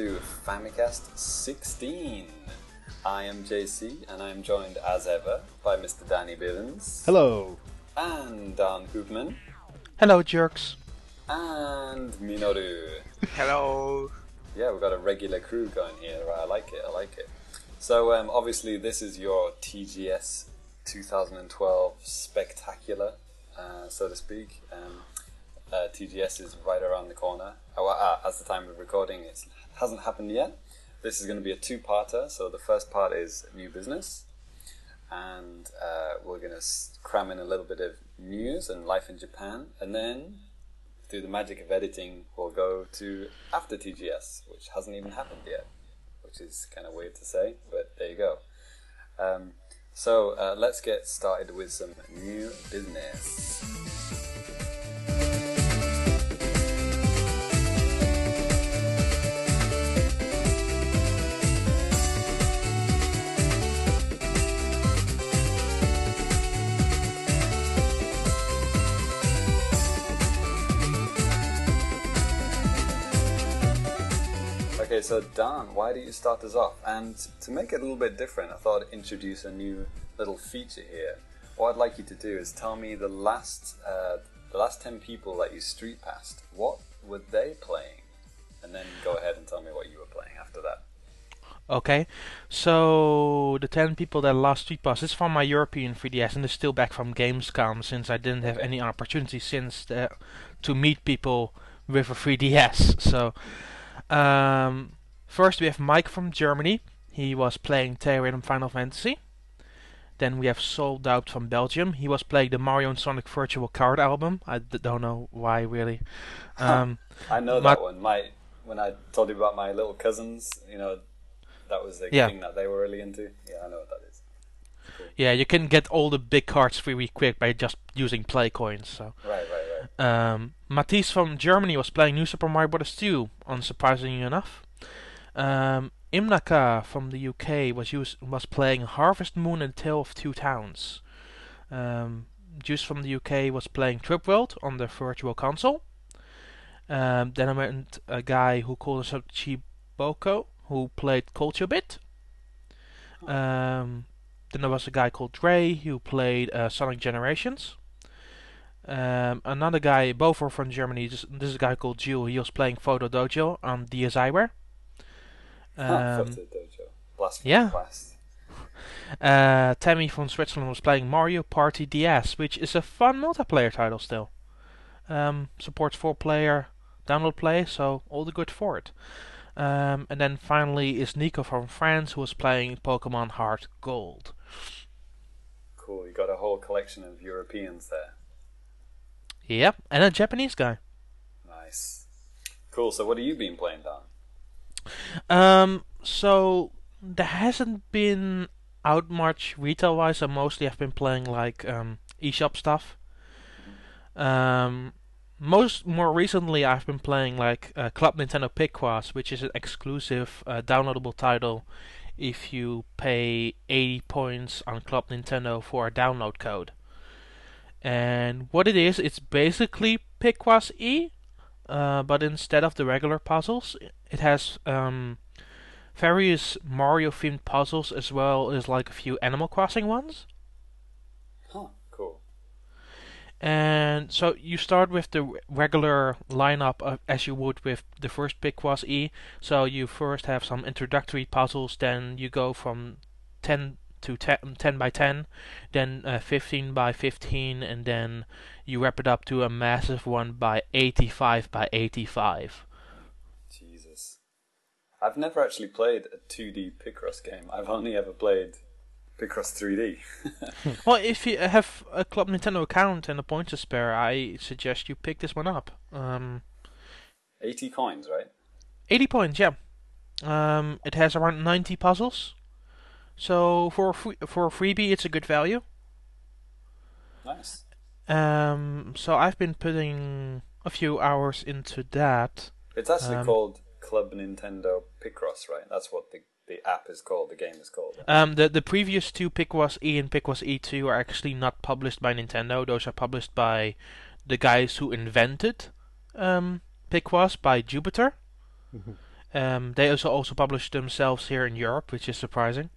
to Famicast 16. I am JC, and I am joined as ever by Mr. Danny Bivens. Hello. And Dan Koopman. Hello, jerks. And Minoru. Hello. Yeah, we've got a regular crew going here. I like it, I like it. So, um, obviously, this is your TGS 2012 spectacular, uh, so to speak. Um, uh, TGS is right around the corner. Oh, uh, as the time of recording, it hasn't happened yet. This is going to be a two-parter. So the first part is new business, and uh, we're going to cram in a little bit of news and life in Japan, and then through the magic of editing, we'll go to after TGS, which hasn't even happened yet, which is kind of weird to say, but there you go. Um, so uh, let's get started with some new business. Okay, so Dan, why do you start us off? And to make it a little bit different, I thought I'd introduce a new little feature here. What I'd like you to do is tell me the last, uh, the last ten people that you street passed. What were they playing? And then go ahead and tell me what you were playing after that. Okay, so the 10 people that lost Street Pass is from my European 3DS and is still back from Gamescom since I didn't have any opportunity since the, to meet people with a 3DS. So, um, first we have Mike from Germany. He was playing Theatrhythm Final Fantasy. Then we have Sold Out from Belgium. He was playing the Mario and Sonic Virtual Card album. I d- don't know why really. Um, I know that one. My when I told you about my little cousins, you know, that was the Yeah. thing that they were really into. Yeah, I know what that is. yeah, you can get all the big cards really quick by just using play coins. So. Right, right. Um, Matisse from Germany was playing New Super Mario Bros. 2, unsurprisingly enough. Um, Imnaka from the UK was use, was playing Harvest Moon and Tale of Two Towns. Um, Juice from the UK was playing Trip World on the Virtual Console. Um, then I met a guy who called himself Chiboko, who played Culture Bit. Um, then there was a guy called Dre who played uh, Sonic Generations. Um, another guy, both are from Germany. This, this is a guy called Jules. He was playing Photo Dojo on DSiWare. Huh, Um, Photo Dojo. Blast yeah. Blast. uh, Tammy from Switzerland was playing Mario Party DS, which is a fun multiplayer title still. Um, supports four-player download play, so all the good for it. Um, and then finally is Nico from France, who was playing Pokemon Heart Gold. Cool. You got a whole collection of Europeans there. Yep, and a Japanese guy. Nice. Cool. So, what have you been playing, Dan? Um, so there hasn't been out much retail wise. I mostly have been playing like um, eShop stuff. Um, most more recently, I've been playing like uh, Club Nintendo Picross, which is an exclusive uh, downloadable title. If you pay 80 points on Club Nintendo for a download code, and what it is, it's basically Picross E, uh, but instead of the regular puzzles, it has um, various Mario themed puzzles as well as like a few Animal Crossing ones. Huh. Cool. And so you start with the regular lineup of, as you would with the first Picross E. So you first have some introductory puzzles, then you go from 10 to 10, 10 by 10, then uh, 15 by 15, and then you wrap it up to a massive one by 85 by 85. Jesus. I've never actually played a 2D Picross game. I've only ever played Picross 3D. Well, if you have a Club Nintendo account and a point to spare, I suggest you pick this one up. Um, 80 coins, right? 80 points, yeah. Um, it has around 90 puzzles. So for for a freebie, it's a good value. Nice. Um, so I've been putting a few hours into that. It's actually Um, called Club Nintendo Picross, right? That's what the, the app is called, the game is called. Um, the the previous two Picross E and Picross E2 are actually not published by Nintendo. Those are published by the guys who invented um, Picross by Jupiter. Um, they also also published themselves here in Europe, which is surprising.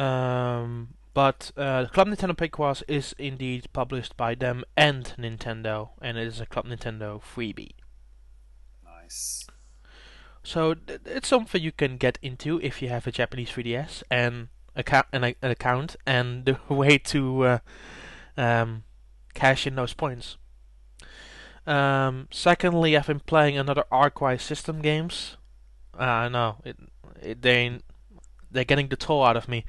Um, but uh, Club Nintendo Picross is indeed published by them and Nintendo, and it is a Club Nintendo freebie. Nice. So th- it's something you can get into if you have a Japanese 3DS and account an, an account and the way to uh, um, cash in those points. Um, secondly, I've been playing another Arkwise system games. Uh, no, it, it they ain't- they're getting the toll out of me.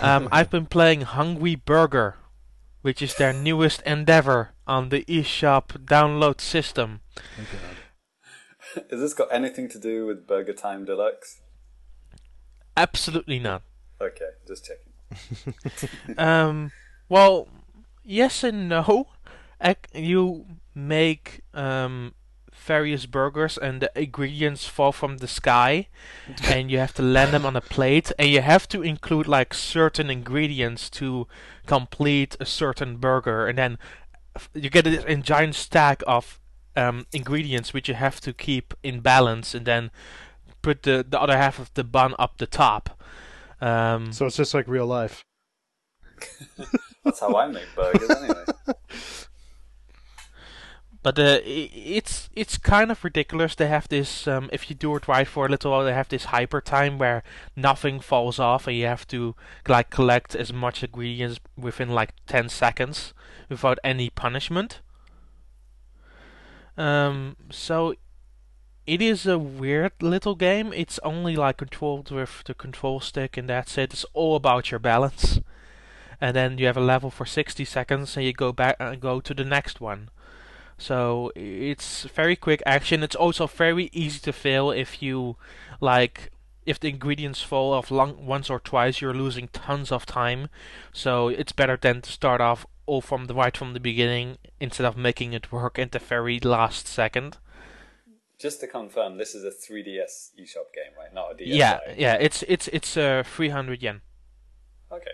Um, I've been playing Hungry Burger, which is their newest endeavor on the eShop download system. Oh, Has this got anything to do with Burger Time Deluxe? Absolutely not. Okay, just checking. um, well, yes and no. You make um, various burgers, and the ingredients fall from the sky, and you have to land them on a plate, and you have to include like certain ingredients to complete a certain burger, and then f- you get a, a giant stack of um, ingredients which you have to keep in balance, and then put the the other half of the bun up the top. Um, So it's just like real life. That's how I make burgers anyway. But uh, it's it's kind of ridiculous. They have this. Um, if you do it right for a little while, they have this hyper time where nothing falls off, and you have to like collect as much ingredients within like ten seconds without any punishment. Um, so it is a weird little game. It's only like controlled with the control stick, and that's it. It's all about your balance. And then you have a level for 60 seconds, and you go back and go to the next one. So it's very quick action. It's also very easy to fail if you like if the ingredients fall off long, once or twice. You're losing tons of time. So it's better than to start off all from the right from the beginning instead of making it work at the very last second. Just to confirm, this is a 3DS eShop game, right? Not a DS. Yeah, yeah. It's it's it's uh, 300 yen. Okay.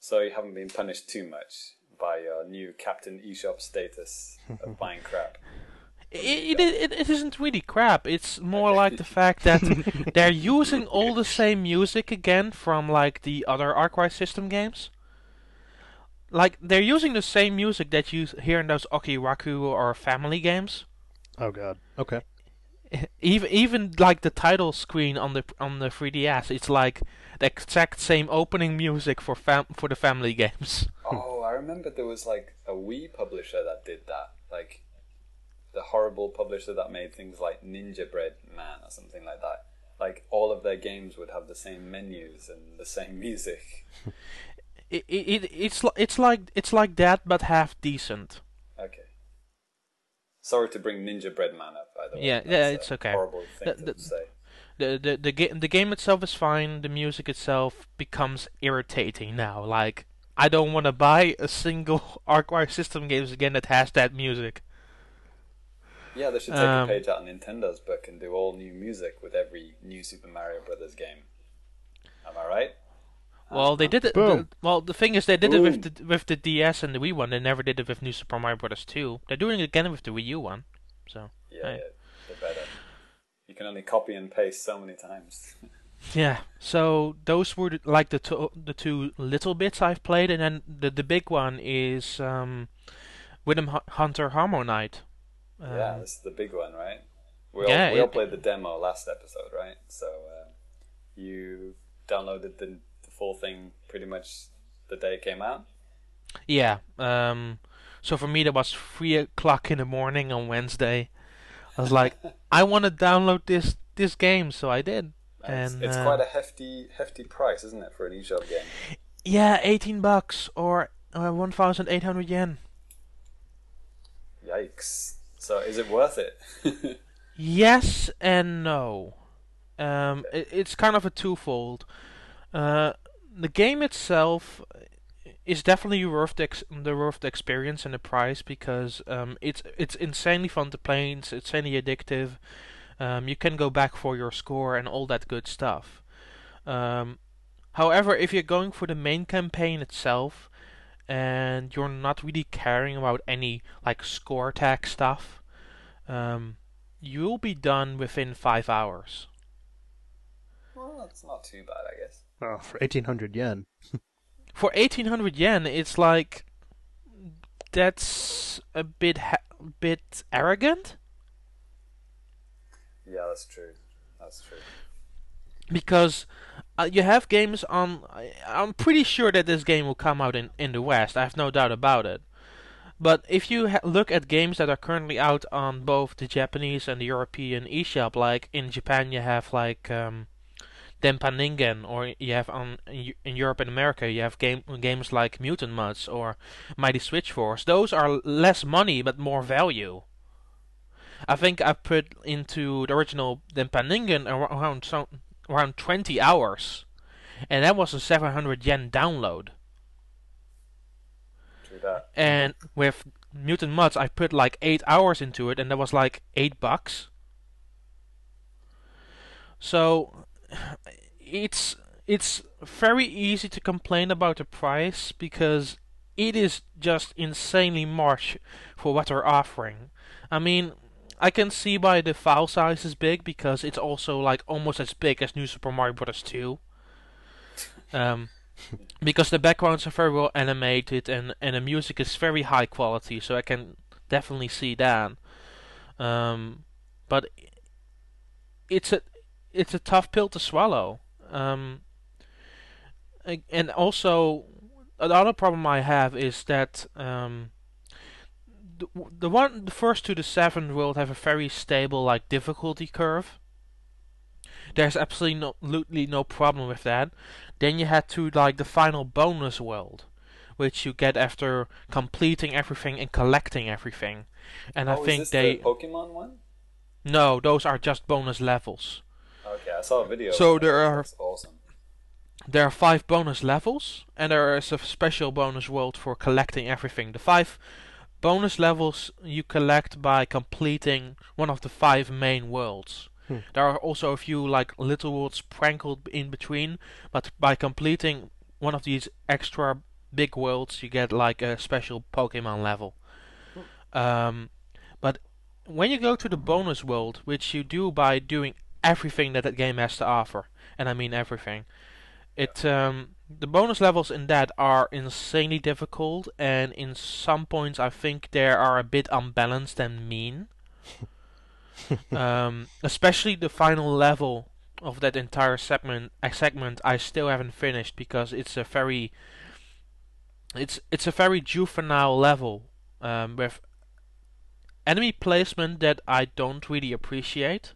So you haven't been punished too much by your new Captain eShop status of buying crap. It, it, it isn't really crap. It's more like the fact that they're using all the same music again from like the other Arkwise system games. Like they're using the same music that you hear in those Okiraku or Family games. Oh god. Okay. Even even like the title screen on the on the 3DS, it's like the exact same opening music for fam- for the Family games. Oh, I remember there was like a Wii publisher that did that. Like the horrible publisher that made things like Ninjabread Man or something like that. Like all of their games would have the same menus and the same music. It, it, it it's it's like it's like that but half decent. Okay. Sorry to bring Ninjabread Man up, by the way. Yeah, That's yeah, it's okay. Horrible thing The- to the- say. the the the, ga- the game itself is fine. The music itself becomes irritating now. Like I don't want to buy a single Arkwire system games again that has that music. Yeah, they should take Um, a page out of Nintendo's book and do all new music with every new Super Mario Brothers game. Am I right? Well, they did it. Boom. The, well, the thing is, they did it with the with the DS and the Wii one. They never did it with New Super Mario Bros. 2. They're doing it again with the Wii U one. So Yeah, Right. yeah, they're better. You can only copy and paste so many times. yeah. So those were like the two the two little bits I've played, and then the the big one is um, Rhythm Hu- Hunter HarmoKnight. yeah, Um, this is the big one, right? We all, yeah, we all it- played the demo last episode, right? So um, you downloaded the, the full thing pretty much the day it came out. Yeah. Um. So for me, that was three o'clock in the morning on Wednesday. I was like, I want to download this this game, so I did. And it's, it's uh, quite a hefty hefty price, isn't it, for an eShop game? Yeah, eighteen bucks or uh, one thousand eight hundred yen. Yikes! So is it worth it? Yes and no. Um, it, it's kind of a twofold. Uh, the game itself is definitely worth the, ex- the worth the experience and the price because um, it's it's insanely fun to play. It's insanely addictive. Um, you can go back for your score and all that good stuff. Um, however, if you're going for the main campaign itself and you're not really caring about any like score tag stuff, um, you'll be done within five hours. Well, that's not too bad, I guess. Oh, for 1800 yen. For 1800 yen, it's like that's a bit ha- bit arrogant Yeah, that's true. That's true. because uh, you have games on. I'm pretty sure that this game will come out in in the West. I have no doubt about it. But if you ha- look at games that are currently out on both the Japanese and the European eShop, like in Japan you have like um, Denpaningen, or you have on in Europe and America you have game games like Mutant Mudds or Mighty Switch Force. Those are less money but more value. I think I put into the original Ningen around so, around 20 hours, and that was a 700 yen download. That. And with Mutant Mudds, I put like eight hours into it, and that was like eight bucks. So it's it's very easy to complain about the price because it is just insanely much for what they're offering. I mean, I can see why the file size is big because it's also like almost as big as New Super Mario Bros. 2. Um, because the backgrounds are very well animated and, and the music is very high quality, so I can definitely see that. Um, but it's a it's a tough pill to swallow. Um, and also another problem I have is that um, the, the one the first to the seventh world have a very stable like difficulty curve. There's absolutely no, absolutely no problem with that. Then you head to like the final bonus world, which you get after completing everything and collecting everything. And I oh, think is this they the Pokemon one? no, those are just bonus levels. Okay, I saw a video. So that. there are- That's awesome. There are five bonus levels, and there is a special bonus world for collecting everything. The five bonus levels you collect by completing one of the five main worlds. Hmm. There are also a few like little worlds sprinkled in between, but by completing one of these extra big worlds, you get like a special Pokemon level. Um, but when you go to the bonus world, which you do by doing everything that that game has to offer, and I mean everything, it um, the bonus levels in that are insanely difficult, and in some points I think they are a bit unbalanced and mean. um, especially the final level of that entire segment. A segment I still haven't finished because it's a very it's it's a very juvenile level um, with enemy placement that I don't really appreciate,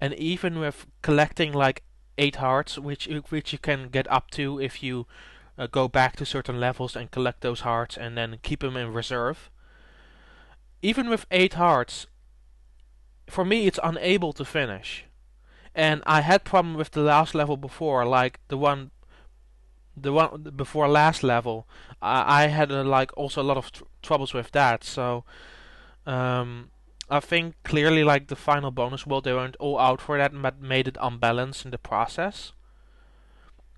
and even with collecting like eight hearts, which which you can get up to if you uh, go back to certain levels and collect those hearts and then keep them in reserve. Even with eight hearts, for me it's unable to finish, and I had problem with the last level before, like the one. The one before last level, I, I had uh, like also a lot of tr- troubles with that. So, um, I think clearly like the final bonus world they weren't all out for that but made it unbalanced in the process.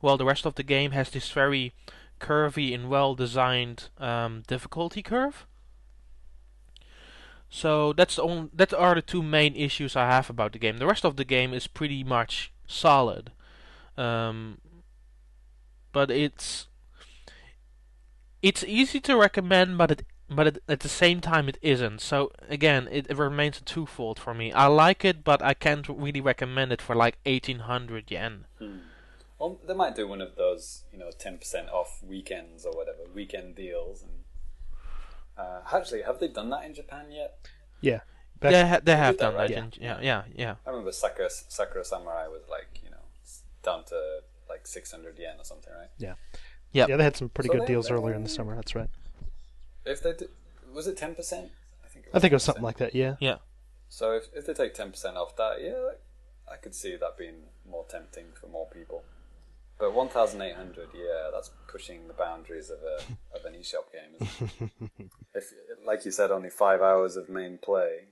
While the rest of the game has this very curvy and well designed um, difficulty curve. So that's the only, that are the two main issues I have about the game. The rest of the game is pretty much solid. Um, but it's it's easy to recommend but it but it, at the same time it isn't. So again, it, it remains a twofold for me. I like it, but I can't really recommend it for like eighteen hundred yen. Hmm. Well, they might do one of those, you know, ten percent off weekends or whatever, weekend deals. And uh, actually, have they done that in Japan yet? Yeah. Back, They ha- they have done that. in- Yeah, yeah, yeah. I remember Sakura Sakura Samurai was like, you know, down to like six hundred yen or something, right? Yep. yeah, yeah, they had some pretty So good they- deals earlier in the summer. That's right. If they did, was it ten percent? I think. It was I think it was 10%. something like that. Yeah. Yeah. So if if they take ten percent off that, yeah, I could see that being more tempting for more people. But one thousand eight hundred, yeah, that's pushing the boundaries of a of an eShop game. Isn't it? if, like you said, only five hours of main play.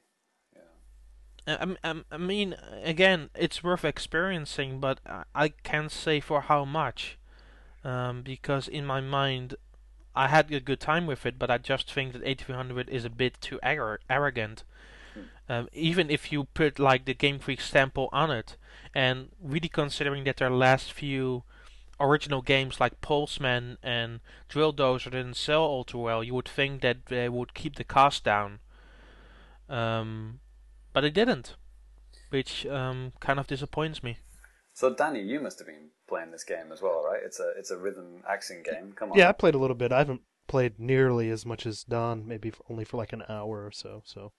Yeah. I, I, I mean, again, it's worth experiencing, but I, I can't say for how much. Um, because in my mind, I had a good time with it, but I just think that 8300 is a bit too arro- arrogant. Um, even if you put like the Game Freak stamp on it, and really considering that their last few original games like Pulseman and Drill Dozer didn't sell all too well, you would think that they would keep the cost down. Um, but they didn't, which um, kind of disappoints me. So Danny, you must have been playing this game as well, right? It's a it's a rhythm action game. Come on. Yeah, I played a little bit. I haven't played nearly as much as Don, maybe only for like an hour or so. So,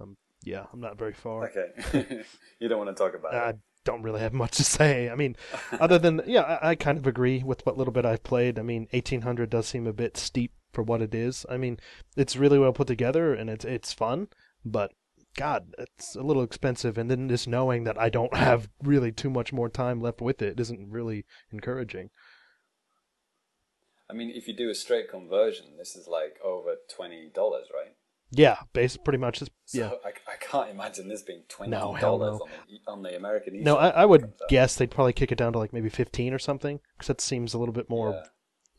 um, yeah, I'm not very far. Okay. you don't want to talk about I it. I don't really have much to say. I mean, other than yeah, I, I kind of agree with what little bit I've played. I mean, 1800 does seem a bit steep for what it is. I mean, it's really well put together and it's it's fun, but God, it's a little expensive. And then just knowing that I don't have really too much more time left with it isn't really encouraging. I mean, if you do a straight conversion, this is like over twenty dollars, right? Yeah, base pretty much. Is, So yeah. I, I can't imagine this being twenty dollars no. on, the, on the American. No, I, I would guess they'd probably kick it down to like maybe 15 or something, because that seems a little bit more Yeah.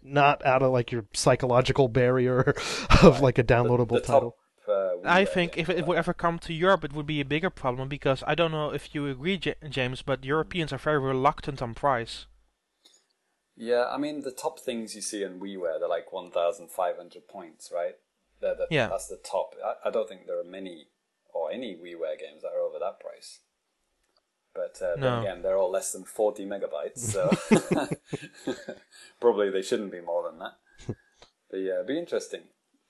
not out of like your psychological barrier of like a downloadable the, the title. Top, uh, I WiiWare think if it would ever come to Europe, it would be a bigger problem because I don't know if you agree, J- James, but Europeans are very reluctant on price. Yeah, I mean the top things you see in WiiWare, they're like one thousand five hundred points, right? They're the, Yeah. that's the top. I, I don't think there are many or any WiiWare games that are over that price. But uh, No. then again, they're all less than forty megabytes, so probably they shouldn't be more than that. But yeah, it'd be interesting.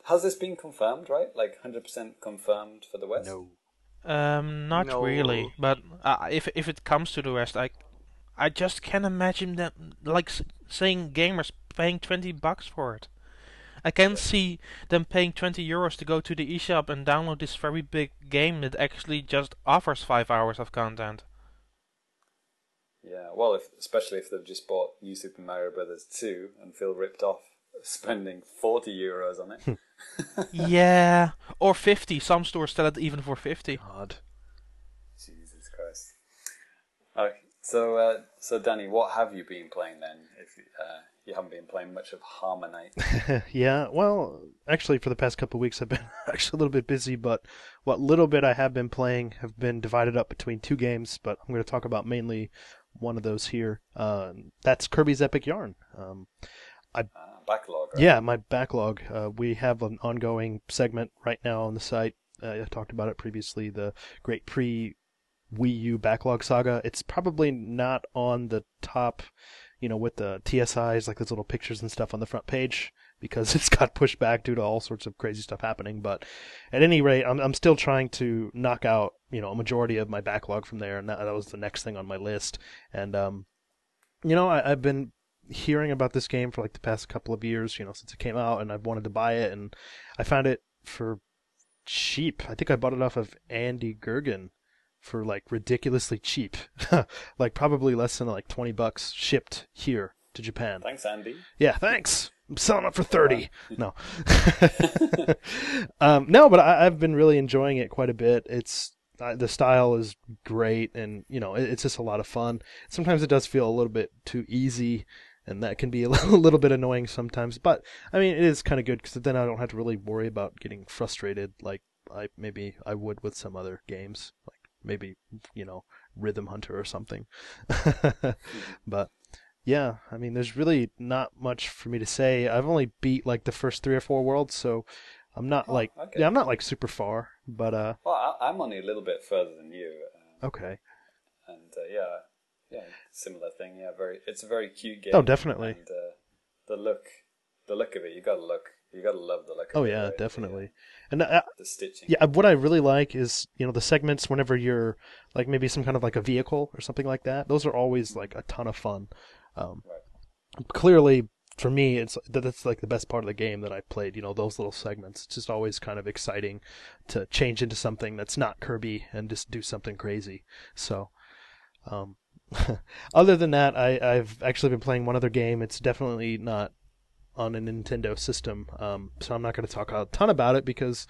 Has this been confirmed, right? Like hundred percent confirmed for the West? No. Um, not No. really. But uh, if if it comes to the West, I I just can't imagine them like s- saying gamers paying twenty bucks for it. I can't see them paying twenty euros to go to the eShop and download this very big game that actually just offers five hours of content. Yeah, well, if, especially if they've just bought New Super Mario Brothers 2 and feel ripped off spending 40 euros on it. yeah, or fifty. Some stores sell it even for fifty. God. Jesus Christ. Okay, so uh, so Danny, what have you been playing then? If uh, you haven't been playing much of HarmoKnight, yeah, well, actually, for the past couple of weeks, I've been actually a little bit busy, but what little bit I have been playing have been divided up between two games, but I'm going to talk about mainly one of those here. Uh, that's Kirby's Epic Yarn. Um, uh, backlog. Right? Yeah, my backlog. Uh, we have an ongoing segment right now on the site. Uh, I talked about it previously. The Great Pre Wii U backlog saga. It's probably not on the top, you know, with the TSIs, like those little pictures and stuff on the front page, because it's got pushed back due to all sorts of crazy stuff happening. But at any rate, I'm I'm still trying to knock out, you know, a majority of my backlog from there, and that, that was the next thing on my list. And um, you know, I, I've been hearing about this game for like the past couple of years, you know, since it came out, and I've wanted to buy it, and I found it for cheap. I think I bought it off of Andy Goergen for like ridiculously cheap, like probably less than like twenty bucks shipped here to Japan. Thanks, Andy. Yeah, thanks. I'm selling it for thirty. No, um, no, but I, I've been really enjoying it quite a bit. It's the style is great, and you know, it, it's just a lot of fun. Sometimes it does feel a little bit too easy, and that can be a little, bit annoying sometimes. But I mean, it is kind of good because then I don't have to really worry about getting frustrated like I maybe I would with some other games, like maybe you know Rhythm Hunter or something. but yeah, I mean, there's really not much for me to say. I've only beat like the first three or four worlds, so I'm not Oh, like okay. yeah, I'm not like super far, but uh, Well, I, I'm only a little bit further than you, uh, okay. and uh, yeah, yeah, similar thing. Yeah, very. It's a very cute game. Oh, definitely. And uh, the look, the look of it, you gotta look. You gotta love the look. of Oh yeah? Definitely. uh, And uh, The, stitching. yeah, what I really like is you know the segments whenever you're like maybe some kind of like a vehicle or something like that. Those are always like a ton of fun. Um, Right. Clearly, for me, it's that's like the best part of the game that I played. You know, those little segments. It's just always kind of exciting to change into something that's not Kirby and just do something crazy. So, um, other than that, I, I've actually been playing one other game. It's definitely not on a Nintendo system, um, so I'm not going to talk a ton about it because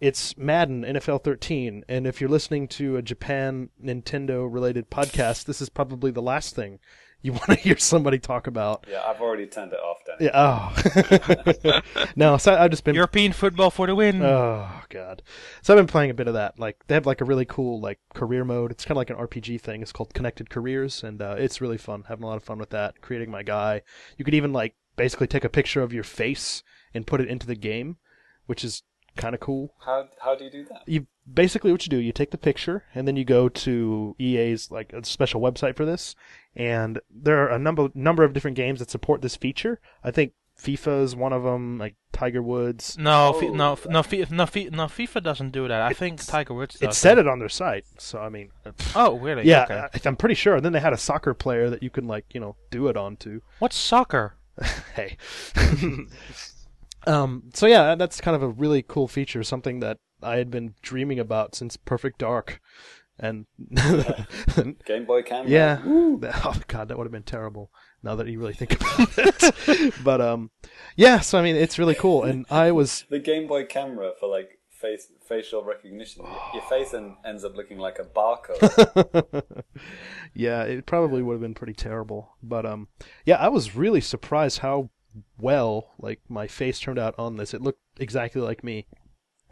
It's Madden NFL 13, and if you're listening to a Japan Nintendo related podcast, this is probably the last thing you want to hear somebody talk about. Yeah, I've already turned it off, Danny. Yeah. Oh. no, so I've just been. European football for the win. Oh god. So I've been playing a bit of that. Like they have like a really cool like career mode. It's kind of like an RPG thing. It's called Connected Careers, and uh, it's really fun. Having a lot of fun with that. Creating my guy. You could even like basically take a picture of your face and put it into the game, which is kind of cool. How how do you do that? You basically what you do, you take the picture and then you go to EA's like a special website for this, and there are a number number of different games that support this feature. I think FIFA is one of them, like Tiger Woods. No, Oh, fi- no, right. no, fi- no, fi- no, FIFA doesn't do that. I think Tiger Woods Does, It said it on their site, so I mean, uh, Oh, really? yeah, Okay. I, I'm pretty sure. And then they had a soccer player that you can like you know do it onto. What's soccer? hey. um. So yeah, that's kind of a really cool feature. Something that I had been dreaming about since Perfect Dark, and Game Boy camera. yeah. Oh god, that would have been terrible. Now that you really think about it, but um, yeah. So I mean, it's really cool, and I was The Game Boy camera for like face facial recognition. Your face en- ends up looking like a barcode. yeah, it probably would have been pretty terrible. But um, yeah, I was really surprised how well like my face turned out on this. It looked exactly like me,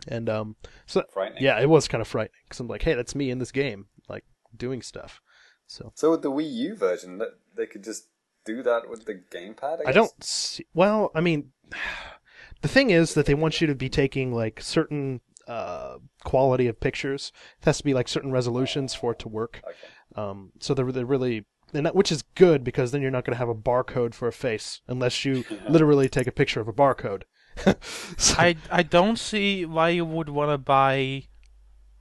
and um, so Frightening. yeah, it was kind of frightening because I'm like, hey, that's me in this game, like doing stuff. So So with the Wii U version, that they could just do that with the gamepad. I, I don't see. Well, I mean, the thing is that they want you to be taking like certain uh, quality of pictures. It has to be like certain resolutions for it to work. Okay. Um, so they're they're really, and that, which is good because then you're not going to have a barcode for a face unless you literally take a picture of a barcode. So- I I don't see why you would want to buy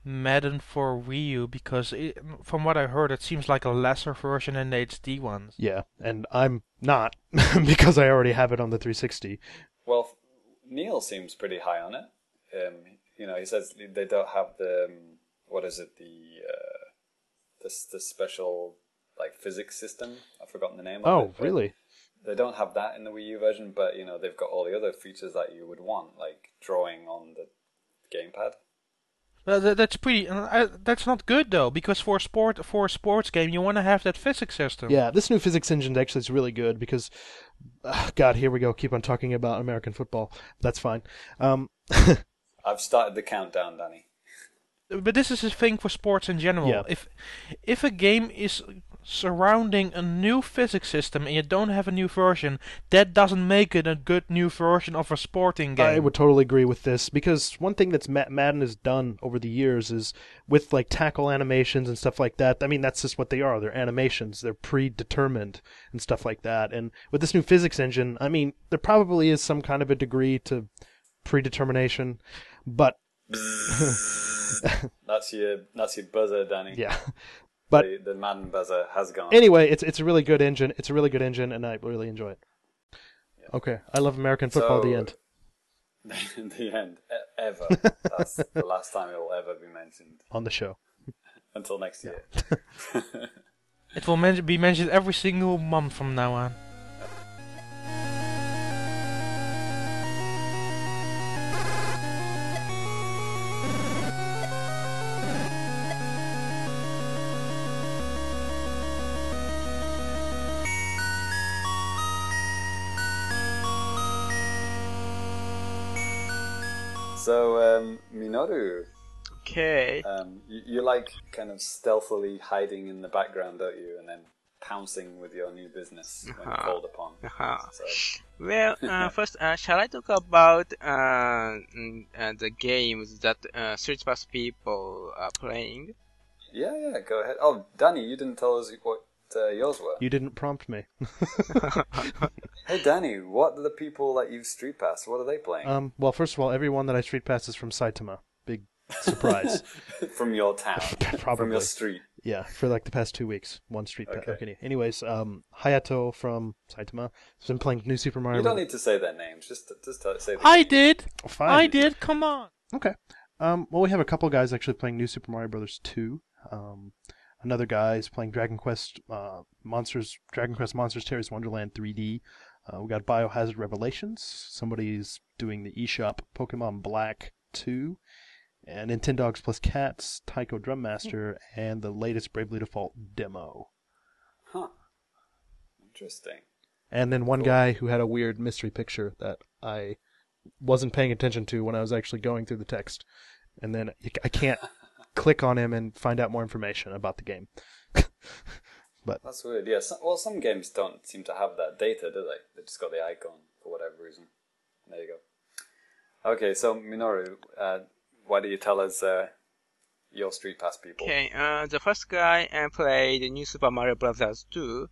Madden for Wii U because it, from what I heard, it seems like a lesser version than the HD ones. yeah, and I'm not because I already have it on the 360. Well, Neil seems pretty high on it. Um, you know, he says they don't have the um, what is it the uh, this the special like physics system. I've forgotten the name. of Oh, it, really? They don't have that in the Wii U version, but you know they've got all the other features that you would want, like drawing on the gamepad. Uh, that, that's pretty. Uh, uh, that's not good though, because for a sport for a sports game, you want to have that physics system. Yeah, this new physics engine actually is really good because, uh, God, here we go. Keep on talking about American football. That's fine. Um, I've started the countdown, Danny. But this is a thing for sports in general. Yeah. If if a game is surrounding a new physics system and you don't have a new version, that doesn't make it a good new version of a sporting game. I would totally agree with this because one thing that's Ma- Madden has done over the years is with like tackle animations and stuff like that. I mean, that's just what they are. They're animations. They're predetermined and stuff like that. And with this new physics engine, I mean, there probably is some kind of a degree to predetermination, but That's your that's your buzzer, Danny. yeah. But the, the Madden buzzer has gone. anyway, it's it's a really good engine. It's a really good engine, and I really enjoy it. Okay, I love American football. the end. the end. Ever. That's the last time it will ever be mentioned. on the show. Until next year. It will men- be mentioned every single month from now on. Minoru, Okay. um, you, you like kind of stealthily hiding in the background, don't you? And then pouncing with your new business when Uh-huh. called upon. Uh-huh. So, Well, uh, first, uh, shall I talk about uh, mm, uh, the games that uh, Street Pass people are playing? yeah, yeah, go ahead. Oh, Danny, you didn't tell us what uh, yours were. You didn't prompt me. Hey, Danny, what are the people that use Street Pass? What are they playing? Um, well, first of all, everyone that I street pass is from Saitama. Big surprise. From your town. Probably. From your street. yeah, for like the past two weeks, one street pass. Okay. Okay. Anyways, um, Hayato from Saitama has been playing New Super Mario. You don't need to say their names. Just, just tell, say the I names. did. Fine. I did. Come on. Okay. Um, well, we have a couple guys actually playing New Super Mario Brothers 2. Um, another guy is playing Dragon Quest uh, Monsters, Dragon Quest Monsters Terry's Wonderland 3D. Uh, we got Biohazard Revelations. Somebody's doing the eShop Pokemon Black 2. and Nintendogs plus Cats, Taiko Drum Master, and the latest Bravely Default demo. Huh. Interesting. And then one Cool. guy who had a weird mystery picture that I wasn't paying attention to when I was actually going through the text. And then I can't click on him and find out more information about the game. But that's weird. Yeah. Some, well, some games don't seem to have that data, do they? They just got the icon for whatever reason. There you go. Okay, so Minoru, uh, why do you tell us uh, your Street Pass people? Okay, uh, the first guy uh, played New Super Mario Bros. 2,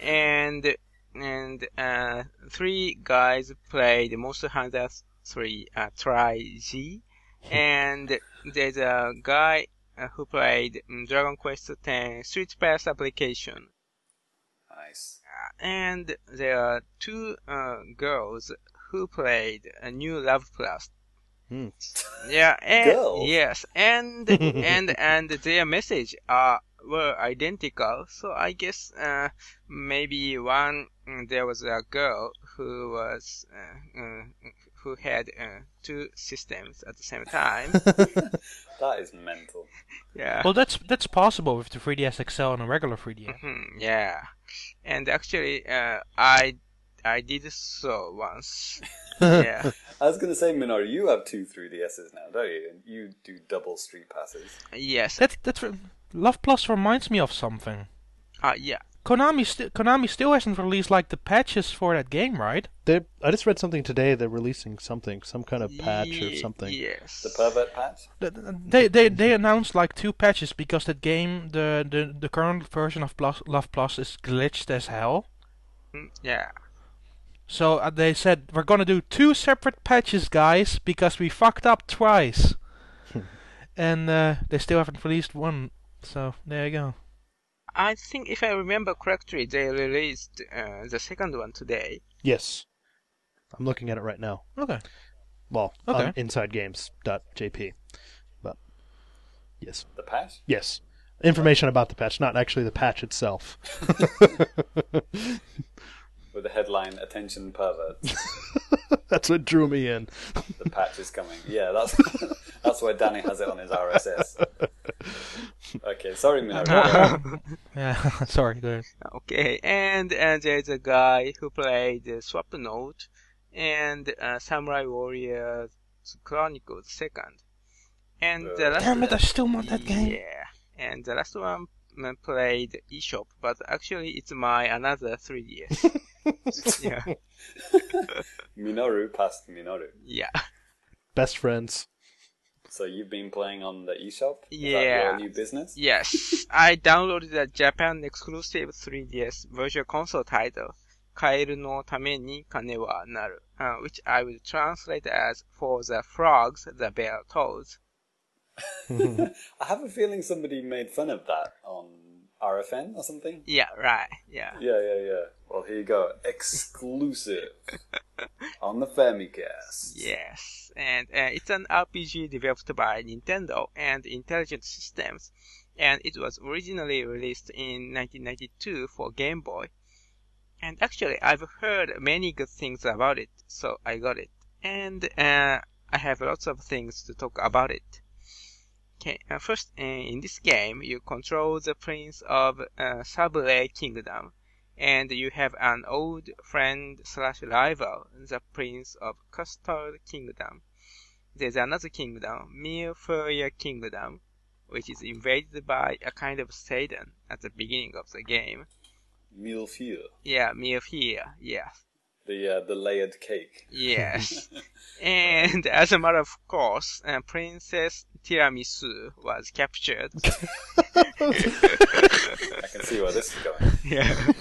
and and uh, three guys played Monster Hunter 3 uh, Tri G, and there's a guy uh, who played um, Dragon Quest X Street Pass application, Nice. and there are two uh, girls who played a new Love Plus. Hmm. Yeah, and Girls? yes, and and and their message are were identical. So I guess uh, maybe one mm, there was a girl who was uh, uh, who had uh, two systems at the same time. That is mental. yeah. Well, that's that's possible with the 3DS XL and a regular 3DS. Mhm, yeah, and actually, uh, I I did so once. yeah. I was going to say, Minoru, you have two 3DSs now, don't you? And you do double Street Passes. Yes. That that's Love Plus reminds me of something. Uh, yeah. Konami still Konami still hasn't released like the patches for that game, right? They, I just read something today. They're releasing something, some kind of patch or something. Yes. The pervert patch? Th- th- They they they announced like two patches because that game the the, the current version of Plus, Love Plus is glitched as hell. Mm, Yeah. So uh, they said we're gonna do two separate patches, guys, because we fucked up twice. and uh, they still haven't released one. So there you go. I think if I remember correctly, they released uh, the second one today. Yes. I'm looking at it right now. Okay. Well, Okay. on insidegames.jp. But yes, The patch? yes. Information about the patch, not actually the patch itself. With the headline, Attention Perverts. That's what drew me in. the patch is coming. Yeah, that's that's why Danny has it on his RSS. Okay, sorry, Minoru. Yeah. Sorry. Go ahead. Okay, and and there's a guy who played uh, Swap Note and uh, Samurai Warriors Chronicles Second. And the Uh, last Damn it! I still want that game. Yeah, and the last one mm, played eShop, but actually it's my another 3DS yeah. Minoru past Minoru. Yeah. Best friends. So you've been playing on the eShop? Is yeah. new business? Yes. I downloaded a Japan exclusive 3DS virtual console title, Kaeru no Tame ni Kane wa Naru, uh, which I will translate as For the Frogs the Bell Tolls. I have a feeling somebody made fun of that on RFN or something. Yeah, right, yeah. Yeah, yeah, yeah. Well, here you go. Exclusive on the Famicast. Yes, and uh, it's an RPG developed by Nintendo and Intelligent Systems, and it was originally released in 1992 for Game Boy. And actually, I've heard many good things about it, so I got it. And uh, I have lots of things to talk about it. Okay, uh, first, uh, in this game, you control the Prince of uh, Sablé Kingdom, and you have an old friend slash rival, the Prince of Custard Kingdom. There's another kingdom, Millefeuille Kingdom, which is invaded by a kind of Satan at the beginning of the game. Millefeuille. Yeah, Millefeuille, yes. The, uh, the layered cake. Yes. and as a matter of course, uh, Princess Tiramisu was captured. I can see where this is going. yeah.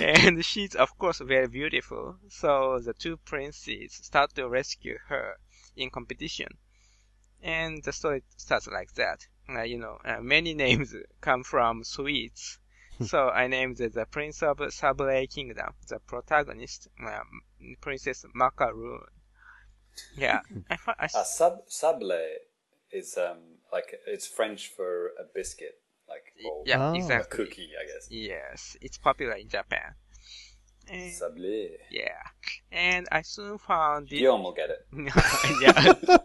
and she's of course very beautiful. So the two princes start to rescue her in competition. And the story starts like that. Uh, you know, uh, many names come from sweets. so I named the, the Prince of Sablé Kingdom, the protagonist, um, Princess Macaroon. Yeah, I, fi- I, Uh, sab- sable is um like it's French for a biscuit, like or yeah, Oh. a exactly. cookie, I guess. Yes, it's popular in Japan. And, Sable. yeah, and I soon found the Guillaume will get it. yeah.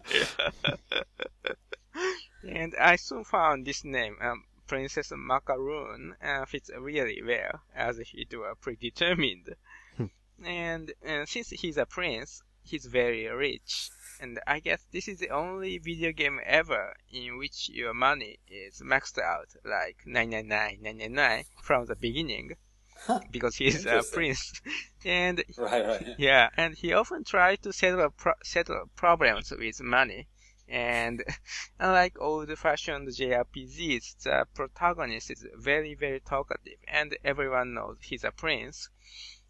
And I soon found this name, um, Princess Macaroon, uh, fits really well, as if it was predetermined. and uh, since he's a prince, he's very rich. And I guess this is the only video game ever in which your money is maxed out like 999 from the beginning. because he's a prince. and Right, right. yeah, and he often tried to settle pro- settle problems with money. And unlike old-fashioned JRPGs, the protagonist is very, very talkative, and everyone knows he's a prince.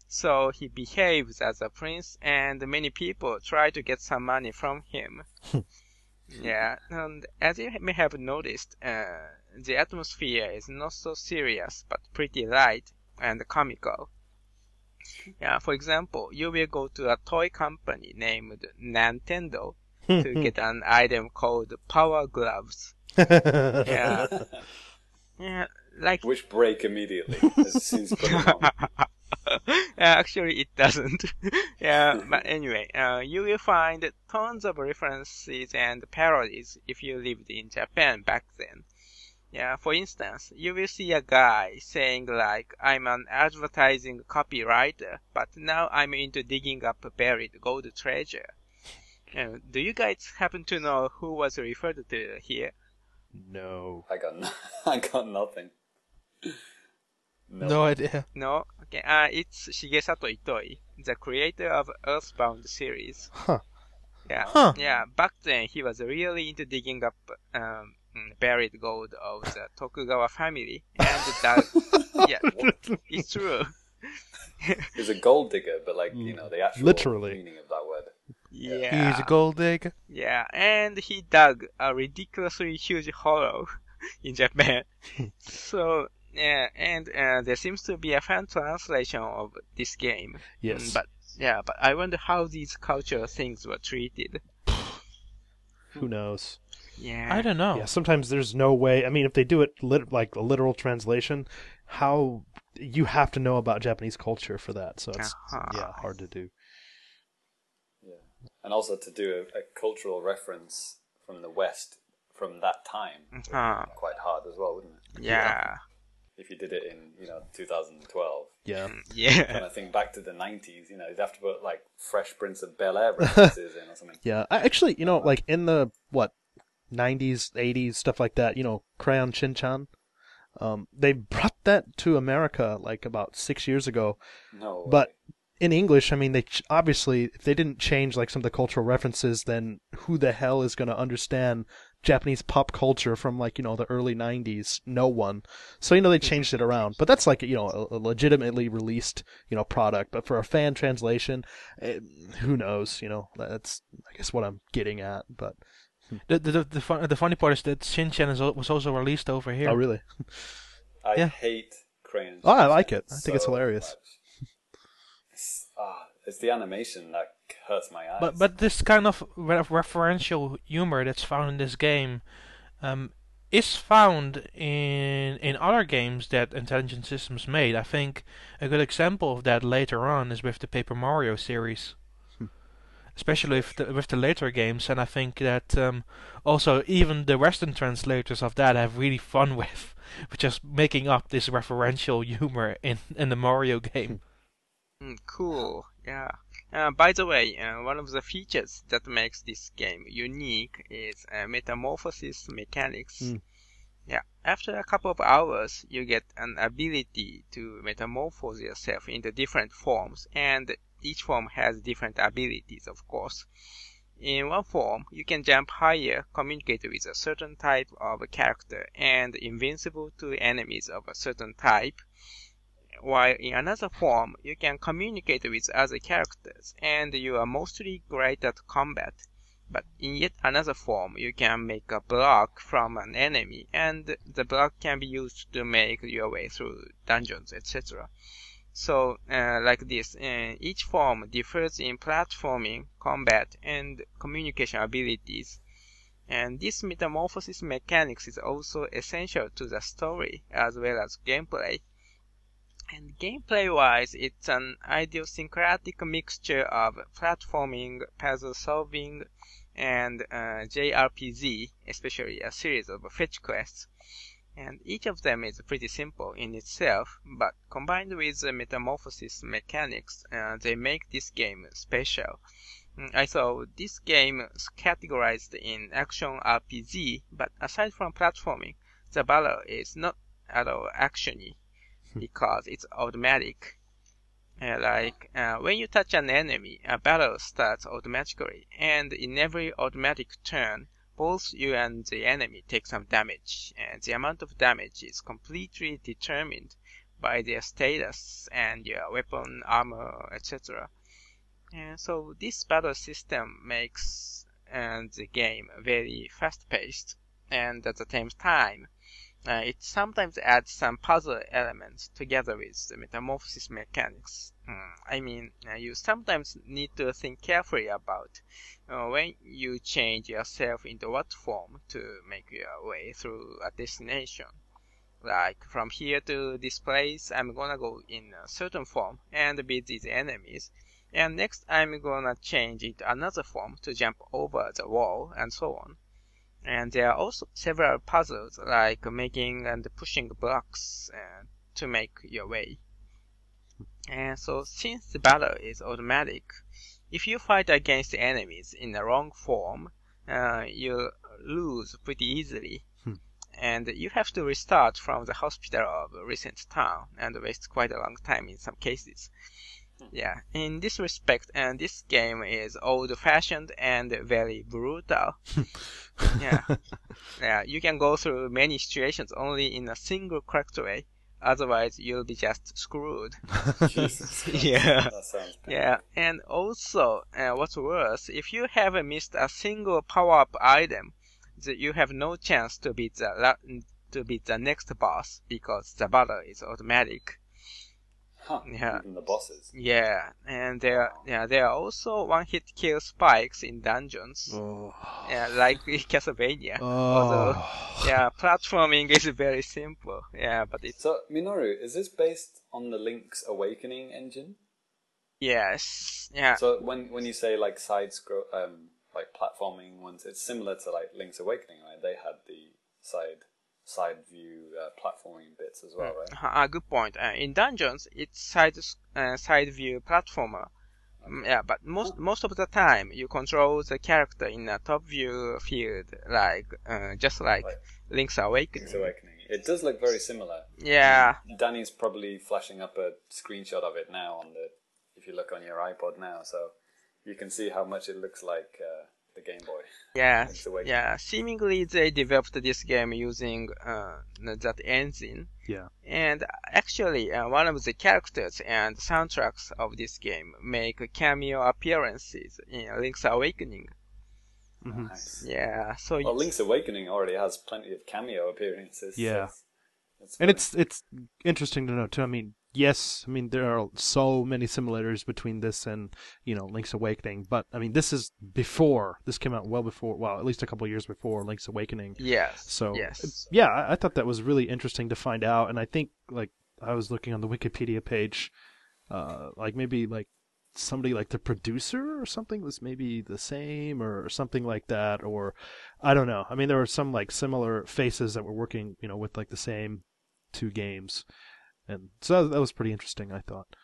So he behaves as a prince, and many people try to get some money from him. yeah, and as you may have noticed, uh, the atmosphere is not so serious, but pretty light and comical. Yeah, for example, you will go to a toy company named Nintendo to get an item called Power Gloves. Yeah, yeah, like Which break immediately as soon as you put them on. Actually, it doesn't. yeah, but anyway, uh, you will find tons of references and parodies if you lived in Japan back then. Yeah, for instance, you will see a guy saying like, I'm an advertising copywriter, but now I'm into digging up buried gold treasure. Uh, do you guys happen to know who was referred to here? no. I got, no- I got nothing. No idea. No? Okay, uh, it's Shigesato Itoi, the creator of Earthbound series. Huh. Yeah, Huh. yeah. Back then, he was really into digging up um, mm, buried gold of the Tokugawa family, and that, yeah, it's true. He's a gold digger, but like, you know, the actual Literally. meaning of that word. Yeah, He's a gold digger. yeah, and he dug a ridiculously huge hollow in Japan. so, yeah, and uh, there seems to be a fan translation of this game. Yes. Mm, But yeah, but I wonder how these cultural things were treated. Who knows? Yeah. I don't know. Yeah, sometimes there's no way. I mean, if they do it lit- like a literal translation, how you have to know about Japanese culture for that. So it's Uh-huh. yeah hard to do. Yeah. And also to do a, a cultural reference from the West from that time would Uh-huh. quite hard as well, wouldn't it? Yeah. If you did it in, you know, 2012. Yeah, Yeah. Kind of think back to the 90s, you know, you'd have to put like Fresh Prince of Bel Air references in or something. yeah. I, actually, you know, like in the what 90s, 80s, stuff like that. You know, Crayon Shin-chan. Um, they brought that to America like about six years ago. No. But way. In English, I mean, they ch- obviously if they didn't change like some of the cultural references, then who the hell is going to understand Japanese pop culture from like you know the early '90s? No one. So you know they changed it around, but that's like you know a, a legitimately released you know product. But for a fan translation, eh, who knows? You know that's I guess what I'm getting at. But The the the, the, fun, the funny part is that Shinchan is, was also released over here. oh really? I yeah. hate crayons. Oh, I like it. I think it's hilarious. much. It's, ah, it's the animation that hurts my eyes. But but this kind of re- referential humor that's found in this game um, is found in in other games that Intelligent Systems made. I think a good example of that later on is with the Paper Mario series, especially with the, with the later games. And I think that um, also even the Western translators of that have really fun with, with just making up this referential humor in in the Mario game. Mm, cool. Yeah. Uh, by the way, uh, one of the features that makes this game unique is uh, metamorphosis mechanics. Mm. Yeah. After a couple of hours, you get an ability to metamorphose yourself into different forms, and each form has different abilities, of course. In one form, you can jump higher, communicate with a certain type of character, and invincible to enemies of a certain type while in another form you can communicate with other characters and you are mostly great at combat. But in yet another form you can make a block from an enemy and the block can be used to make your way through dungeons, etc. So, uh, like this, uh, each form differs in platforming, combat, and communication abilities. And this metamorphosis mechanics is also essential to the story as well as gameplay. And gameplay wise, it's an idiosyncratic mixture of platforming, puzzle solving, and uh, JRPG, especially a series of fetch quests. And each of them is pretty simple in itself, but combined with the metamorphosis mechanics, uh, they make this game special. Mm, I saw this game is categorized in action RPG, but aside from platforming, the battle is not at all actiony because it's automatic. Uh, like uh, when you touch an enemy, a battle starts automatically, and in every automatic turn, both you and the enemy take some damage, and the amount of damage is completely determined by their status and your weapon, armor, etc. And so this battle system makes uh, the game very fast-paced, and at the same time, it sometimes adds some puzzle elements together with the metamorphosis mechanics. Mm, I mean, uh, you sometimes need to think carefully about uh, when you change yourself into what form to make your way through a destination. Like, from here to this place, I'm gonna go in a certain form and beat these enemies. And next, I'm gonna change into another form to jump over the wall, and so on. And there are also several puzzles like making and pushing blocks to make your way. And so since the battle is automatic, if you fight against enemies in the wrong form, uh, you lose pretty easily. Hmm. And you have to restart from the hospital of a recent town and waste quite a long time in some cases. Yeah, in this respect, and this game is old-fashioned and very brutal. yeah, yeah, you can go through many situations only in a single correct way. Otherwise, you'll be just screwed. Jesus. Yeah. That sounds painful. Yeah, and also, uh, what's worse, if you have missed a single power-up item, that you have no chance to beat the la- to beat the next boss because the battle is automatic. Huh, Yeah. Even the bosses. Yeah, and there, yeah, there are also one-hit kill spikes in dungeons, Oh. yeah, like in Castlevania. Although, Oh. yeah, platforming is very simple. Yeah, but it's So, Minoru, is this based on the Link's Awakening engine? yes, yeah, So when when you say like side scroll, um, like platforming ones, it's similar to like Link's Awakening, right? They had the side side view uh, platforming bits as well, right? Ah, good point. Uh, in dungeons, it's side uh, side view platformer. Mm, yeah, but most most of the time you control the character in a top view field, like uh, just like Like Link's Awakening. Link's Awakening. It does look very similar. Yeah, Danny's probably flashing up a screenshot of it now on the if you look on your iPod now, so you can see how much it looks like uh, the Game Boy. yeah, yeah. Seemingly they developed this game using uh, that engine. Yeah. And actually, uh, one of the characters and soundtracks of this game make cameo appearances in Link's Awakening. Mhm. Nice. Yeah, so Well, Link's Awakening already has plenty of cameo appearances. so Yeah. it's- it's And it's it's interesting to note too. I mean, yes, I mean there are so many simulators between this and you know Link's Awakening, but I mean this is before this came out well before, well at least a couple years before Link's Awakening. yes, So yes, yeah, I, I thought that was really interesting to find out, and I think like I was looking on the Wikipedia page, uh, like maybe like somebody like the producer or something was maybe the same or something like that, or I don't know. I mean, there were some like similar faces that were working, you know, with like the same two games, and so that was pretty interesting. I thought.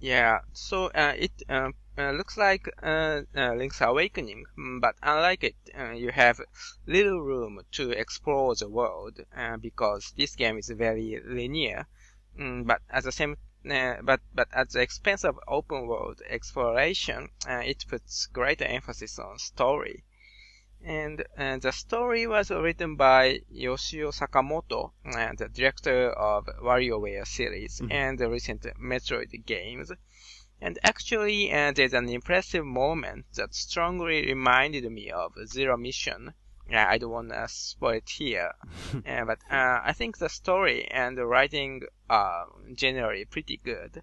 yeah. So uh, it uh, uh, looks like uh, uh, Link's Awakening, mm, but unlike it, uh, you have little room to explore the world because this game is very linear. Mm, but at the same uh, but but at the expense of open world exploration, uh, it puts greater emphasis on story. And uh, the story was written by Yoshio Sakamoto, uh, the director of WarioWare series Mhm. and the recent Metroid games. And actually, uh, there's an impressive moment that strongly reminded me of Zero Mission. Yeah, I don't want to spoil it here, uh, but uh, I think the story and the writing are generally pretty good.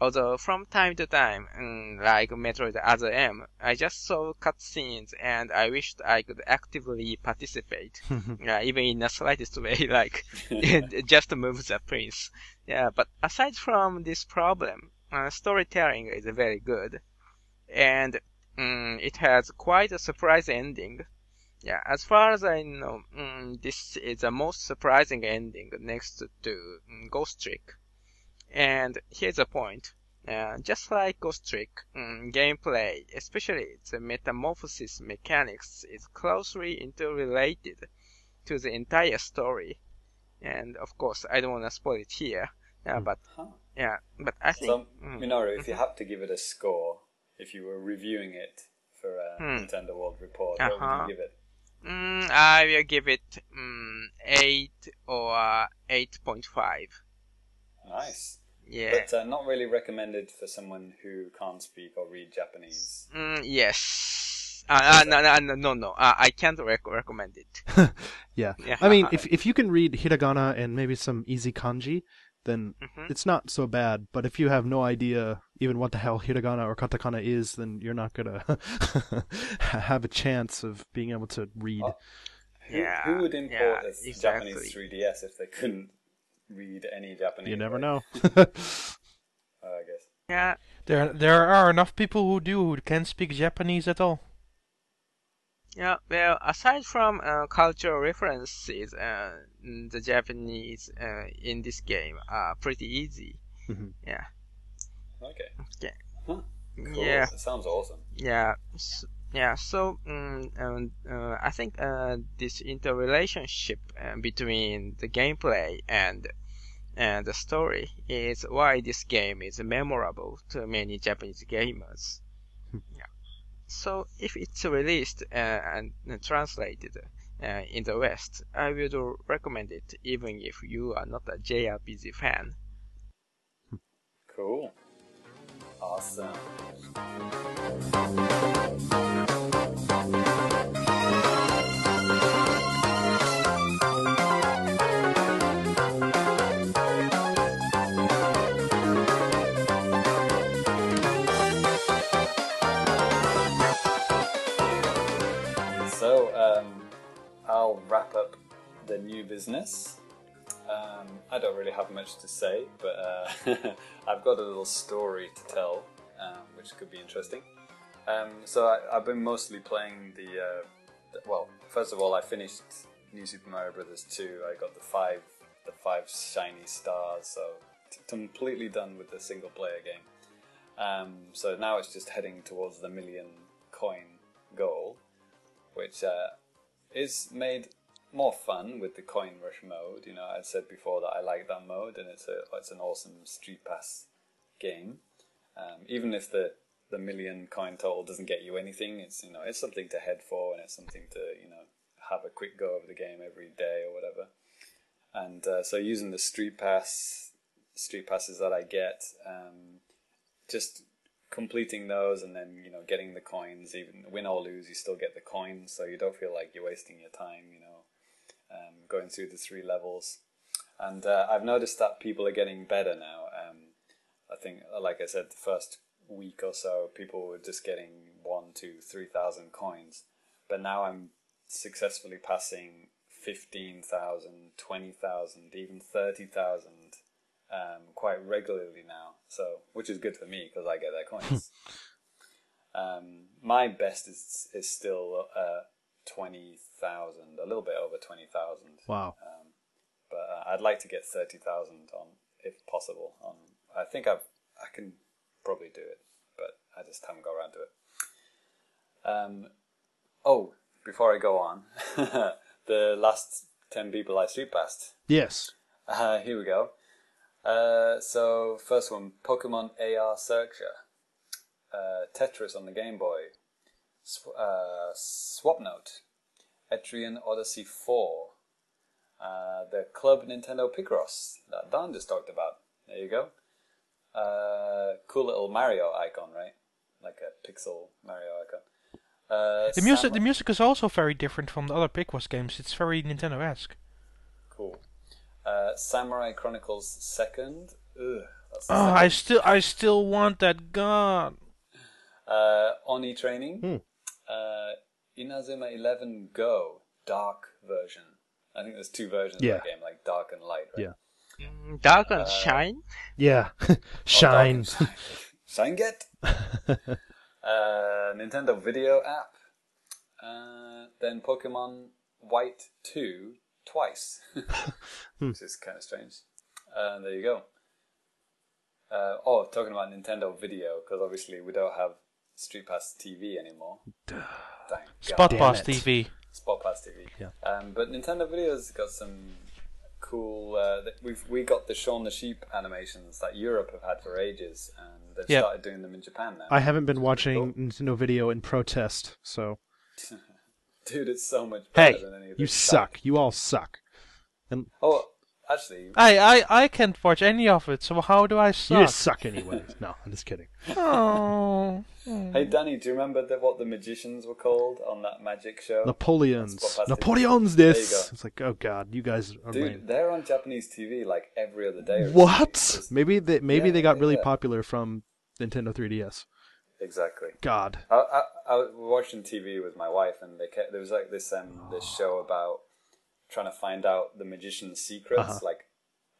Although from time to time, mm, like Metroid Other M, I just saw cutscenes and I wished I could actively participate, uh, even in the slightest way, like just move the prince. Yeah, but aside from this problem, uh, storytelling is very good. And mm, it has quite a surprise ending. Yeah, as far as I know, mm, this is the most surprising ending next to mm, Ghost Trick. And here's the point. Uh, just like Ghost Trick, mm, gameplay, especially the metamorphosis mechanics, is closely interrelated to the entire story. And of course, I don't want to spoil it here, uh, but Huh. yeah, but I think So, mm, Minoru, if you had to give it a score, if you were reviewing it for a Hmm. Nintendo World Report, what Uh-huh. would you give it? mm, I will give it mm, eight or eight point five. Nice. Yeah. But uh, not really recommended for someone who can't speak or read Japanese. Mm, yes. Uh, uh, no, no, no, no, no. Uh, I can't rec- recommend it. Yeah. Yeah. I mean, if if you can read hiragana and maybe some easy kanji, then Mhm. it's not so bad. But if you have no idea even what the hell hiragana or katakana is, then you're not gonna have a chance of being able to read. Oh, Who, Yeah, who would import yeah, a exactly. Japanese 3DS if they couldn't read any Japanese? you never know. Oh, I guess. Yeah. There, there are enough people who do who can speak Japanese at all. Yeah, well, aside from uh, cultural references, uh, the Japanese uh, in this game are pretty easy. Mhm. Yeah, Okay. Yeah. Huh. Cool. yeah, That sounds awesome. yeah, s yeah. So, um, um, uh, I think uh, this interrelationship uh, between the gameplay and and the story is why this game is memorable to many Japanese gamers. yeah. So, if it's released uh, and translated uh, in the West, I would recommend it even if you are not a JRPG fan. Cool. Awesome. So, um, I'll wrap up the new business. Um, I don't really have much to say, but uh, I've got a little story to tell, um, which could be interesting. Um, so I, I've been mostly playing the, uh, the. Well, first of all, I finished New Super Mario Brothers 2. I got the five, the five shiny stars, so t- completely done with the single player game. Um, so now it's just heading towards the million coin goal, which uh, is made more fun with the coin rush mode. You know, I said before that I like that mode, and it's a it's an awesome street pass game. Um, even if the the million coin total doesn't get you anything, it's you know it's something to head for, and it's something to you know have a quick go of the game every day or whatever. And uh, so using the street pass street passes that I get, um, just completing those and then you know getting the coins even win or lose you still get the coins so you don't feel like you're wasting your time you know um, going through the three levels. And uh, I've noticed that people are getting better now. Um, I think like I said the first week or so people were just getting one two three thousand coins. But now I'm successfully passing 15,000 20,000 even 30,000 um, quite regularly now, so which is good for me because I get their coins. um, my best is is still uh, twenty thousand, a little bit over twenty thousand. Wow. Um, but uh, I'd like to get thirty thousand on, if possible. On I think I've I can probably do it, but I just haven't got around to it. Um, oh, before I go on, the last ten people I street past. Yes. Uh, here we go. Uh, so first one, Pokemon AR Searcher, uh, Tetris on the Game Boy, Sw- uh, Swapnote, Etrian Odyssey 4, uh, the Club Nintendo Picross that Don just talked about. There you go. Uh, cool little Mario icon, right? Like a pixel Mario icon. Uh, The music, Sam- the music is also very different from the other Picross games. It's very Nintendo-esque. Cool. Uh, Samurai Chronicles Second. Ugh, that's Oh, second I still, I still want that gun. Uh, Oni Training. Hmm. Uh, Inazuma 11 Go Dark version. I think there's two versions Yeah. of that game, like Dark and Light, right? Yeah. Mm, Dark and Uh, Shine. Yeah. Oh, Shine. and Shine. Shine get. uh, Nintendo Video app, uh, then Pokemon White 2 twice, which is kind of strange. Uh, there you go. Uh, oh, talking about Nintendo Video, because obviously we don't have Street Pass TV anymore. Thank Spot God. Pass. TV. Spot Pass TV. Yeah. Um, but Nintendo Video's got some cool. Uh, we've we got the Shaun the Sheep animations that Europe have had for ages, and they've Yeah. started doing them in Japan now. I haven't been watching cool. Nintendo Video in protest, so Dude, it's so much hey, better than any of you this stuff. suck. You all suck. And... Oh, actually, I, I, I can't watch any of it, so how do I You suck? just suck anyway. no, I'm just kidding. Oh. hey Danny, do you remember the, what the magicians were called on that magic show? Napoleons. That's what Napoleons There you this. go. It's like, oh god, you guys are Dude, lame. they're on Japanese TV like every other day. What? something. Maybe they maybe Yeah, they got yeah, really yeah. popular from Nintendo 3DS. Exactly. God. I, I, I was watching TV with my wife, and they kept, there was like this um this show about trying to find out the magician's secrets. Uh-huh. Like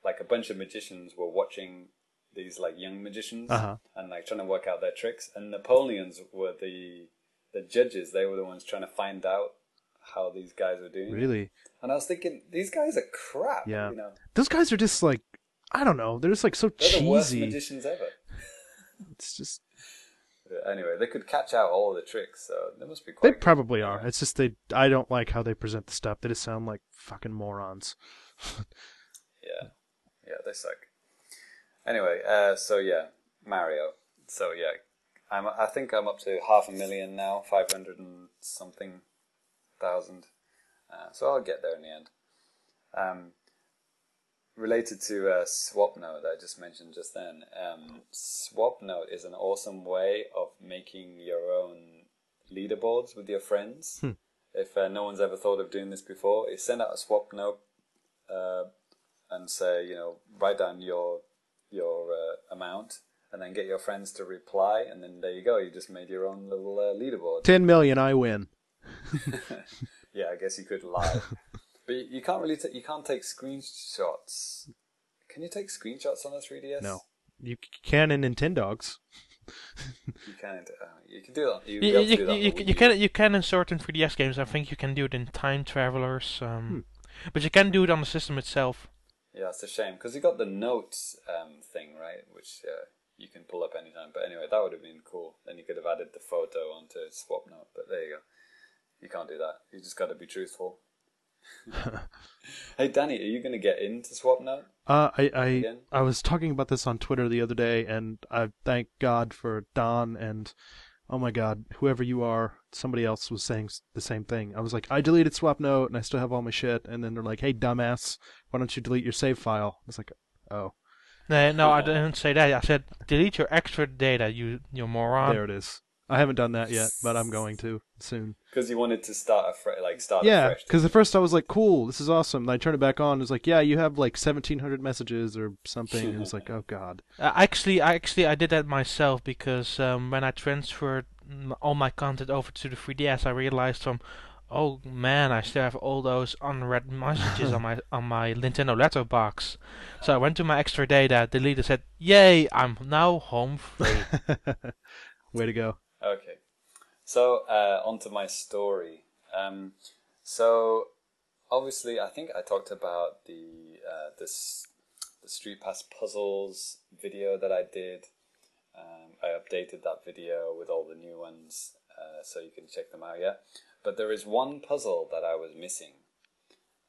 like a bunch of magicians were watching these like young magicians Uh-huh. and like trying to work out their tricks. And Napoleons were the the judges. They were the ones trying to find out how these guys were doing. Really? And I was thinking, these guys are crap. Yeah. You know, Those guys are just like I don't know. They're just like so they're cheesy. magicians ever. It's just Anyway, they could catch out all the tricks, so they must be they good. probably are. It's just they I don't like how they present the stuff. They just sound like fucking morons. Yeah, yeah, they suck. Anyway, uh, so yeah, Mario. So yeah, I'm. I think I'm up to half a million now, five hundred and something thousand. Uh, so I'll get there in the end. Um, related to uh, SwapNote that I just mentioned just then, um, SwapNote is an awesome way of making your own leaderboards with your friends. If uh, no one's ever thought of doing this before, is send out a SwapNote uh, and say, you know, write down your your uh, amount, and then get your friends to reply, and then there you go. You just made your own little uh, leaderboard. Ten million, I win. Yeah, I guess you could lie, but you, you can't really. ta- you can't take screenshots. Can you take screenshots on a 3ds? No. You can in Nintendogs. you can't. Uh, you can do that. You, You, you, you, do that you, you can you can in certain 3DS games. I think you can do it in Time Travelers, um, but you can do it on the system itself. Yeah, it's a shame because you got the notes um, thing right, which uh, you can pull up anytime. But anyway, that would have been cool. Then you could have added the photo onto Swap Note. But there you go. You can't do that. You just got to be truthful. Hey, Danny, are you going to get into SwapNote? Uh, I I, Again? I was talking about this on Twitter the other day, and I thank God for Don and oh my God, whoever you are. Somebody else was saying the same thing. I was like, I deleted SwapNote and I still have all my shit, and then they're like, Hey, dumbass, why don't you delete your save file? I was like, Oh, No, no, I didn't say that. I said delete your extra data, you you moron. there it is. I haven't done that yet, but I'm going to soon. Because you wanted to start a fre- like start Yeah, because at first I was like, "Cool, this is awesome." And I turned it back on. It was like, "Yeah, you have like 1,700 messages or something." And it was like, "Oh God." Uh, actually, I actually I did that myself because um, when I transferred all my content over to the 3DS, I realized from, oh man, I still have all those unread messages on my on my Nintendo letterbox. So I went to my extra data, deleted, it, said, "Yay, I'm now home free." Way to go. Okay. So, uh, onto my story. Um, so, obviously, I think I talked about the uh, this the Street Pass puzzles video that I did. Um, I updated that video with all the new ones, uh, so you can check them out. Yeah, but there is one puzzle that I was missing,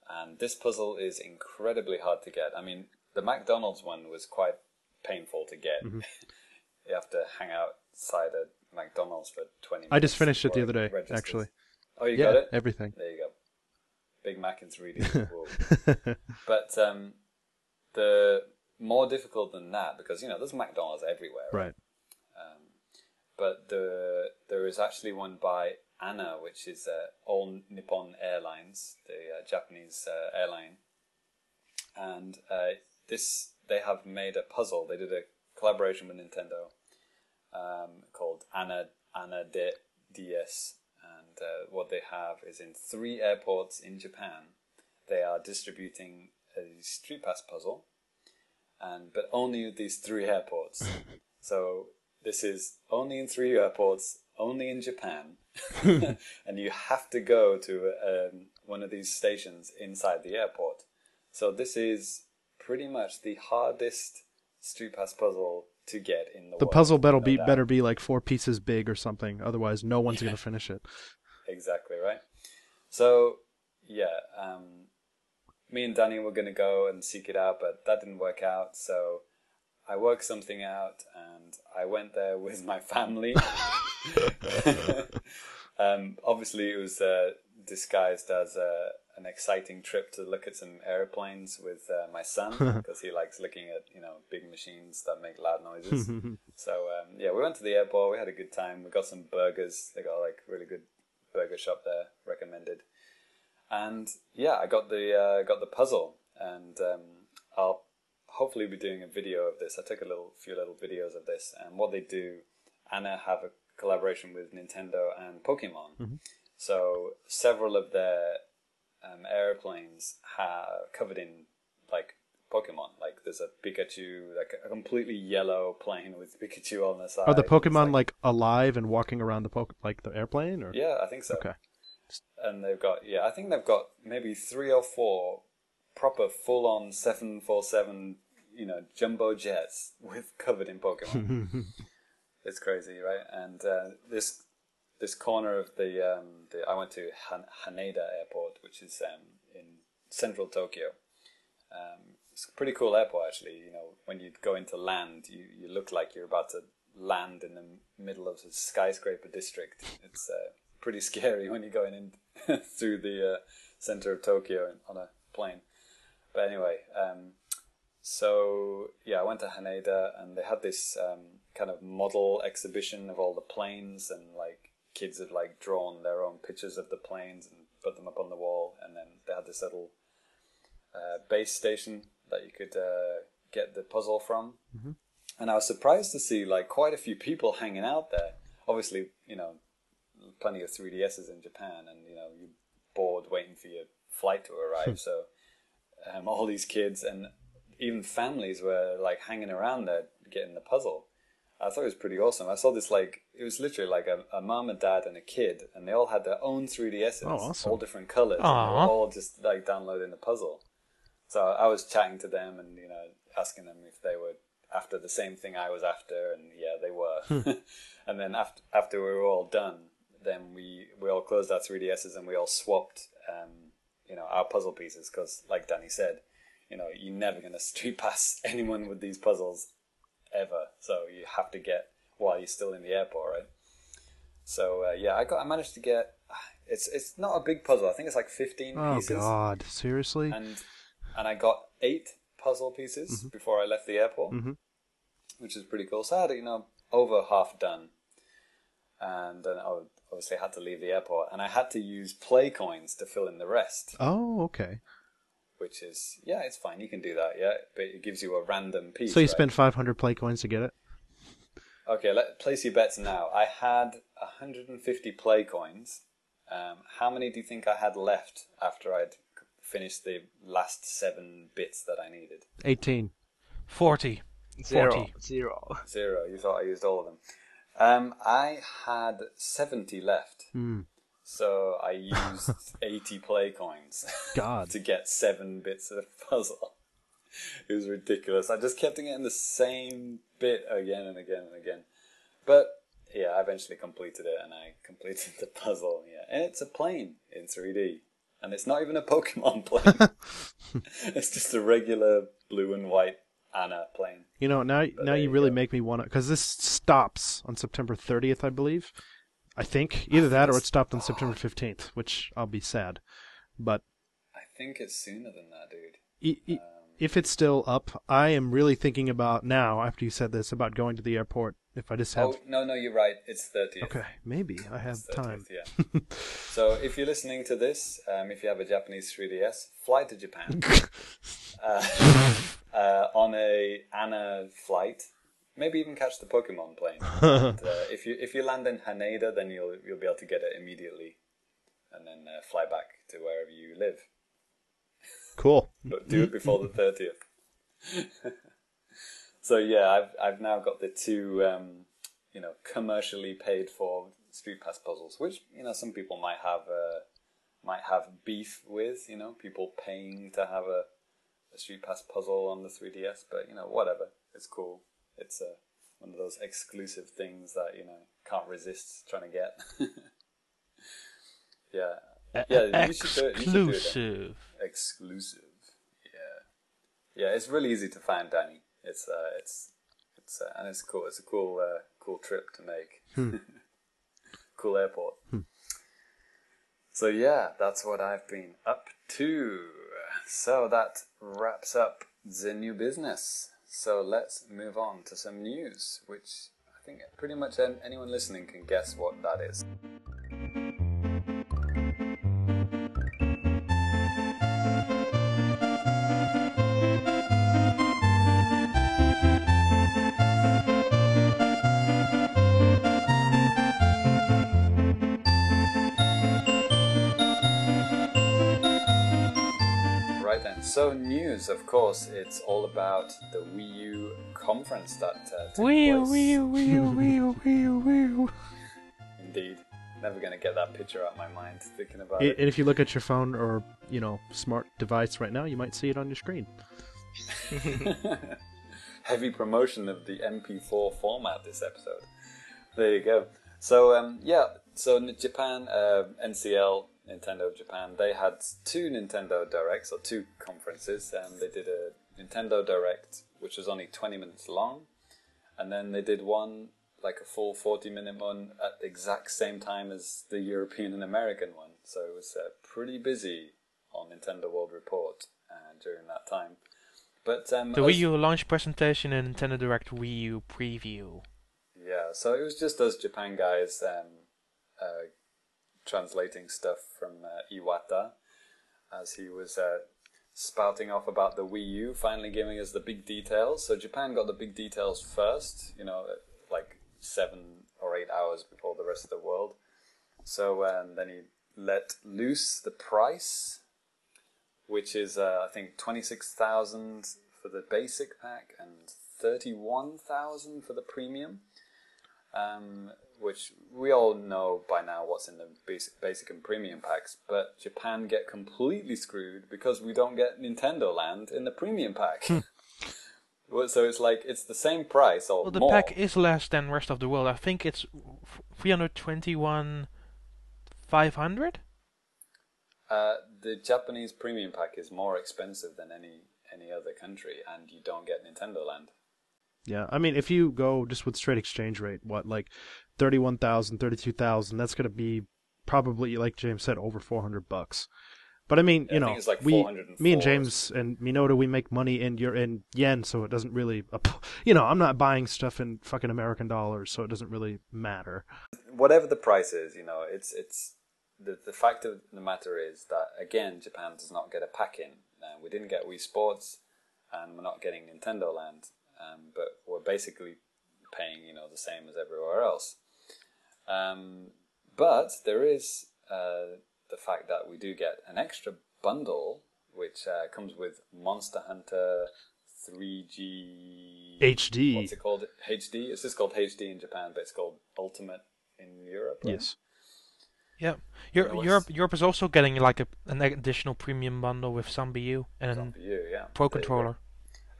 and this puzzle is incredibly hard to get. I mean, the McDonald's one was quite painful to get. you have to hang outside a McDonald's for twenty. minutes I just finished it the other day, registers. actually. Oh, you yeah, got it. everything. There you go. Big Mac in 3D. But um, the more difficult than that, because you know there's McDonald's everywhere, right. Um, but the there is actually one by ANA, which is uh, All Nippon Airlines, the uh, Japanese uh, airline, and uh, this they have made a puzzle. They did a collaboration with Nintendo um, called ANA ANA de DS, and uh, what they have is in three airports in Japan, they are distributing a Street Pass puzzle, and but only at these three airports. so this is only in three airports, only in Japan, and you have to go to um, one of these stations inside the airport. So this is pretty much the hardest Street Pass puzzle to get in the, The world. puzzle better no be doubt. better be like four pieces big or something. Otherwise, no one's gonna finish it. Exactly right. So yeah, um, me and Danny were gonna go and seek it out, but that didn't work out. So I worked something out, and I went there with my family. um, obviously, it was uh, disguised as a, an exciting trip to look at some airplanes with uh, my son because he likes looking at you know big machines that make loud noises. so um, yeah, we went to the airport. We had a good time. We got some burgers. They got like really good burger shop there. Recommended. And yeah, I got the uh, got the puzzle, and um, I'll hopefully be doing a video of this. I took a little few little videos of this, and what they do, ANA have a collaboration with Nintendo and Pokemon. So several of their um, airplanes are covered in like Pokemon. Like there's a Pikachu, like a completely yellow plane with Pikachu on the side. Are the Pokemon like, alive and walking around the poke like the airplane? Or Yeah, I think so. okay, and they've got yeah, I think they've got maybe three or four proper full on seven four seven you know jumbo jets with covered in Pokemon. it's crazy, right? And uh, this this corner of the um, the I went to Han- Haneda Airport, which is um, in central Tokyo. Um, it's a pretty cool airport, actually. You know, when you go into land, you, you look like you're about to land in the middle of a skyscraper district. It's uh, pretty scary when you're going in through the uh, center of Tokyo on a plane. But anyway, um, so yeah, I went to Haneda and they had this um, kind of model exhibition of all the planes and like kids had like drawn their own pictures of the planes and put them up on the wall and then they had this little uh, base station that you could uh, get the puzzle from. And I was surprised to see like quite a few people hanging out there. Obviously, you know, plenty of 3DSs in Japan, and you know, you're bored waiting for your flight to arrive. so, um, all these kids and even families were like hanging around there getting the puzzle. I thought it was pretty awesome. I saw this like it was literally like a, a mom and dad and a kid, and they all had their own 3DSs, Oh, awesome. all different colors. And they were all just like downloading the puzzle. So I was chatting to them and you know asking them if they were after the same thing I was after, and yeah, they were. and then after after we were all done, then we we all closed our 3DSs and we all swapped, um, you know, our puzzle pieces because, like Danny said, you know, you're never gonna street pass anyone with these puzzles ever. So you have to get while you're still in the airport, right? So uh, yeah, I got I managed to get. It's it's not a big puzzle. I think it's like 15 oh god, seriously? and and I got eight puzzle pieces before I left the airport, Mhm. which is pretty cool. So I had you know over half done, and then I obviously had to leave the airport, and I had to use play coins to fill in the rest, oh, okay. Which is yeah, it's fine. You can do that, yeah, but it gives you a random piece. So you right? spent 500 play coins to get it? Okay, let place your bets now. I had 150 play coins. Um, how many do you think I had left after I'd finished the last seven bits that I needed? 18. 40. Zero. 40. Zero. Zero. You thought I used all of them. Um, I had 70 left. Hmm. So I used 80 play coins God. to get seven bits of the puzzle. It was ridiculous. I just kept getting the same bit again and again and again. But yeah, I eventually completed it and I completed the puzzle. Yeah, and it's a plane in 3D. And it's not even a Pokemon plane. it's just a regular blue and white ANA plane. You know, now now you really go. make me want to because this stops on September 30th, I believe. I think either that or it stopped on September 15th, which I'll be sad. But I think it's sooner than that, dude. i- i- if it's still up, I am really thinking about now after you said this about going to the airport. If I just have Oh no, no, you're right. It's 30th. okay, maybe I have 30th, time. Yeah. so if you're listening to this, um, if you have a Japanese 3DS, fly to Japan uh, uh, on a ANA flight. Maybe even catch the Pokemon plane. and, uh, if you if you land in Haneda, then you'll you'll be able to get it immediately, and then uh, fly back to wherever you live. cool. But do it before the thirtieth. so yeah, I've I've now got the two um, you know commercially paid for Street Pass puzzles, which you know some people might have uh, might have beef with. You know, people paying to have a, a Street Pass puzzle on the 3DS, but you know, whatever. It's cool. It's uh, one of those exclusive things that you know can't resist trying to get. yeah, yeah. You should do it. You should do it. Exclusive. Exclusive. Yeah, yeah. It's really easy to find, Danny. It's uh, it's it's uh, and it's cool. It's a cool uh, cool trip to make. cool airport. So yeah, that's what I've been up to. So that wraps up the new business. So let's move on to some news, which I think pretty much anyone listening can guess what that is. So news, of course, it's all about the Wii U conference that uh, took Wee place. wee wee wee wee wee. Indeed. Never going to get that picture out of my mind thinking about I- it. And if you look at your phone or you know smart device right now, you might see it on your screen. Heavy promotion of the MP4 format this episode. There you go. So um, yeah, so in Japan, uh, NCL, Nintendo of Japan, they had two Nintendo Directs or two conferences. Um, they did a Nintendo Direct, which was only 20 minutes long, and then they did one like a full 40 minute one at the exact same time as the European and American one. So it was uh, pretty busy on Nintendo World Report uh, during that time. But um, The Wii U launch presentation and Nintendo Direct Wii U preview. Yeah, so it was just us Japan guys um, uh, translating stuff from uh, Iwata as he was uh, spouting off about the Wii U, finally giving us the big details. So Japan got the big details first, you know, like seven or eight hours before the rest of the world. So um, then he let loose the price, which is uh, I think twenty six thousand for the basic pack and thirty one thousand for the premium um, which we all know by now what's in the basic, basic and premium packs, but Japan get completely screwed because we don't get Nintendo Land in the premium pack. So it's like it's the same price or Well, the more. pack is less than rest of the world. I think it's 321 500. Uh, the Japanese premium pack is more expensive than any any other country, and you don't get Nintendo Land. Yeah, I mean, if you go just with straight exchange rate, what like thirty-one thousand, thirty-two thousand, that's gonna be probably like James said, over four hundred bucks. But I mean, Yeah, you know, like we, me and James and Minoru, we make money in your in yen, so it doesn't really, you know, I'm not buying stuff in fucking American dollars, so it doesn't really matter. whatever the price is, you know, it's it's the the fact of the matter is that again, Japan does not get a pack in. Uh, we didn't get Wii Sports, and we're not getting Nintendo Land, um, but we're basically paying, you know, the same as everywhere else. Um, but there is uh, the fact that we do get an extra bundle, which uh, comes with Monster Hunter 3G HD. What's it called? HD. It's just called HD in Japan, but it's called Ultimate in Europe. right? Yes. Yeah, Europe, what's- Europe, Europe is also getting like a, an additional premium bundle with ZombiU and It's on for you, yeah. Pro There you. Controller.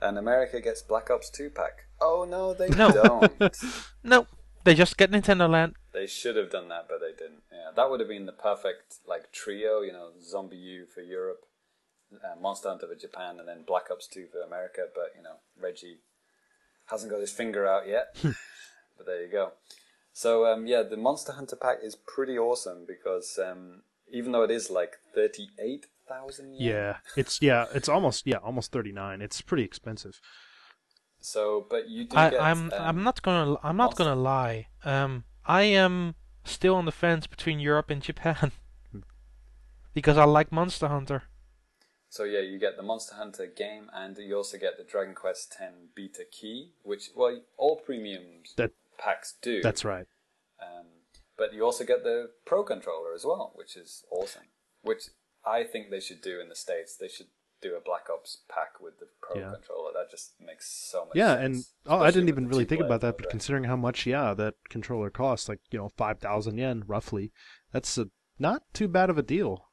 And America gets Black Ops 2 pack. Oh no, they No. don't. No, they just get Nintendo Land. they should have done that, but they didn't. Yeah, that would have been the perfect like trio. You know, ZombiU for Europe, uh, Monster Hunter for Japan, and then Black Ops 2 for America. But you know, Reggie hasn't got his finger out yet. but there you go. So um, yeah, the Monster Hunter pack is pretty awesome because um, even though it is like thirty-eight thousand. Yeah, it's yeah, it's almost yeah, almost thirty-nine. It's pretty expensive. So, but you do I, get. I'm um, I'm not gonna I'm not Monster- gonna lie. Um, I am still on the fence between Europe and Japan because I like Monster Hunter. So yeah, you get the Monster Hunter game, and you also get the Dragon Quest X Beta Key, which well, all premiums That packs do. that's right. Um, but you also get the Pro controller as well, which is awesome. Which I think they should do in the states. They should do a Black Ops pack with the Pro Yeah. controller. That just makes so much sense. Yeah, sense. and oh, I didn't even really think about that, but right? considering how much, yeah, that controller costs, like you know, five thousand yen roughly, that's a, not too bad of a deal.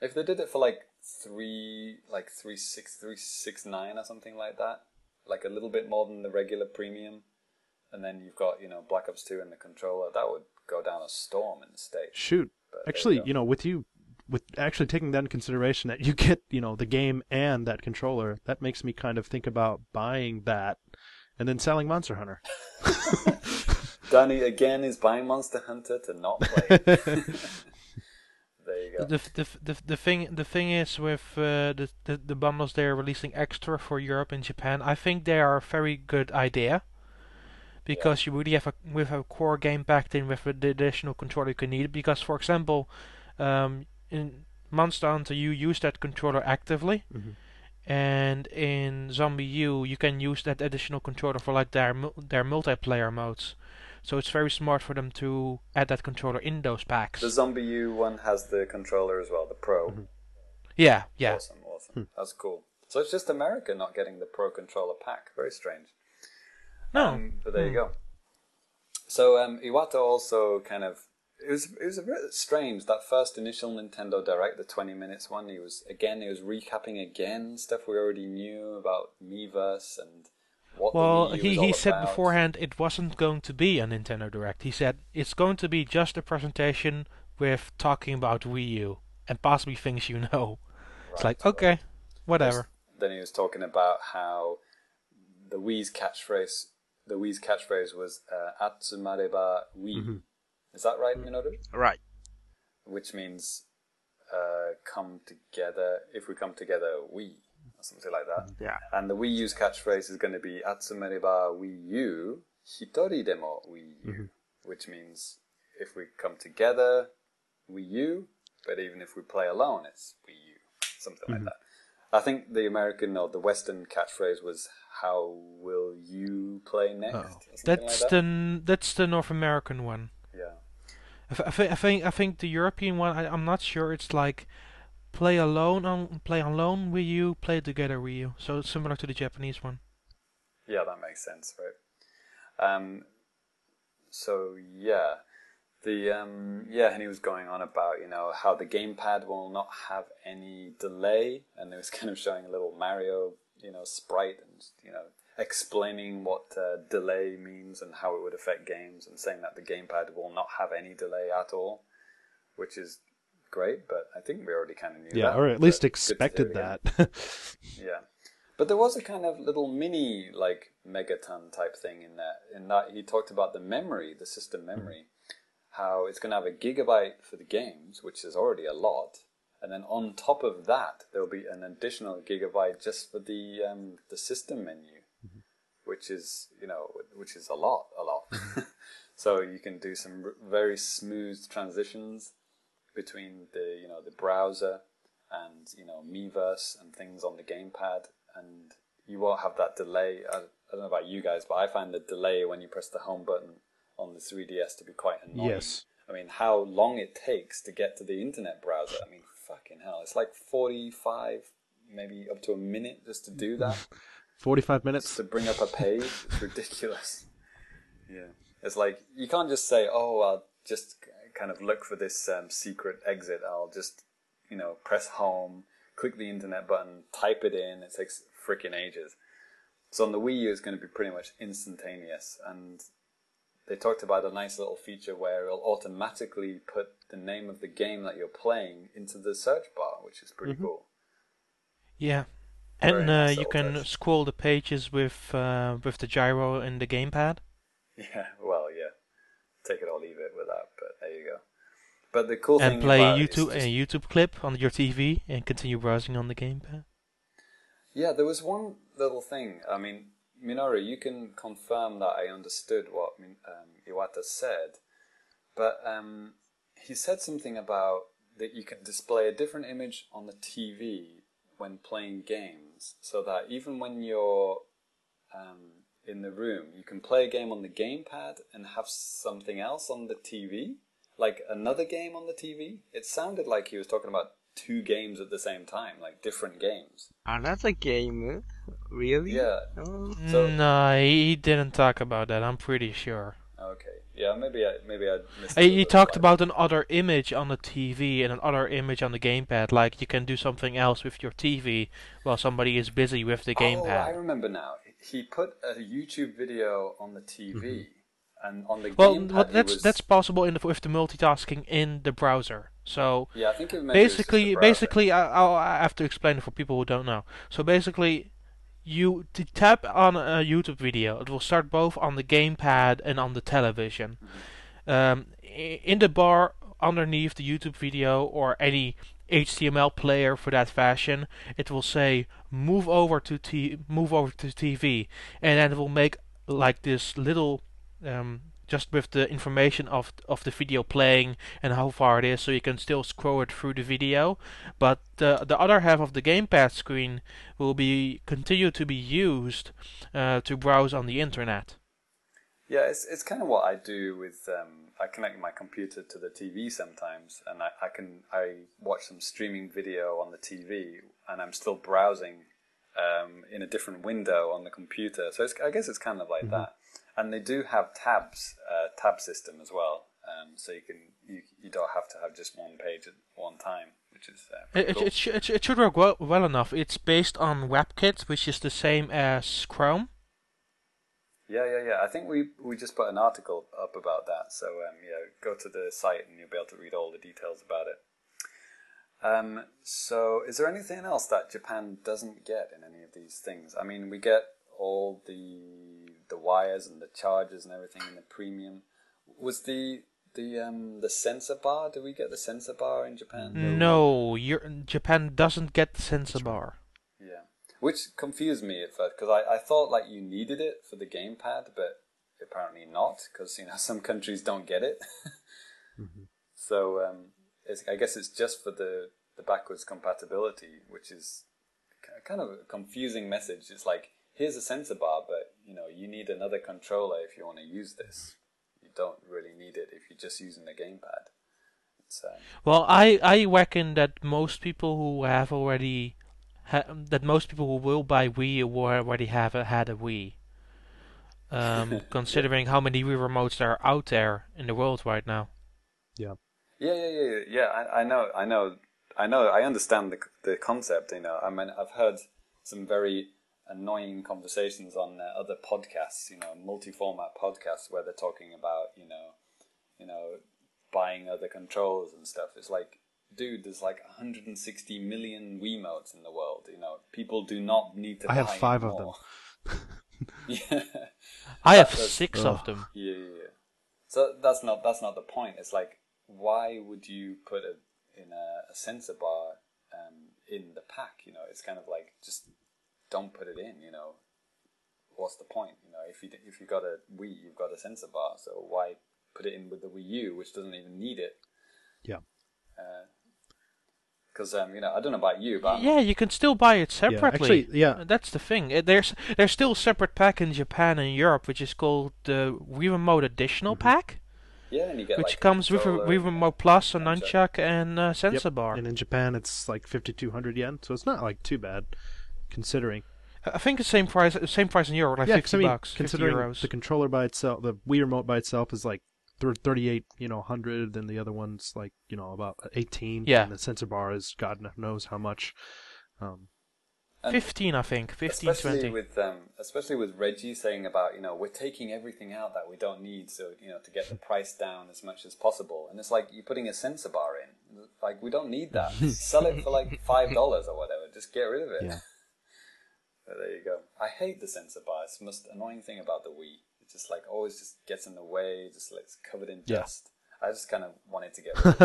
If they did it for like three, like three six three six nine or something like that, like a little bit more than the regular premium, and then you've got you know Black Ops Two and the controller, that would go down a storm in the states. Shoot, But there you actually, you know, with you, with actually taking that in consideration that you get, you know, the game and that controller, that makes me kind of think about buying that and then selling Monster Hunter. Danny again is buying Monster Hunter to not play. there you go. The, the the the thing the thing is with uh, the, the the bundles they're releasing extra for Europe and Japan. I think they are a very good idea because you really have a with a core game packed in with the additional controller you can need. Because for example, um, in Monster Hunter you use that controller actively, Mhm. and in Zombie U you can use that additional controller for like their mul- their multiplayer modes. So it's very smart for them to add that controller in those packs. The Zombie U one has the controller as well, the Pro. Mm-hmm. yeah, yeah. Awesome, awesome. That's cool. So it's just America not getting the Pro controller pack. Very strange. No, Um, but there you go. So um, Iwata also kind of it was it was a bit strange that first initial Nintendo Direct, the twenty minutes one. He was again he was recapping again stuff we already knew about Miiverse and what Well, the Wii U he, was he all said about. beforehand it wasn't going to be a Nintendo Direct. He said it's going to be just a presentation with talking about Wii U and possibly things you know. It's Right, like, okay, whatever. Then he was talking about how the Wii's catchphrase, the Wii's catchphrase was uh, "Atsumareba Wii." Mm-hmm. Is that right, Minoru? Right. Which means uh, "come together." If we come together, we or something like that. Yeah. And the Wii U's catchphrase is going to be "Atsumareba Wii U, hitori demo Wii U," which means if we come together, Wii U. But even if we play alone, it's Wii U, something like that. I think the American or the Western catchphrase was "How will you play next?" something That's like that. the that's the North American one. I, I, thi- I think I think the European one. I, I'm not sure. It's like play alone on play alone with you, play together with you. So it's similar to the Japanese one. Yeah, that makes sense, right? Um, so yeah, the um, yeah, and he was going on about you know how the gamepad will not have any delay, and it was kind of showing a little Mario you know sprite and you know explaining what uh, delay means and how it would affect games, and saying that the gamepad will not have any delay at all, which is great. But I think we already kind of knew Yeah, that. or at least but good to hear expected that. Yeah. But there was a kind of little mini like megaton type thing in that in that he talked about the memory, the system memory, how it's gonna have a gigabyte for the games, which is already a lot. And then on top of that there'll be an additional gigabyte just for the um, the system menu. Which is, you know, which is a lot, a lot. so you can do some r- very smooth transitions between the, you know, the browser and you know Miiverse and things on the gamepad, and you won't have that delay. I, I don't know about you guys, but I find the delay when you press the home button on the 3DS to be quite annoying. Yes. I mean, how long it takes to get to the internet browser. I mean, fucking hell, it's like 45, maybe up to a minute just to do that, 45 just minutes. to bring up a page. It's ridiculous. Yeah, it's like you can't just say, "Oh, I'll just kind of look for this um, secret exit." I'll just, you know, press home, click the internet button, type it in. It takes freaking ages. So on the Wii U, it's going to be pretty much instantaneous, and they talked about a nice little feature where it'll automatically put the name of the game that you're playing into the search bar, which is pretty cool. Yeah. And nice uh, you can touch. scroll the pages with uh, with the gyro in the gamepad. Yeah, well, yeah, take it or leave it with that, but there you go. But the cool thing and play it is YouTube just- a YouTube clip on your TV and continue browsing on the gamepad. Yeah, there was one little thing. I mean, Minoru, you can confirm that I understood what um, Iwata said, but um, he said something about that you can display a different image on the TV when playing games, so that even when you're um, in the room, you can play a game on the gamepad and have something else on the TV, like another game on the TV. It sounded like he was talking about two games at the same time, like different games. Another game? Really? Yeah. Oh. So- no, he he didn't talk about that. I'm pretty sure. Okay. Yeah, maybe I maybe I missed. It He talked about an other image on the TV and an other image on the gamepad. Like you can do something else with your TV while somebody is busy with the gamepad. Oh, I remember now. He put a YouTube video on the TV, and on the Mm-hmm. Well, gamepad well, that's was- that's possible in the, with the multitasking in the browser. So Yeah, I think it meant it basically, basically, I, I'll I have to explain it for people who don't know. So basically, you t- tap on a YouTube video, it will start both on the gamepad and on the television. Um, in the bar underneath the YouTube video or any HTML player for that fashion, it will say move over to t- move over to TV, and then it will make like this little um, just with the information of of the video playing and how far it is, so you can still scroll it through the video. But the the other half of the gamepad screen will be continue to be used uh, to browse on the internet. Yeah, it's it's kind of what I do with. Um, I connect my computer to the TV sometimes, and I, I can I watch some streaming video on the TV, and I'm still browsing um, in a different window on the computer. So it's, I guess it's kind of like that. And they do have tabs, uh, tab system as well. Um, so you can you you don't have to have just one page at one time, which is uh, It, cool. it, it, it should work well, well enough. It's based on WebKit, which is the same as Chrome. Yeah, yeah, yeah. I think we we just put an article up about that. So um, yeah, go to the site and you'll be able to read all the details about it. Um, so is there anything else that Japan doesn't get in any of these things? I mean, we get all the the wires and the chargers and everything in the premium. Was the the um the sensor bar? Do we get the sensor bar in Japan? No, you Japan doesn't get the sensor bar. Yeah, which confused me at first because I, I thought like you needed it for the gamepad, but apparently not because you know some countries don't get it. So um, it's, I guess it's just for the the backwards compatibility, which is ki- kind of a confusing message. It's like here's a sensor bar, but you know you need another controller if you want to use this. You don't really need it if you're just using the gamepad. It's, um, Well, I I reckon that most people who have already ha- that most people who will buy Wii will already have a, had a Wii. Um, considering how many Wii remotes there are out there in the world right now. Yeah, yeah, yeah, yeah. yeah I, I know, I know, I know. I understand the the concept. You know, I mean, I've heard some very annoying conversations on uh, other podcasts. You know, multi-format podcasts where they're talking about you know, you know, buying other controllers and stuff. It's like, dude, there's like 160 million Wiimotes in the world. You know, people do not need to. I have buy five of them. yeah. I have that's- six of them. Yeah, yeah, yeah. So that's not that's not the point. It's like why would you put a in a, a sensor bar um, in the pack? You know, it's kind of like just don't put it in. You know, what's the point? You know, if you if you got a Wii, you've got a sensor bar. So why put it in with the Wii U, which doesn't even need it? Yeah. Because um, you know, I don't know about you, but Yeah, you can still buy it Yeah, separately. actually, yeah. Uh, That's the thing. Uh, There's there's still a separate pack in Japan and Europe, which is called the Wii Remote Additional Pack, yeah, and you get which like, comes with a Wii Remote Plus, a nunchuck. nunchuck, and a sensor Yep. bar. And in Japan, it's like 5,200 yen, so it's not like too bad, considering. I think the same price, same price in Europe, like yeah, 50 'cause I mean, bucks, 50 considering euros. the controller by itself, the Wii remote by itself is like 38, you know, 100, and the other one's like, you know, about 18. Yeah. And the sensor bar is God knows how much. Um, and- 15, I think, 15, especially 20. with um, especially with Reggie saying about you know we're taking everything out that we don't need, so you know to get the price down as much as possible. And it's like you're putting a sensor bar in, like we don't need that. Sell it for like five dollars or whatever. Just get rid of it. Yeah. But there you go. I hate the sensor bar. It's the most annoying thing about the Wii. It just like always just gets in the way. Just like it's covered in Yeah. dust. I just kind of wanted to get rid of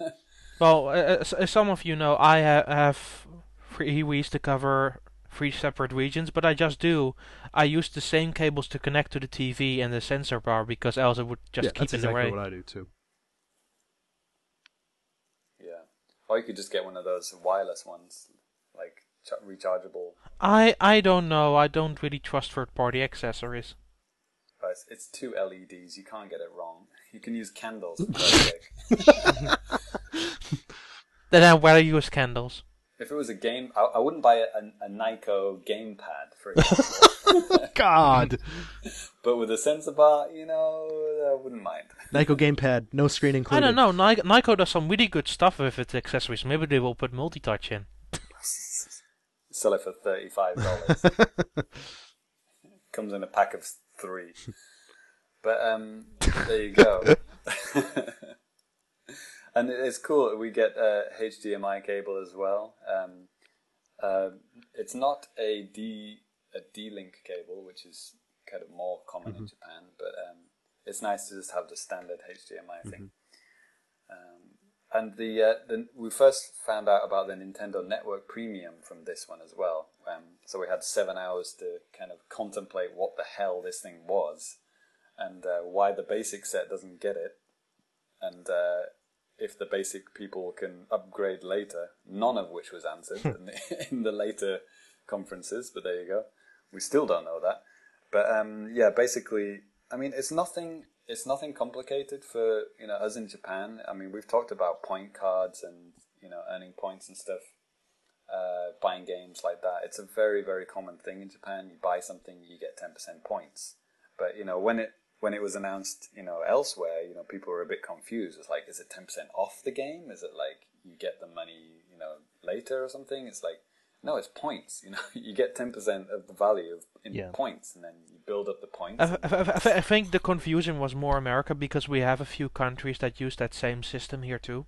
it. Well, uh, as, as some of you know, I ha- have three Wii's to cover three separate regions, but I just do. I use the same cables to connect to the TV and the sensor bar because else it would just yeah, keep that's in the exactly way. what I do too. yeah. Or you could just get one of those wireless ones, like ch- rechargeable. I I don't know. I don't really trust third-party accessories. But it's, it's two LEDs. You can't get it wrong. You can use candles. Perfect. That Then uh, I wear use candles. If it was a game, I, I wouldn't buy a, a, a Nyko gamepad, for example. God. but with a sensor bar, you know, I wouldn't mind. Nyko gamepad, no screen included. I don't know. Ni- Nyko does some really good stuff with its accessories. Maybe they will put multi-touch in. Sell it for thirty-five dollars. Comes in a pack of three. But um, there you go. and it's cool. We get a HDMI cable as well. Um, uh, it's not a D a D-Link cable, which is kind of more common in Japan, but um, it's nice to just have the standard HDMI thing. And the, uh, the we first found out about the Nintendo Network Premium from this one as well. Um, so we had seven hours to kind of contemplate what the hell this thing was, and uh, why the basic set doesn't get it, and uh, if the basic people can upgrade later. None of which was answered in, the, in the later conferences, but there you go. We still don't know that. But um, yeah, basically, I mean, it's nothing. It's nothing complicated for you know us in Japan. I mean, we've talked about point cards and you know earning points and stuff, uh, buying games like that. It's a very very common thing in Japan. You buy something, you get ten percent points. But you know when it when it was announced, you know elsewhere, you know people were a bit confused. It's like, is it ten percent off the game? Is it like you get the money, you know, later or something? It's like no, it's points. You know, you get ten percent of the value of in Yeah. points, and then you build up the points. I, I, I, think the confusion was more America because we have a few countries that use that same system here too,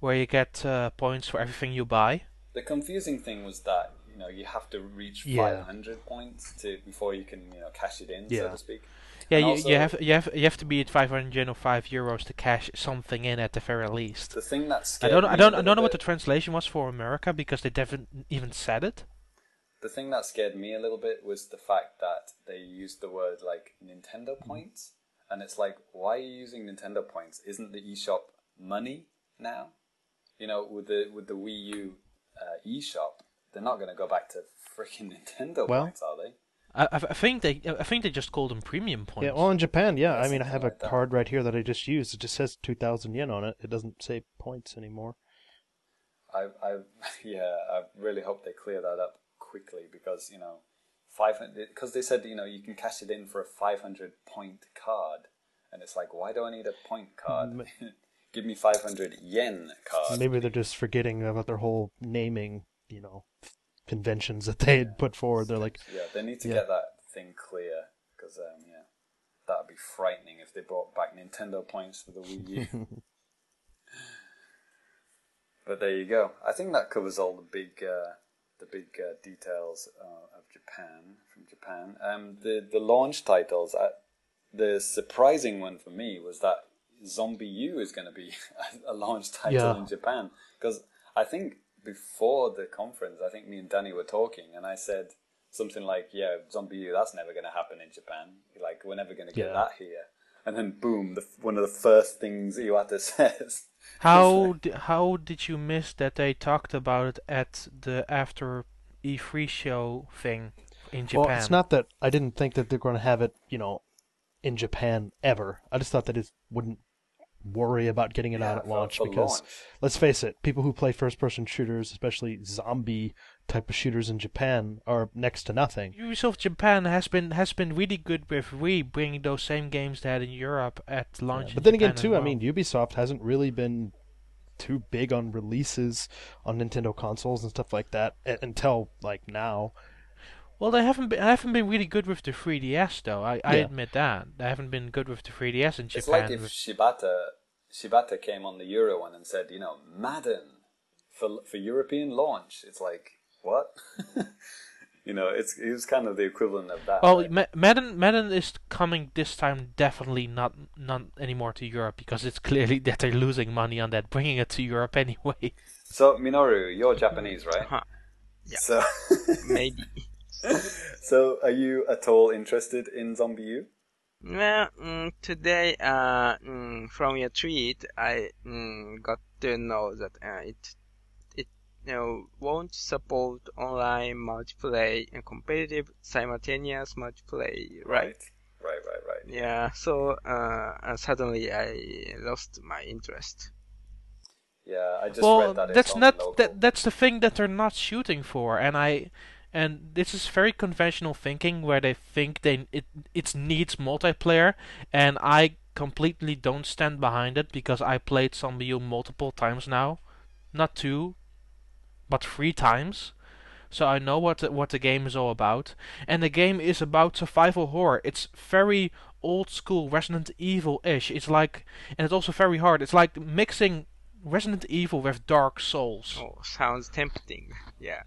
where you get uh, points for everything you buy. The confusing thing was that you know you have to reach Yeah. 500 points to before you can you know cash it in, so to speak. Yeah, And you, also- you have you have you have to be at 500 yen or 5 euros to cash something in at the very least. The thing that scared I don't I don't I don't know what the translation was for America because they haven't even said it. the thing that scared me a little bit was the fact that they used the word like Nintendo Mm-hmm. points, and it's like, why are you using Nintendo points? Isn't the eShop money now? You know, with the with the Wii U uh, eShop, they're not going to go back to freaking Nintendo Well- points, are they? I, I I think they I think they just called them premium points. Yeah, well, in Japan, yeah. Yeah, I mean, I something have a like that. card right here that I just used. It just says 2,000 yen on it. It doesn't say points anymore. I, I, yeah, I really hope they clear that up quickly because you know, five hundred. Because they said you know you can cash it in for a five hundred point card, and it's like, why do I need a point card? Give me five hundred yen card. Maybe they're just forgetting about their whole naming, you know, conventions that they had put forward. They're like, Yeah, they need to Yeah. get that thing clear because um, yeah, that would be frightening if they brought back Nintendo points for the Wii U. but there you go. I think that covers all the big, uh, the big uh, details uh, of Japan from Japan. Um, the the launch titles. I, the surprising one for me was that ZombiU is going to be a launch title Yeah. in Japan because I think before the conference, I think me and Danny were talking, and I said something like, "Yeah, ZombiU, that's never going to happen in Japan. Like, we're never going to get Yeah. that here." And then, boom! The, one of the first things Iwata says. How di- how did you miss that they talked about it at the after E3 show thing in Japan? well, it's not that I didn't think that they're going to have it, you know, in Japan ever. I just thought that it wouldn't worry about getting it out at launch because launch. let's face it, people who play first-person shooters, especially zombie type of shooters in Japan, are next to nothing. Ubisoft Japan has been has been really good with Wii bringing those same games they had in Europe at launch. in But then again, Japan as too, I mean, Ubisoft hasn't really been too big on releases on Nintendo consoles and stuff like that until like now. well, they haven't been I haven't been really good with the 3DS though. I, I Yeah. admit that they haven't been good with the 3DS in Japan. It's like if Shibata Shibata came on the Euro one and said, you know, Madden for for European launch. It's like what? you know, it's it was kind of the equivalent of that. Well, right? Ma- Madden Madden is coming this time definitely not not anymore to Europe because it's clearly that they're losing money on that, bringing it to Europe anyway. so Minoru, you're Japanese, right? Huh. Yeah. So, Maybe. so are you at all interested in ZombiU? Well, mm, today, uh, mm, from your tweet, I mm, got to know that uh, it it you know won't support online multiplayer and competitive simultaneous multiplayer, right? Right, right, right. Yeah. So uh, uh, suddenly I lost my interest. Yeah, I just well, read that. that's it's on not that. That's the thing that they're not shooting for, and I, and this is very conventional thinking where they think they it it needs multiplayer, and I completely don't stand behind it because I played ZombiU multiple times now, not two, but three times. So I know what the, what the game is all about, and the game is about survival horror. It's very old school Resident Evil ish. It's like, and it's also very hard. It's like mixing Resident Evil with Dark Souls. Oh, sounds tempting. Yeah.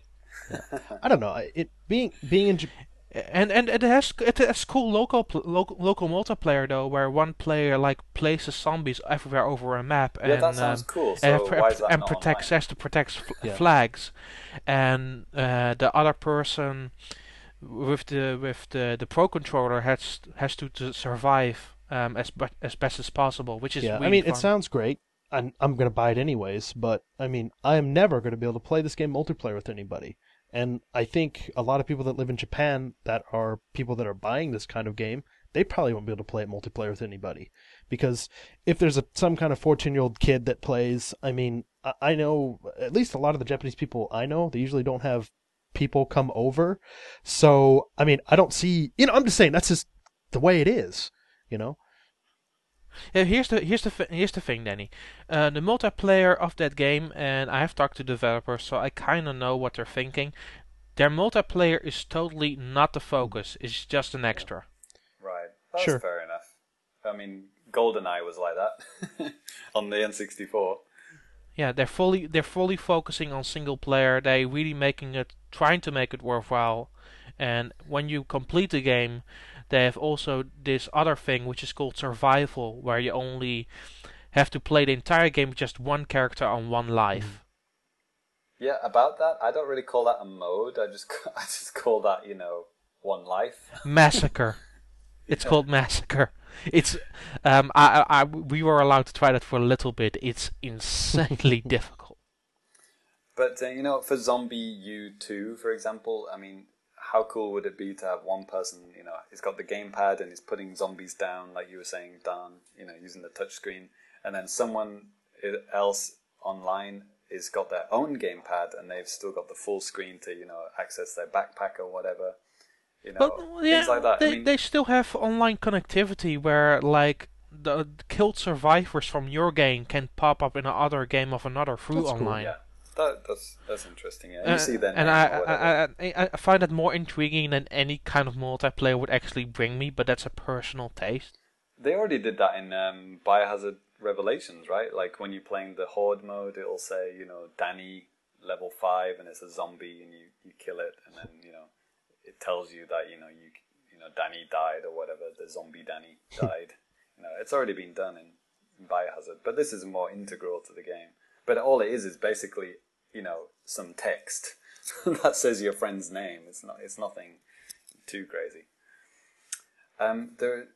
I don't know. It being being in J- And and it has it has cool local local local multiplayer though, where one player like places zombies everywhere over a map yeah, and that sounds um, cool. So and, why is that and not protects online? has to protect f- Yeah. flags, and uh, the other person with the with the the pro controller has has to, to survive um, as be- as best as possible, which is yeah. I mean, fun. it sounds great. I'm I'm gonna buy it anyways. But I mean, I am never gonna be able to play this game multiplayer with anybody. And I think a lot of people that live in Japan that are people that are buying this kind of game, they probably won't be able to play it multiplayer with anybody. Because if there's a some kind of 14 year old kid that plays, I mean, I, I know at least a lot of the Japanese people I know, they usually don't have people come over. So I mean, I don't see. You know, I'm just saying that's just the way it is. You know. Yeah, here's the here's the th- here's the thing, Danny. Uh, the multiplayer of that game, and I have talked to developers, so I kind of know what they're thinking. Their multiplayer is totally not the focus; it's just an extra. Right. That's Sure. fair enough. I mean, GoldenEye was like that on the N64. Yeah, they're fully they're fully focusing on single player. They really making it, trying to make it worthwhile. And when you complete the game, they have also this other thing which is called survival, where you only have to play the entire game with just one character on one life. Yeah, about that, I don't really call that a mode. I just I just call that you know one life. Massacre. It's called Massacre. It's um I, I I- we were allowed to try that for a little bit. It's insanely difficult. But uh, you know, for ZombiU two, for example, I mean, how cool would it be to have one person, you know, he's got the gamepad and he's putting zombies down, like you were saying, Dan, you know, using the touchscreen, and then someone else online is got their own gamepad and they've still got the full screen to, you know, access their backpack or whatever, you know, But yeah, things like that. they I mean, they still have online connectivity where like the killed survivors from your game can pop up in another game of another through That's cool, online. yeah, that, that's that's interesting. Yeah, you Uh, see their and. I, I, I I find that more intriguing than any kind of multiplayer would actually bring me, but that's a personal taste. They already did that in um, Biohazard Revelations, right? Like when you're playing the Horde mode, it'll say, you know, Danny level five, and it's a zombie, and you, you kill it, and then you know, it tells you that you know you you know Danny died or whatever. The zombie Danny died. you know, it's already been done in, in Biohazard, but this is more integral to the game. But all it is is basically you know some text that says your friend's name. It's not. It's nothing too crazy. Um, there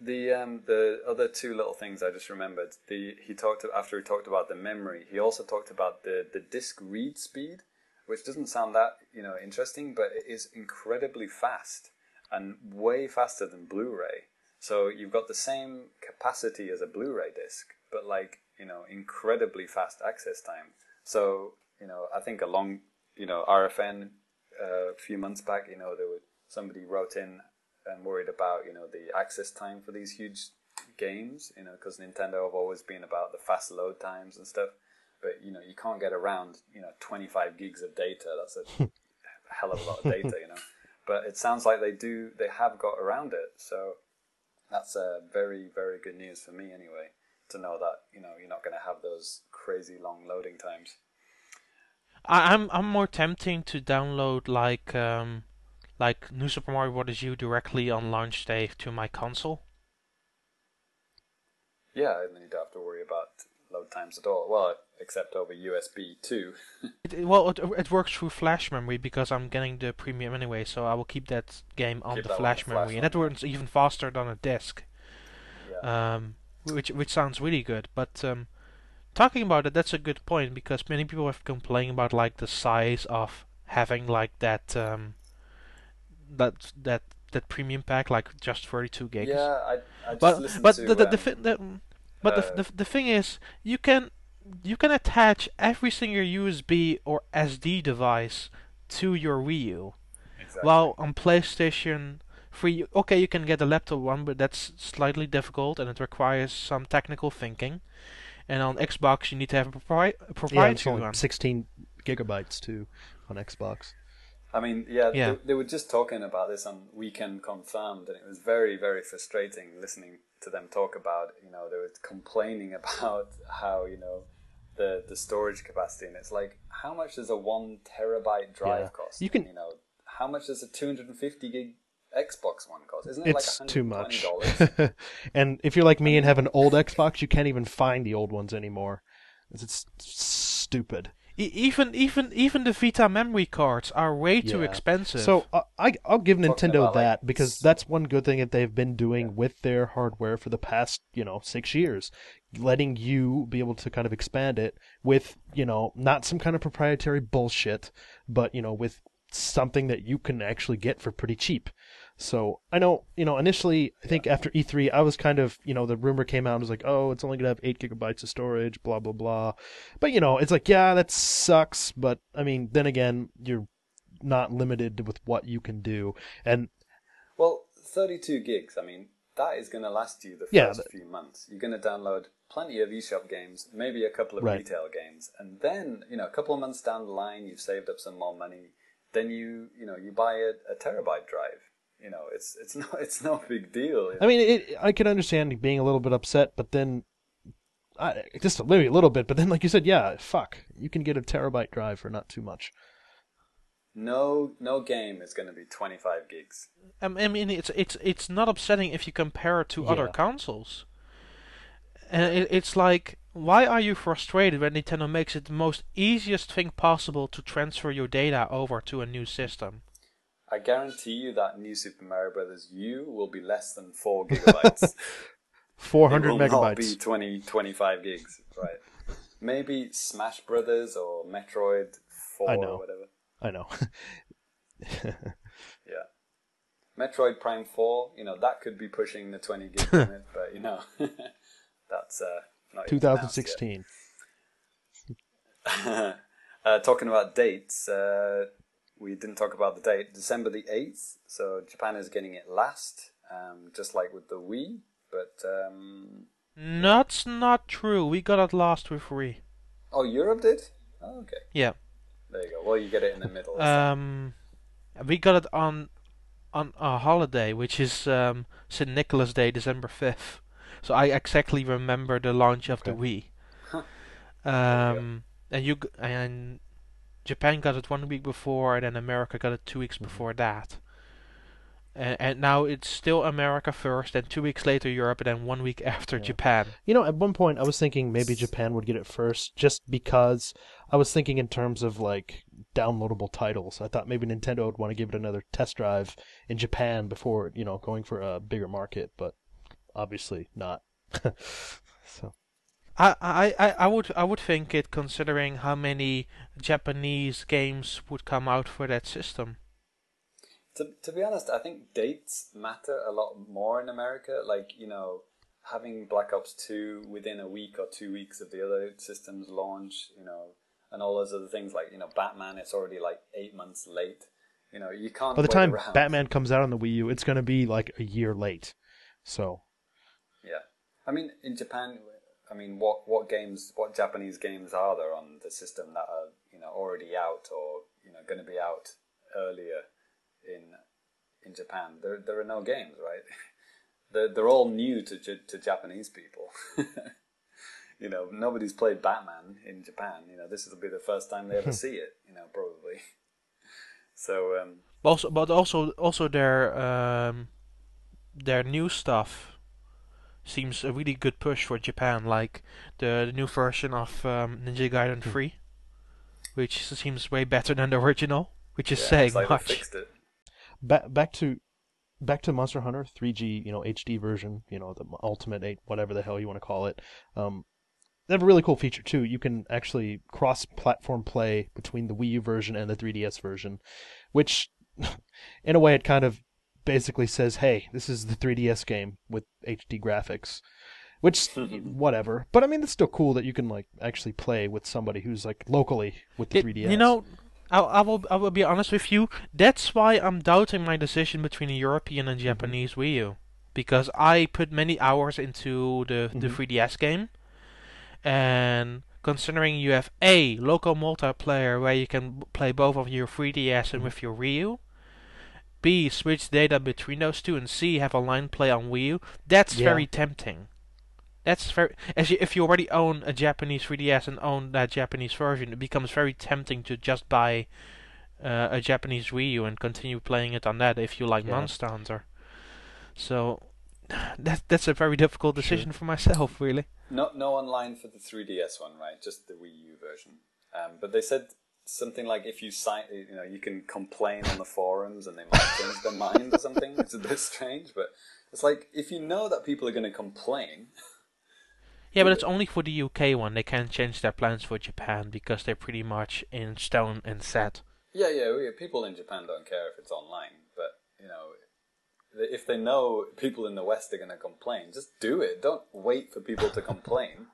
the um, the other two little things I just remembered. The he talked after he talked about the memory. He also talked about the the disk read speed, which doesn't sound that you know interesting, but it is incredibly fast and way faster than Blu-ray. So you've got the same capacity as a Blu-ray disc, but like you know incredibly fast access time. So you know I think along you know RFN uh, a few months back, you know there were somebody wrote in and worried about you know the access time for these huge games you know because Nintendo have always been about the fast load times and stuff. But you know you can't get around you know 25 gigs of data. That's a hell of a lot of data you know. But it sounds like they do they have got around it. So that's uh, very very good news for me anyway to know that you know you're not going to have those crazy long loading times I, I'm I'm more tempting to download like um like New Super Mario Bros. U directly on launch day to my console. yeah and then you don't have to worry about load times at all well except over USB too. It, well, it, it works through flash memory because I'm getting the premium anyway, so I will keep that game on the that on flash memory, flash and that works even faster than a disc. yeah um, which which sounds really good. But um, talking about it, that's a good point because many people have complained about like the size of having like that um, that that that premium pack, like just 32 gigs. Yeah, I, I just but listened but to. the the, the, um, thi- the but uh, the, the the thing is, you can you can attach every single USB or SD device to your Wii U. Exactly. While on PlayStation 3, okay, you can get a laptop one, but that's slightly difficult and it requires some technical thinking. And on Xbox, you need to have a, propri- a proprietary only one. 16 gigabytes too on Xbox. I mean, yeah, Yeah. They, they were just talking about this on Weekend Confirmed, and it was very, very frustrating listening to them talk about. You know, they were complaining about how you know the the storage capacity, and it's like, how much does a one terabyte drive Yeah. cost? You can- you know, how much does a two hundred and fifty gig Xbox One cost? Isn't it It's like too much. and if you're like me and have an old Xbox, you can't even find the old ones anymore. It's, it's stupid. E- even even even the Vita memory cards are way too expensive. So uh, I I'll give Talking Nintendo about, like, that because that's one good thing that they've been doing with their hardware for the past you know six years, letting you be able to kind of expand it with you know not some kind of proprietary bullshit, but you know with something that you can actually get for pretty cheap. So I know you know initially I think after E3 I was kind of you know the rumor came out and was like oh it's only gonna have eight gigabytes of storage blah blah blah, but you know it's like yeah that sucks but I mean then again you're not limited with what you can do. And Well, 32 gigs, I mean, that is going to last you the first Yeah, but- few months. You're going to download plenty of eShop games, maybe a couple of Right. retail games, and then, you know, a couple of months down the line, you've saved up some more money. Then you, you know, you buy a, a terabyte drive. You know, it's it's no it's no big deal. I mean, it, I can understand being a little bit upset, but then I, just maybe a little bit. But then, like you said, yeah, fuck, you can get a terabyte drive for not too much. No no game is going to be 25 gigs. Um, I mean, it's it's it's not upsetting if you compare it to other consoles. And it, it's like, why are you frustrated when Nintendo makes it the most easiest thing possible to transfer your data over to a new system? I guarantee you that new Super Mario Brothers U will be less than 4 gigabytes. Four It hundred will not be megabytes. 20, 25 gigs, right? Maybe Smash Brothers or Metroid 4 I know. or whatever. I know. Yeah. Metroid Prime 4, you know, that could be pushing the 20 gig limit, but, you know, that's uh, not even announced yet. 2016. uh, talking about dates, uh, we didn't talk about the date, December the 8th, so Japan is getting it last, um, just like with the Wii, but, um, That's not true. We got it last with Wii. oh, Europe did? Oh, okay. Yeah. There you go. Well, you get it in the middle. Um, we got it on on a holiday, which is um, St. Nicholas Day, December fifth. So I exactly remember the launch of the Wii. Huh. Um, and you g- and Japan got it one week before, and then America got it two weeks Mm-hmm. before that. And, and now it's still America first, then two weeks later Europe, and then one week after Yeah. Japan. You know, at one point I was thinking maybe Japan would get it first, just because I was thinking in terms of like downloadable titles. I thought maybe Nintendo would want to give it another test drive in Japan before you know going for a bigger market, but obviously not. so I, I, I I would I would think it considering how many Japanese games would come out for that system. To, to be honest, I think dates matter a lot more in America. Like, you know, having Black Ops 2 within a week or two weeks of the other system's launch, you know, and all those other things. Like, you know, Batman, it's already like eight months late. You know, you can't. by the wait time around. Batman comes out on the Wii U, it's going to be like a year late. So Yeah. I mean, in Japan, I mean, what, what games, what Japanese games are there on the system that are, you know, already out or, you know, going to be out earlier in in Japan? There, there are no games, right? They're, they're all new to, to Japanese people. you know, nobody's played Batman in Japan. You know, this will be the first time they ever see it, you know, probably. So, um, Also, but also also their um, their new stuff seems a really good push for Japan, like the, the new version of um, Ninja Gaiden 3, which seems way better than the original, which is yeah, saying it's like much. fixed it. back back to back to Monster Hunter 3G, you know, HD version, you know, the Ultimate 8, whatever the hell you want to call it. Um, they have a really cool feature too. You can actually cross-platform play between the Wii U version and the 3DS version, which, in a way, it kind of basically says, "Hey, this is the 3DS game with HD graphics." which whatever. But I mean, it's still cool that you can like actually play with somebody who's like locally with the It- 3DS. You know, I, I will I will be honest with you. That's why I'm doubting my decision between a European and Japanese Wii U, because I put many hours into the the Mhm. 3DS game, and considering you have a local multiplayer where you can play both of your 3DS and Mhm. with your Wii U. B switch data between those two and C have online play on Wii U. That's Yeah. very tempting. That's very as you, if you already own a Japanese 3DS and own that Japanese version, it becomes very tempting to just buy uh, a Japanese Wii U and continue playing it on that if you like Yeah. Monster Hunter. So that that's a very difficult Sure. decision for myself, really. No, no online for the 3DS one, right? Just the Wii U version. Um, but they said something like if you sign, you know, you can complain on the forums and they might change their mind or something. It's a bit strange, but it's like if you know that people are going to complain, Yeah, but it's only for the UK one. They can't change their plans for Japan because they're pretty much in stone and set. yeah, yeah, we- people in Japan don't care if it's online, but you know. If they know people in the West are going to complain, just do it. Don't wait for people to complain.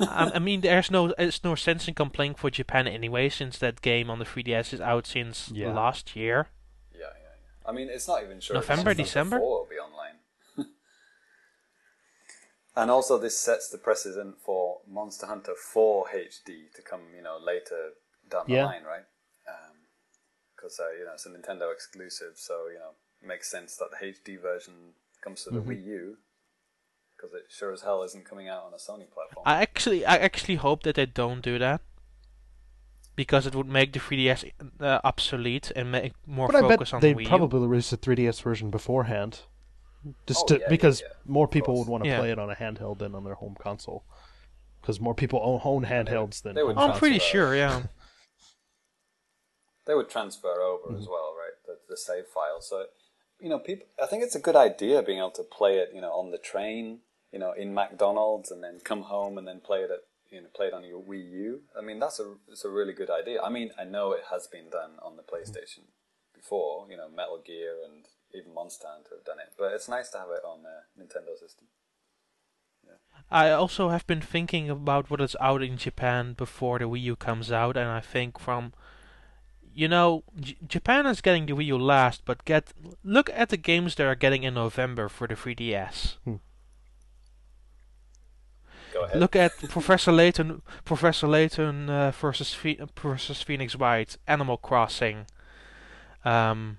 I, I mean, there's no there's no sense in complaining for Japan anyway, since that game on the 3DS is out since Yeah. last year. Yeah, yeah, yeah. I mean, it's not even sure. November, December? 4 will be online. and also, this sets the precedent for Monster Hunter 4 HD to come, you know, later down the Yeah. line, right? Because uh, you know it's a Nintendo exclusive, so you know it makes sense that the HD version comes to the Mm-hmm. Wii U. Because it sure as hell isn't coming out on a Sony platform. I actually I actually hope that they don't do that. Because it would make the 3DS uh, obsolete and make more but I bet on they the Wii U. probably released a 3DS version beforehand, just Oh, to, yeah, yeah, because yeah, more people would want to Yeah. play it on a handheld than on their home console. Because more people own, own handhelds than they would I'm pretty consoles. sure, yeah. they would transfer over Mm-hmm. as well, right? The, the save file. So, you know, people. I think it's a good idea being able to play it, you know, on the train, you know, in McDonald's, and then come home and then play it at, you know, play it on your Wii U. I mean, that's a it's a really good idea. I mean, I know it has been done on the PlayStation before. You know, Metal Gear and even Monster Hunter have done it, but it's nice to have it on the Nintendo system. I also have been thinking about what is out in Japan before the Wii U comes out, and I think from, you know, J- Japan is getting the Wii U last, but get look at the games they are getting in November for the 3DS. Go ahead. Look at Professor Layton, Professor Layton uh, versus Phe- versus Phoenix Wright, Animal Crossing. Um,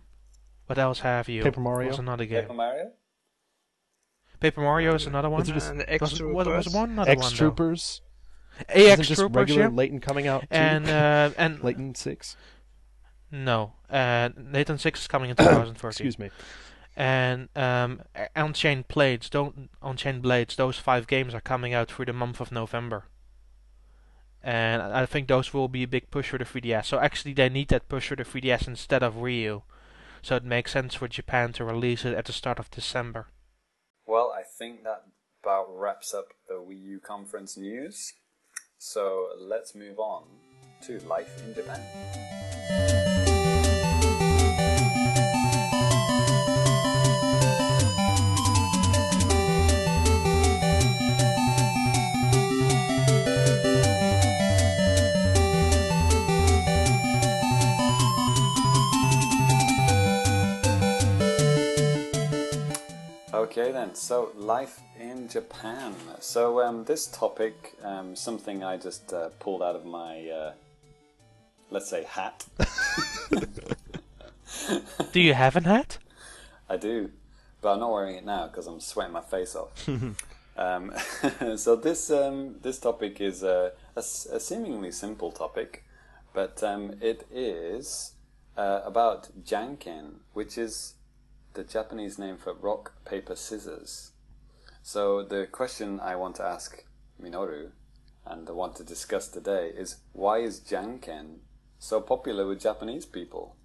what else have you? Paper Mario? Was another game. Paper Mario. Paper Mario is another one. Is it just And Was, X was, was one another X one though? Troopers. AX Isn't just Troopers, regular yeah. Layton coming out too? And uh, and Layton Six. no, uh, Nathan Six is coming in 2014. Excuse me. And um, Unchained Blades, don't Unchained Blades. Those five games are coming out through the month of November. And I think those will be a big push for the 3DS. So actually, they need that push for the 3DS instead of Wii U. So it makes sense for Japan to release it at the start of December. Well, I think that about wraps up the Wii U conference news. So let's move on to life in Japan. Okay then, so life in Japan. So um, this topic, um, something I just uh, pulled out of my, uh, let's say, hat. Do you have an hat? I do, but I'm not wearing it now because I'm sweating my face off. um, so this um, this topic is a seemingly simple topic, but um, it is uh, about janken, which is the Japanese name for rock paper scissors. So the question I want to ask Minoru and I want to discuss today is why is janken so popular with Japanese people?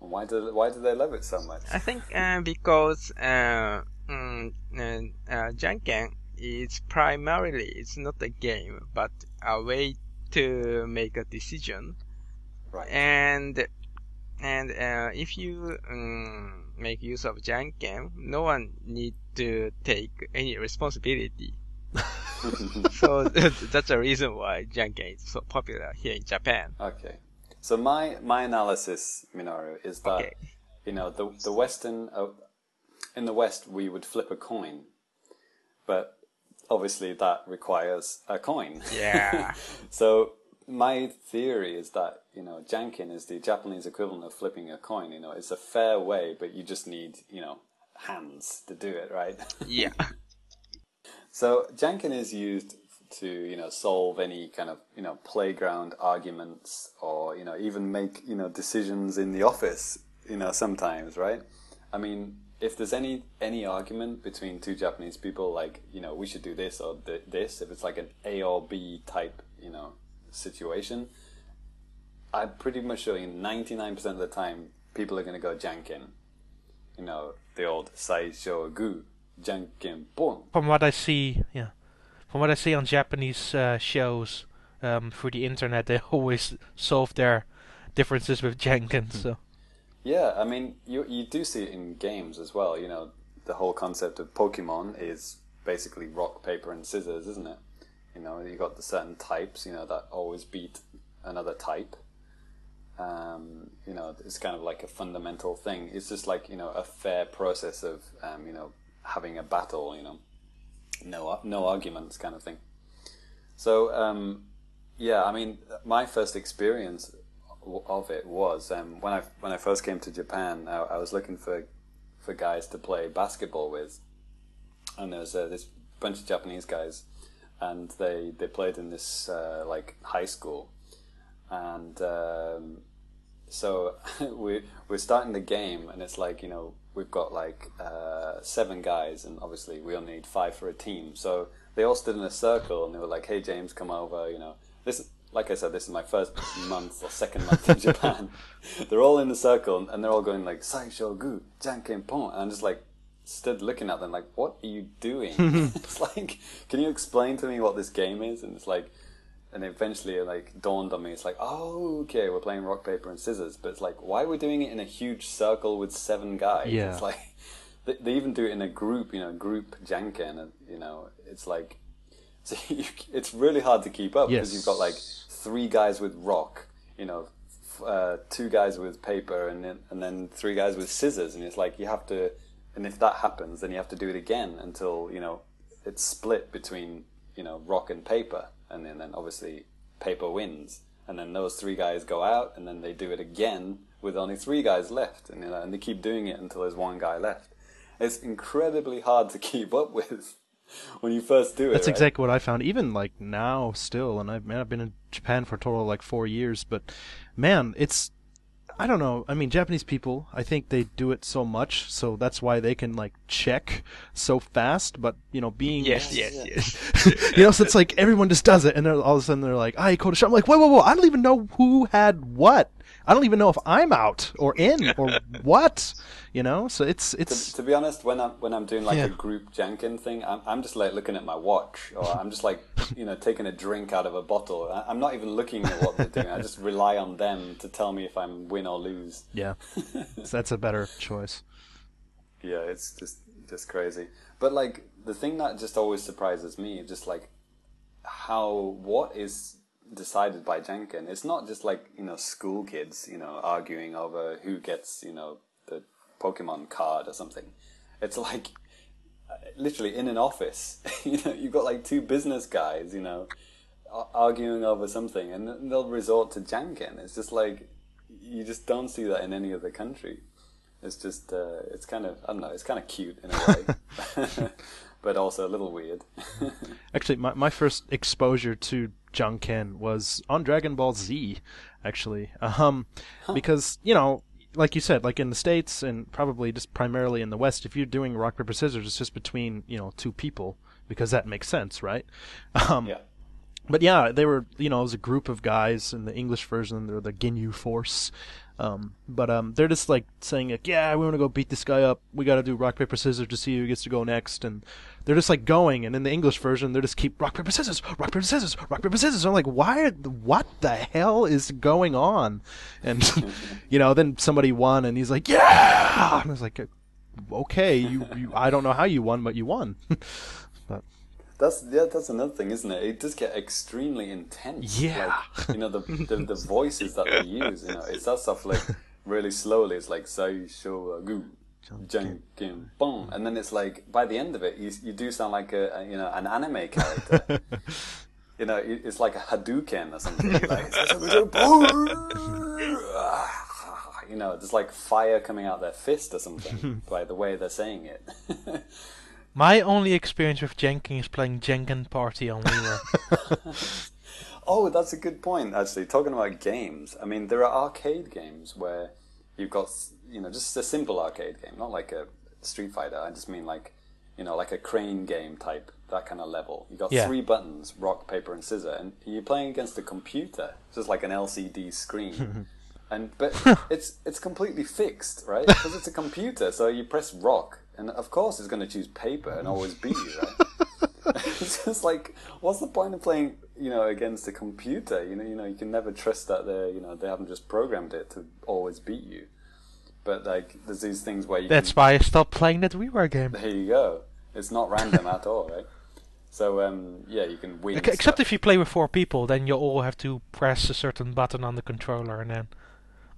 And Why do why do they love it so much? I think uh, because uh, mm, uh, uh, Janken is primarily it's not a game but a way to make a decision Right. and and uh, if you um, make use of Janken, no one need to take any responsibility. so that's the reason why Janken is so popular here in Japan. Okay. So my my analysis, Minoru, is that Okay. you know the the Western uh, in the West we would flip a coin, but obviously that requires a coin. Yeah. So my theory is that you know janken is the Japanese equivalent of flipping a coin. You know, it's a fair way, but you just need you know hands to do it, right? yeah. So janken is used to you know solve any kind of you know playground arguments or you know even make you know decisions in the office you know sometimes right i mean if there's any any argument between two japanese people like you know we should do this or th- this if it's like an a or b type you know situation i'm pretty much sure 99% of the time people are going to go janken you know the old saisho gu janken pon From what I see, yeah, from what I see on Japanese uh, shows um, through the internet, they always solve their differences with Jenkins. So Yeah, I mean, you you do see it in games as well. You know, the whole concept of Pokemon is basically rock, paper, and scissors, isn't it? You know, you got the certain types, you know, that always beat another type. Um, you know, it's kind of like a fundamental thing. It's just like you know a fair process of um, you know having a battle. You know, no no arguments, kind of thing. So um, yeah, I mean, my first experience of it was um, when I when I first came to Japan. I, I was looking for for guys to play basketball with, and there was uh, this bunch of Japanese guys, and they they played in this uh, like high school, and um, so we we're starting the game, and it's like you know we've got like uh, seven guys, and obviously we only need five for a team. So they all stood in a circle, and they were like, "Hey James, come over," you know. This, like I said, this is my first month or second month in Japan. they're all in the circle, and they're all going like "Saisho gu, janken pon," and I'm just like stood looking at them like, "What are you doing?" it's like, can you explain to me what this game is? And it's like, and eventually it like dawned on me. It's like, oh, okay, we're playing rock paper and scissors, but it's like, why are we doing it in a huge circle with seven guys? Yeah. It's like they, they even do it in a group, you know, group janken, and you know, it's like, so you, it's really hard to keep up because Yes. you've got like three guys with rock, you know, f- uh, two guys with paper, and then and then three guys with scissors, and it's like you have to, and if that happens, then you have to do it again until you know it's split between you know rock and paper, and then, then obviously paper wins, and then those three guys go out, and then they do it again with only three guys left, and you know, and they keep doing it until there's one guy left. It's incredibly hard to keep up with when you first do it. That's right? exactly what I found. Even like now, still, and I've man, I've been in Japan for a total of like four years, but man, it's I don't know. I mean, Japanese people, I think they do it so much, so that's why they can like check so fast. But you know, being Yes, yes, yes. you know, so it's like everyone just does it, and then all of a sudden they're like, "I he called a shot." I'm like, "Whoa, whoa, whoa! I don't even know who had what. I don't even know if I'm out or in or what." You know, so it's to, it's to be honest, when I'm when I'm doing like Yeah. a group janken thing, I'm I'm just like looking at my watch, or I'm just like you know taking a drink out of a bottle. I, I'm not even looking at what they're doing. I just rely on them to tell me if I'm win or lose. yeah, So that's a better choice. Yeah, it's just just crazy. But like the thing that just always surprises me, just like how what is decided by Janken. It's not just like you know school kids, you know, arguing over who gets you know the Pokemon card or something. It's like uh, literally in an office. you know, you've got like two business guys, you know, arguing over something, and they'll resort to Janken. It's just like you just don't see that in any other country. It's just, uh, it's kind of, I don't know, it's kind of cute in a way, but also a little weird. Actually, my, my first exposure to Janken was on Dragon Ball Z, actually. Um, because, you know, like you said, like in the States and probably just primarily in the West, if you're doing rock, paper, scissors, it's just between, you know, two people because that makes sense, right? Um, yeah. but yeah, they were you know it was a group of guys in the English version. They're the Ginyu Force, um, but um, they're just like saying like, yeah, we want to go beat this guy up. We got to do rock paper scissors to see who gets to go next, and they're just like going. And in the English version, they just keep rock paper scissors, rock paper scissors, rock paper scissors. I'm like, why? What the hell is going on? And you know, then somebody won, and he's like, yeah. And I was like, okay, you, you I don't know how you won, but you won. That's yeah, that's another thing, isn't it? It does get extremely intense. Yeah. like, you know the, the the voices that they use. You know, it starts off like really slowly. It's like Sho Gu, Janken Bong, and then it's like by the end of it, you you do sound like a, a you know an anime character. you know, it- it's like a Hadouken or something. Like, you know, there's like fire coming out their fist or something by the way they're saying it. My only experience with Janken is playing Janken Party on Wii. Oh, that's a good point. Actually, talking about games, I mean, there are arcade games where you've got, you know, just a simple arcade game, not like a Street Fighter. I just mean like, you know, like a crane game type, that kind of level. You got Yeah. three buttons, rock, paper, and scissor, and you're playing against a computer, it's just like an LCD screen. and but it's it's completely fixed, right? Because it's a computer, so you press rock, and of course it's going to choose paper and always beat you, right? it's just like, what's the point of playing, you know, against a computer? You know, you know, you can never trust that they, you know, they haven't just programmed it to always beat you. But like, there's these things where you That's can, why I stopped playing that WiiWare game. there you go. It's not random at all, right? So um, yeah, you can win. Ex- Except if you play with four people, then you all have to press a certain button on the controller, and then,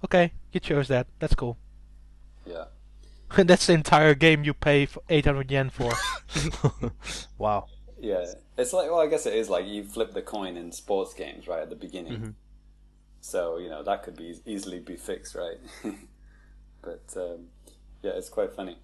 okay, you chose that. That's cool. yeah. And that's the entire game you pay for 800 yen for. Wow. Yeah, it's like well, I guess it is like you flip the coin in sports games right at the beginning. Mm-hmm. So you know that could be easily be fixed, right? but um, yeah, it's quite funny.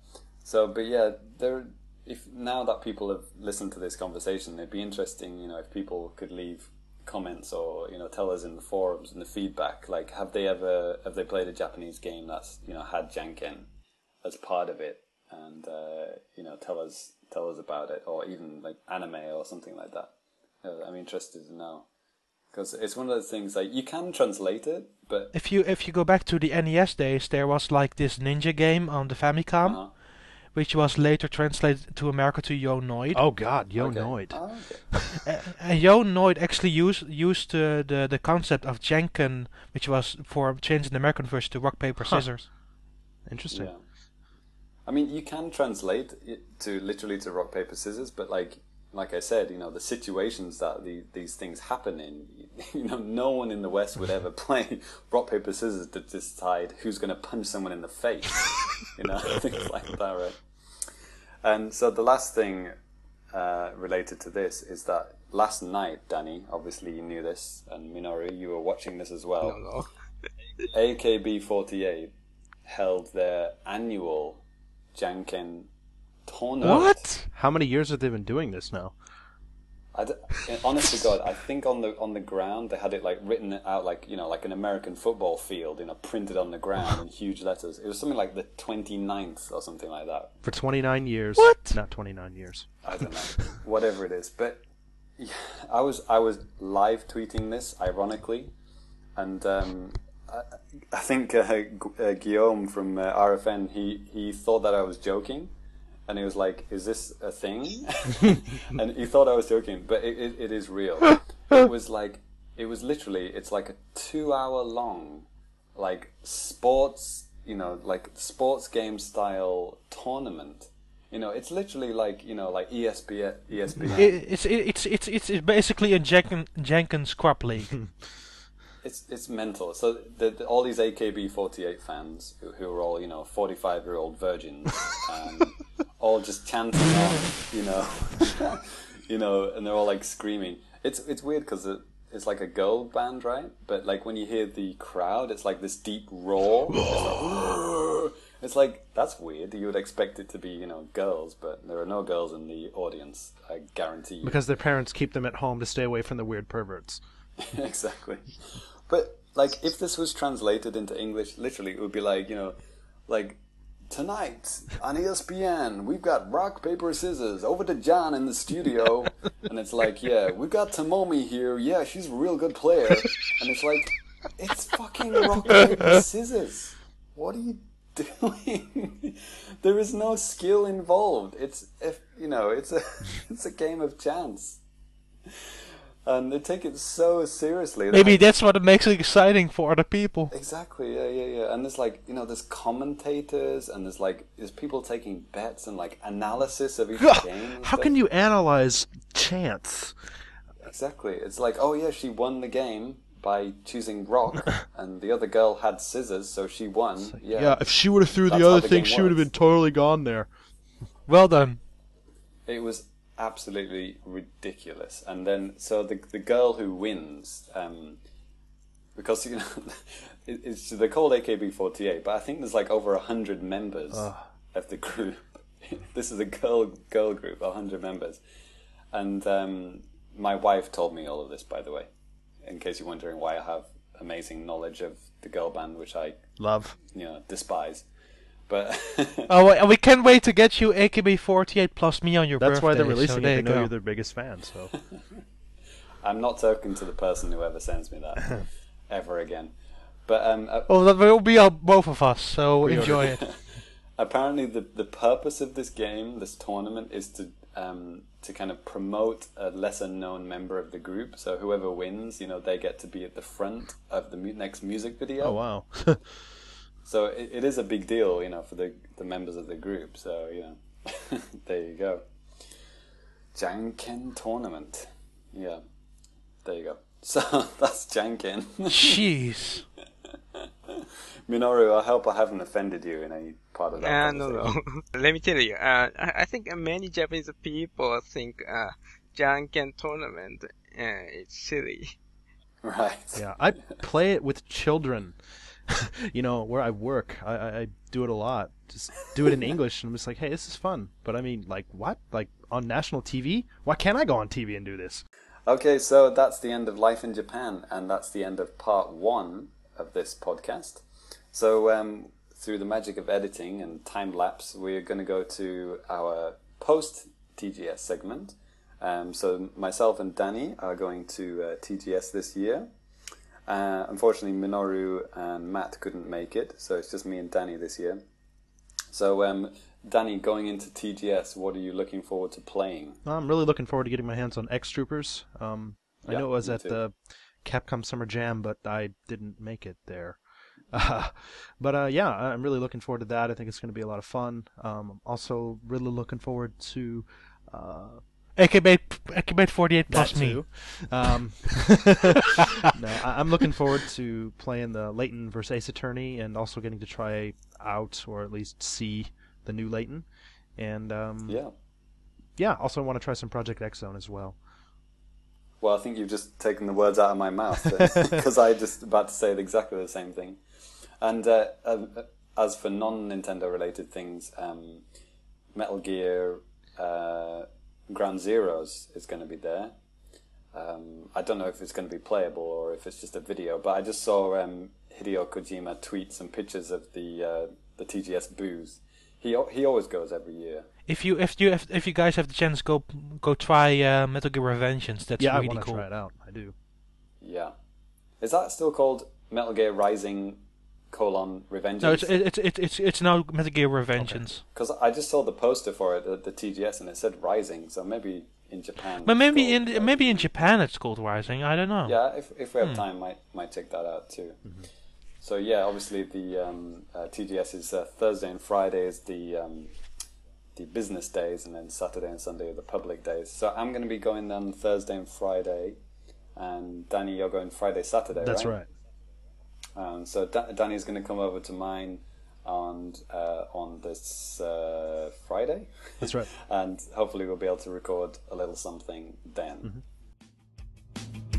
So, but yeah, there. If now that people have listened to this conversation, it'd be interesting, you know, if people could leave comments or you know tell us in the forums and the feedback. Like, have they ever have they played a Japanese game that's you know had Janken as part of it, and uh, you know tell us tell us about it, or even like anime or something like that. Uh, I'm interested to know because it's one of those things like you can translate it, but if you if you go back to the NES days, there was like this ninja game on the Famicom, uh, which was later translated to America to Yo Noid. Oh God, Yo okay. Noid. Oh, okay. And Yo Noid actually used used uh, the the concept of Janken, which was for changing the American version to rock paper Huh. scissors. Interesting. Yeah. I mean, you can translate it to literally to rock paper scissors, but like like I said, you know, the situations that the, these things happen in, you know, no one in the West would ever play rock paper scissors to decide who's going to punch someone in the face, you know, things like that, right? And so the last thing uh, related to this is that last night, Danny, obviously you knew this, and Minoru, you were watching this as well. No, no. AKB48 held their annual Janken tournament. What? How many years have they been doing this now? I d- honest to God, I think on the on the ground they had it like written out like you know like an American football field, you know, printed on the ground in huge letters. It was something like the 29th or something like that. For 29 years. What? Not 29 years. I don't know, whatever it is. But yeah, I was I was live tweeting this, ironically, and um, I, I think uh, uh, Guillaume from uh, RFN he he thought that I was joking, and he was like, "Is this a thing?" and he thought I was joking, but it, it, it is real. It was like it was literally it's like a two hour long, like sports you know like sports game style tournament. You know, it's literally like you know, like ESPN. ESPN. I- It's it's it's it's, it's basically a Janken Janken scrub league. It's it's mental. So the, the, all these AKB48 fans who, who are all you know 45 year old virgins, um, all just chanting on, you know, you know, and they're all like screaming. It's it's weird because it, it's like a girl band, right? But like when you hear the crowd, it's like this deep roar. It's like, it's like that's weird. You would expect it to be you know girls, but there are no girls in the audience. I guarantee you. Because their parents keep them at home to stay away from the weird perverts. exactly. But like, if this was translated into English, literally, it would be like you know, like tonight on ESPN we've got rock paper scissors over to John in the studio, and it's like yeah we've got Tomomi here. Yeah, she's a real good player, and it's like it's fucking rock paper scissors. What are you doing? there is no skill involved. It's if you know it's a it's a game of chance. And they take it so seriously. Maybe like- that's what makes it exciting for other people. Exactly, yeah, yeah, yeah. And there's like, you know, there's commentators and there's like, there's people taking bets and like analysis of each game. How can you analyze chance? Exactly. It's like, oh yeah, she won the game by choosing rock, and the other girl had scissors, so she won. Yeah. Yeah, if she would have threw the other the thing, she would have been totally gone there. Well done. It was absolutely ridiculous. And then, so the the girl who wins, um, because you know, it, it's they're called AKB48, but I think there's like over a hundred members of the group. this is a girl girl group, a hundred members, and um, my wife told me all of this, by the way, in case you're wondering why I have amazing knowledge of the girl band, which I Love. you know despise. But Oh, and we can't wait to get you AKB48 plus me on your That's birthday. why they're releasing there it. They know go. you're their biggest fan. So I'm not talking to the person who ever sends me that ever again. But um, uh, Oh, that will be uh, both of us. So enjoy it. apparently, the the purpose of this game, this tournament, is to um, to kind of promote a lesser known member of the group. So whoever wins, you know, they get to be at the front of the mu- next music video. oh wow. So it, it is a big deal, you know, for the the members of the group. So you know, there you go. Janken tournament. Yeah, there you go. So that's Janken. Jeez. Minoru, I hope I haven't offended you in any part of that. Uh, no, no. Let me tell you, uh, I I think many Japanese people think uh, Janken tournament uh, is silly. Right. Yeah, I play it with children. you know, where I work, I, I, do it a lot. Just do it in English, and I'm just like, hey, this is fun. But I mean, like, what? Like on national TV? Why can't I go on TV and do this? Okay, so that's the end of Life in Japan, and that's the end of part one of this podcast. So, um, through the magic of editing and time lapse, we're going to go to our post TGS segment. Um, so, myself and Danny are going to uh, TGS this year. Uh, unfortunately, Minoru and Matt couldn't make it, so it's just me and Danny this year. So, um, Danny, going into TGS, what are you looking forward to playing? I'm really looking forward to getting my hands on X Troopers. Um, I Yeah, know it was at too. the Capcom Summer Jam, but I didn't make it there. Uh, but uh, yeah, I'm really looking forward to that. I think it's going to be a lot of fun. Um, I'm also really looking forward to uh, AKB, AKB48 plus me. Um, no, I, I'm looking forward to playing the Layton versus Ace Attorney, and also getting to try out or at least see the new Layton. And um, Yeah. yeah, also I want to try some Project X Zone as well. Well, I think you've just taken the words out of my mouth because I just about to say exactly the same thing. And uh, uh, as for non-Nintendo related things, um, Metal Gear uh, Ground Zeroes is going to be there. Um, I don't know if it's going to be playable or if it's just a video, but I just saw um, Hideo Kojima tweet some pictures of the uh, the TGS booze. He he always goes every year. If you if you if, if you guys have the chance, go go try uh, Metal Gear Revengeance. That's yeah, I really want to cool. try it out. I do. Yeah, is that still called Metal Gear Rising: colon Revenge? No, it's it's it's it's it's now Metal Gear Revengeance. Because I just saw the poster for it at the TGS and it said Rising, so maybe in Japan. But maybe called in Rising. maybe in Japan it's called Rising. I don't know. Yeah, if if we have Hmm. time, might might check that out too. So yeah, obviously the um, uh, TGS is uh, Thursday and Friday is the um, the business days, and then Saturday and Sunday are the public days. So I'm going to be going on Thursday and Friday, and Danny, you're going Friday, Saturday. That's right. Um, so da- Danny's going to come over to mine on uh, on this uh, Friday. That's right. and hopefully we'll be able to record a little something then. Okay,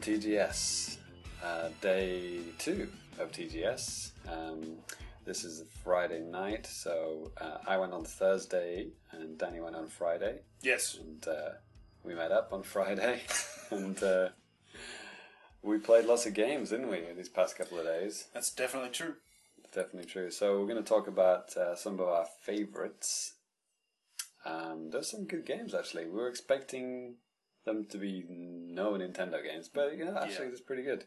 from TGS, uh, day two of TGS. Um, this is Friday night, so uh, I went on Thursday and Danny went on Friday, Yes. and uh, we met up on Friday, and uh, we played lots of games, didn't we, these past couple of days? That's definitely true. Definitely true. So we're going to talk about uh, some of our favorites. Um, there's some good games actually. We were expecting them to be no Nintendo games, but you know, actually, Yeah. it's pretty good.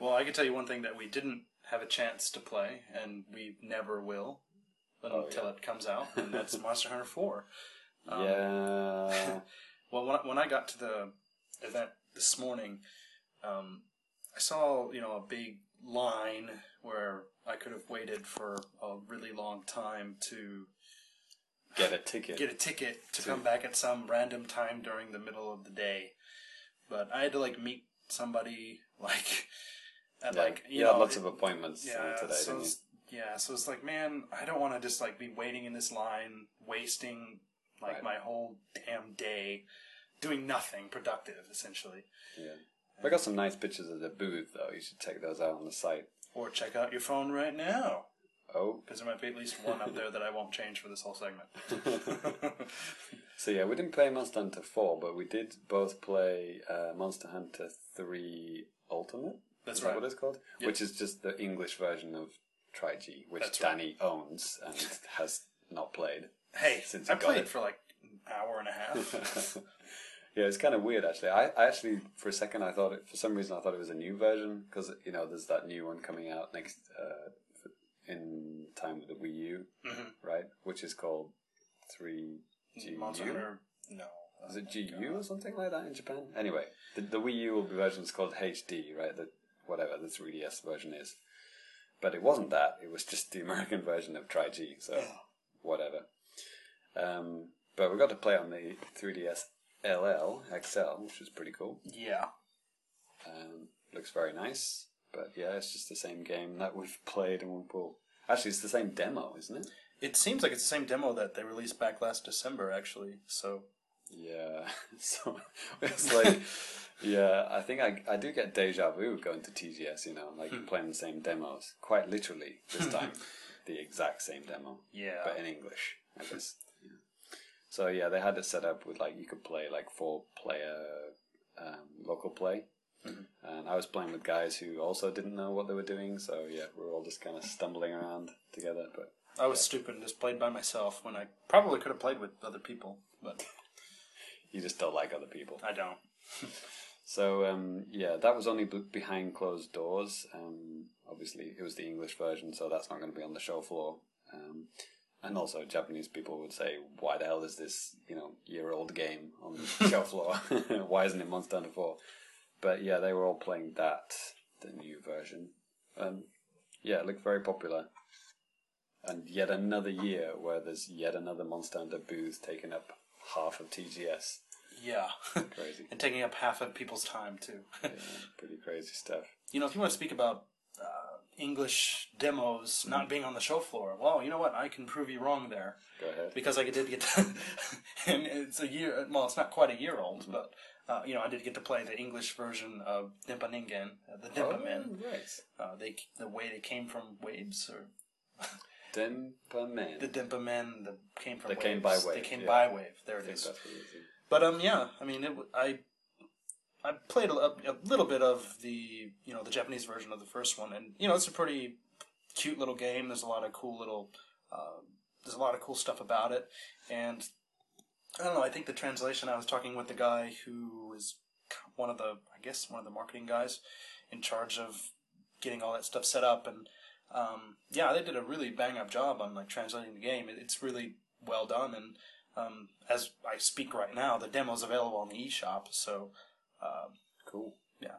Well, I can tell you one thing that we didn't have a chance to play, and we never will Oh, until yeah. it comes out, and that's Monster Hunter 4. Um, yeah, Well, when I, when I got to the event this morning, um, I saw you know a big line where I could have waited for a really long time to get a ticket. get a ticket to To- come back at some random time during the middle of the day. But I had to like meet somebody like at yeah. like you you know lots it- of appointments yeah, today, so didn't you? yeah, so it's like, man, I don't want to just like be waiting in this line, wasting like Right. my whole damn day doing nothing productive, essentially. Yeah. I got some nice pictures of the booth, though. You should check those out on the site. Or check out your phone right now, Oh, because there might be at least one up there that I won't change for this whole segment. so yeah, we didn't play Monster Hunter 4, but we did both play uh, Monster Hunter 3 Ultimate. That's Is that right. what it's called? Yep. Which is just the English version of Tri-G, which That's right. Danny owns and has not played. Hey, Since I played it. for like an hour and a half. yeah, it's kind of weird actually. I, I actually, for a second, I thought it, for some reason, I thought it was a new version because you know there's that new one coming out next uh, in time with the Wii U, Mhm. right? Which is called Three G Monster Hunter, no. Is it GU or something like that in Japan? Anyway, the, the Wii U will be version is called HD, right? The whatever the 3DS version is. But it wasn't that. It was just the American version of Tri G. So whatever. Um, but we got to play on the 3DS LL XL, which was pretty cool. Yeah. Um, looks very nice. But yeah, it's just the same game that we've played and we'll. Actually, it's the same demo, isn't it? It seems like it's the same demo that they released back last December, actually. So Yeah, so it's like, yeah, I think I, I do get deja vu going to TGS, you know, like playing the same demos, quite literally this time, the exact same demo, yeah, but in English, I guess. Yeah. So yeah, they had it set up with like you could play like four player um, local play, and I was playing with guys who also didn't know what they were doing, so yeah, we were all just kind of stumbling around together, but I was stupid and just played by myself when I probably could have played with other people, but you just don't like other people. I don't. So um, yeah, that was only b- behind closed doors. Um, obviously, it was the English version, so that's not going to be on the show floor. Um, and also, Japanese people would say, "Why the hell is this, you know, year-old game on the show floor? Why isn't it Monster Hunter 4? But yeah, they were all playing that, the new version. Um, yeah, it looked very popular. And yet another year where there's yet another Monster Hunter booth taking up half of TGS. Yeah, Crazy. and taking up half of people's time too. Yeah, pretty crazy stuff. you know, if you want to speak about uh, English demos not being on the show floor, well, you know what? I can prove you wrong there Go ahead. because I did get, to, and it's a year. Well, it's not quite a year old, but uh, you know, I did get to play the English version of Denpa Ningen, uh, the Denpa Men. Oh, right. Uh, they the way they came from waves or Denpa Men. the Denpa Men that came from They waves. came by wave. They wave, came yeah. by wave. There I it think is. that's what it is. But um, yeah, I mean, it, w- I I played a, a little bit of the you know the Japanese version of the first one, and you know it's a pretty cute little game. There's a lot of cool little uh, there's a lot of cool stuff about it, and I don't know. I think the translation. I was talking with the guy who is one of the I guess one of the marketing guys in charge of getting all that stuff set up, and um, yeah, they did a really bang up job on like translating the game. It, it's really well done, and um, as I speak right now, the demo's available on the eShop. So, um, Cool. Yeah.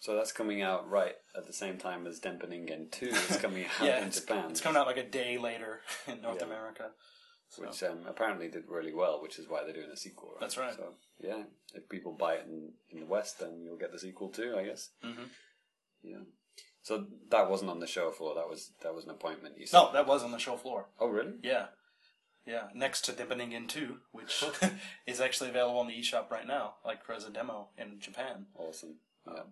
So that's coming out right at the same time as Denpaningen 2 is coming out yeah, in it's, Japan. it's coming out like a day later in North Yeah. America. So, Which um, apparently did really well, which is why they're doing a sequel. Right? That's right. So, yeah, if people buy it in, in the West, then you'll get the sequel too, I guess. Mhm. Yeah. So that wasn't on the show floor. That was that was an appointment. You said. no, that was on the show floor. Oh, really? Yeah, Yeah, next to Denpaningen 2, which is actually available on the eShop right now, like as a demo in Japan. Awesome. Yeah. Um,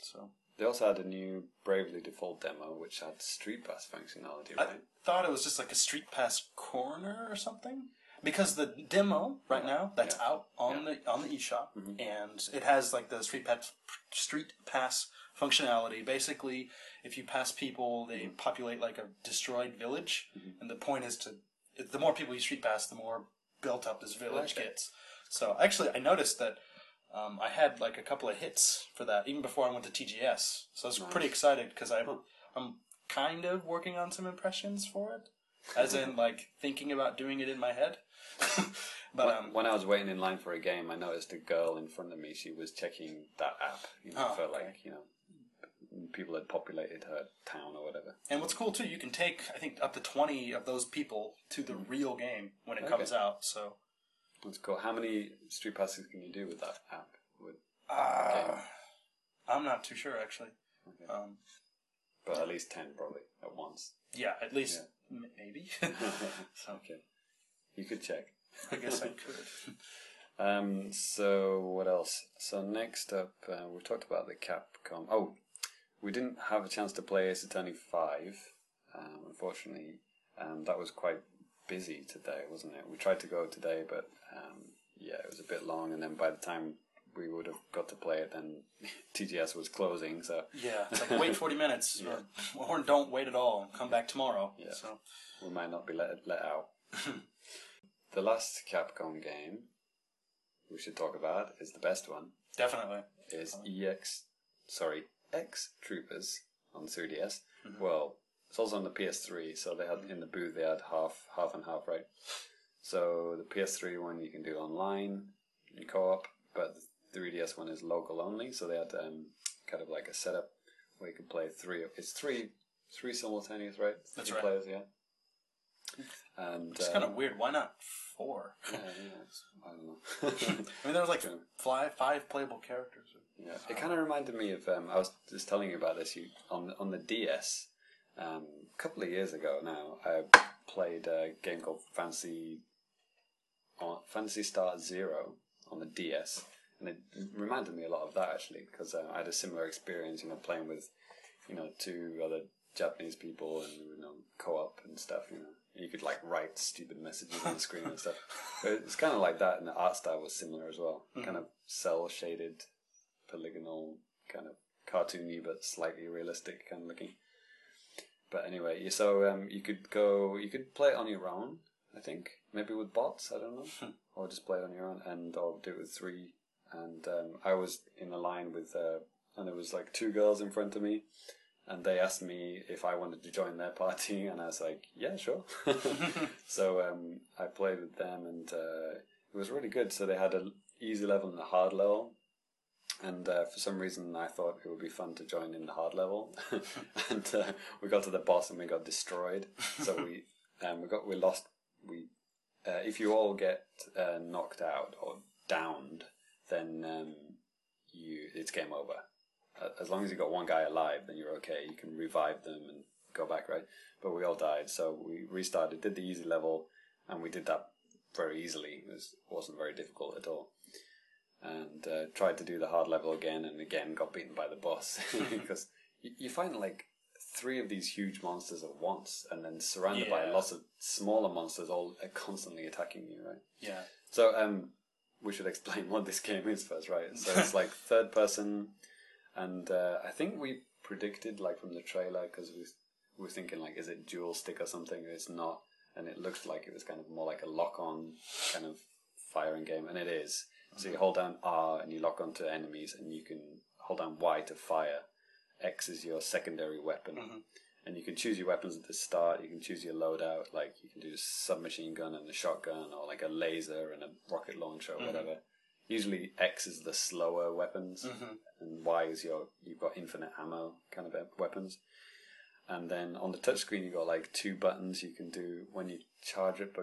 so They also had a new Bravely Default demo, which had Street Pass functionality, I thought it was just like a Street Pass corner or something. Because the demo right now that's Yeah. out on the on the eShop mm-hmm. and it has like the Street Pass Street Pass functionality. Basically, if you pass people, they mm-hmm. populate like a destroyed village, mm-hmm. and the point is to the more people you Street Pass, the more built up this village Okay. gets. So actually, I noticed that um, I had like a couple of hits for that even before I went to TGS. So I was pretty excited because I I'm kind of working on some impressions for it, as in like thinking about doing it in my head. but when, um, when I was waiting in line for a game, I noticed a girl in front of me. She was checking that app, you know, Oh, for okay. like you know, people had populated her town or whatever. and what's cool too, you can take I think up to twenty of those people to the real game when it Okay. comes out. So That's cool. How many street passes can you do with that app? With, uh, I'm not too sure actually. Okay. Um, but at least ten probably at once. yeah, at least m- maybe. so okay, you could check. I guess I could. Um, so what else? So next up, uh, we talked about the Capcom. Oh, we didn't have a chance to play Ace Attorney Five. Um, unfortunately, um, that was quite busy today, wasn't it? We tried to go today, but um, yeah, it was a bit long. And then by the time we would have got to play it, then TGS was closing. So Yeah, it's like wait forty minutes, or, or don't wait at all. Come back tomorrow. Yeah. So we might not be let let out. the last Capcom game we should talk about is the best one. definitely. is EX, sorry, X Troopers on 3DS. Mm-hmm. Well, it's also on the PS3, so they had in the booth they had half, half and half, right? So the PS3 one you can do online in co-op, but the 3DS one is local only. So they had um, kind of like a setup where you can play three. It's three, three simultaneous, right? That's Three right. Players, yeah. And It's uh, kind of weird. Why not four? yeah, yeah, I don't know. I mean, there was like five, five playable characters. Yeah, it kind of reminded me of. Um, I was just telling you about this. You on on the DS um, a couple of years ago now. I played a game called Fantasy on Phantasy Star Zero on the DS, and it reminded me a lot of that actually because uh, I had a similar experience. You know, playing with you know two other Japanese people and you know co-op and stuff. You know, you could like write stupid messages on the screen and stuff. But it's kind of like that, and the art style was similar as well. Kind of cell shaded polygonal, kind of cartoony but slightly realistic kind of looking. But anyway, so um, you could go, you could play it on your own. I think maybe with bots. I don't know, or just play it on your own, and or do it with three. And um, I was in a line with, uh, and there was like two girls in front of me, and they asked me if I wanted to join their party, and I was like, yeah, sure. so um, I played with them, and uh, it was really good. So they had an easy level and a hard level, and uh, for some reason I thought it would be fun to join in the hard level, and uh, we got to the boss and we got destroyed. So we um, we got we lost. We uh, if you all get uh, knocked out or downed, then um, you it's game over. As long as you got one guy alive, then you're okay. You can revive them and go back, right? But we all died, so we restarted, did the easy level, and we did that very easily. It was, wasn't very difficult at all and uh, tried to do the hard level again, and again got beaten by the boss because you, you find like three of these huge monsters at once, and then surrounded by lots of smaller monsters, all uh, constantly attacking you, right? Yeah. So um, we should explain what this game is first, right? So it's like third person, and uh, I think we predicted like from the trailer because we we were thinking like, is it dual stick or something? It's not, and it looked like it was kind of more like a lock-on kind of firing game, and it is. So you hold down R and you lock onto enemies, and you can hold down Y to fire. X is your secondary weapon, mm-hmm. and you can choose your weapons at the start. You can choose your loadout, like you can do a submachine gun and a shotgun, or like a laser and a rocket launcher or mm-hmm. whatever. Usually X is the slower weapons, mm-hmm. and Y is your you've got infinite ammo kind of weapons. And then on the touchscreen, you've got like two buttons you can do when you charge up a,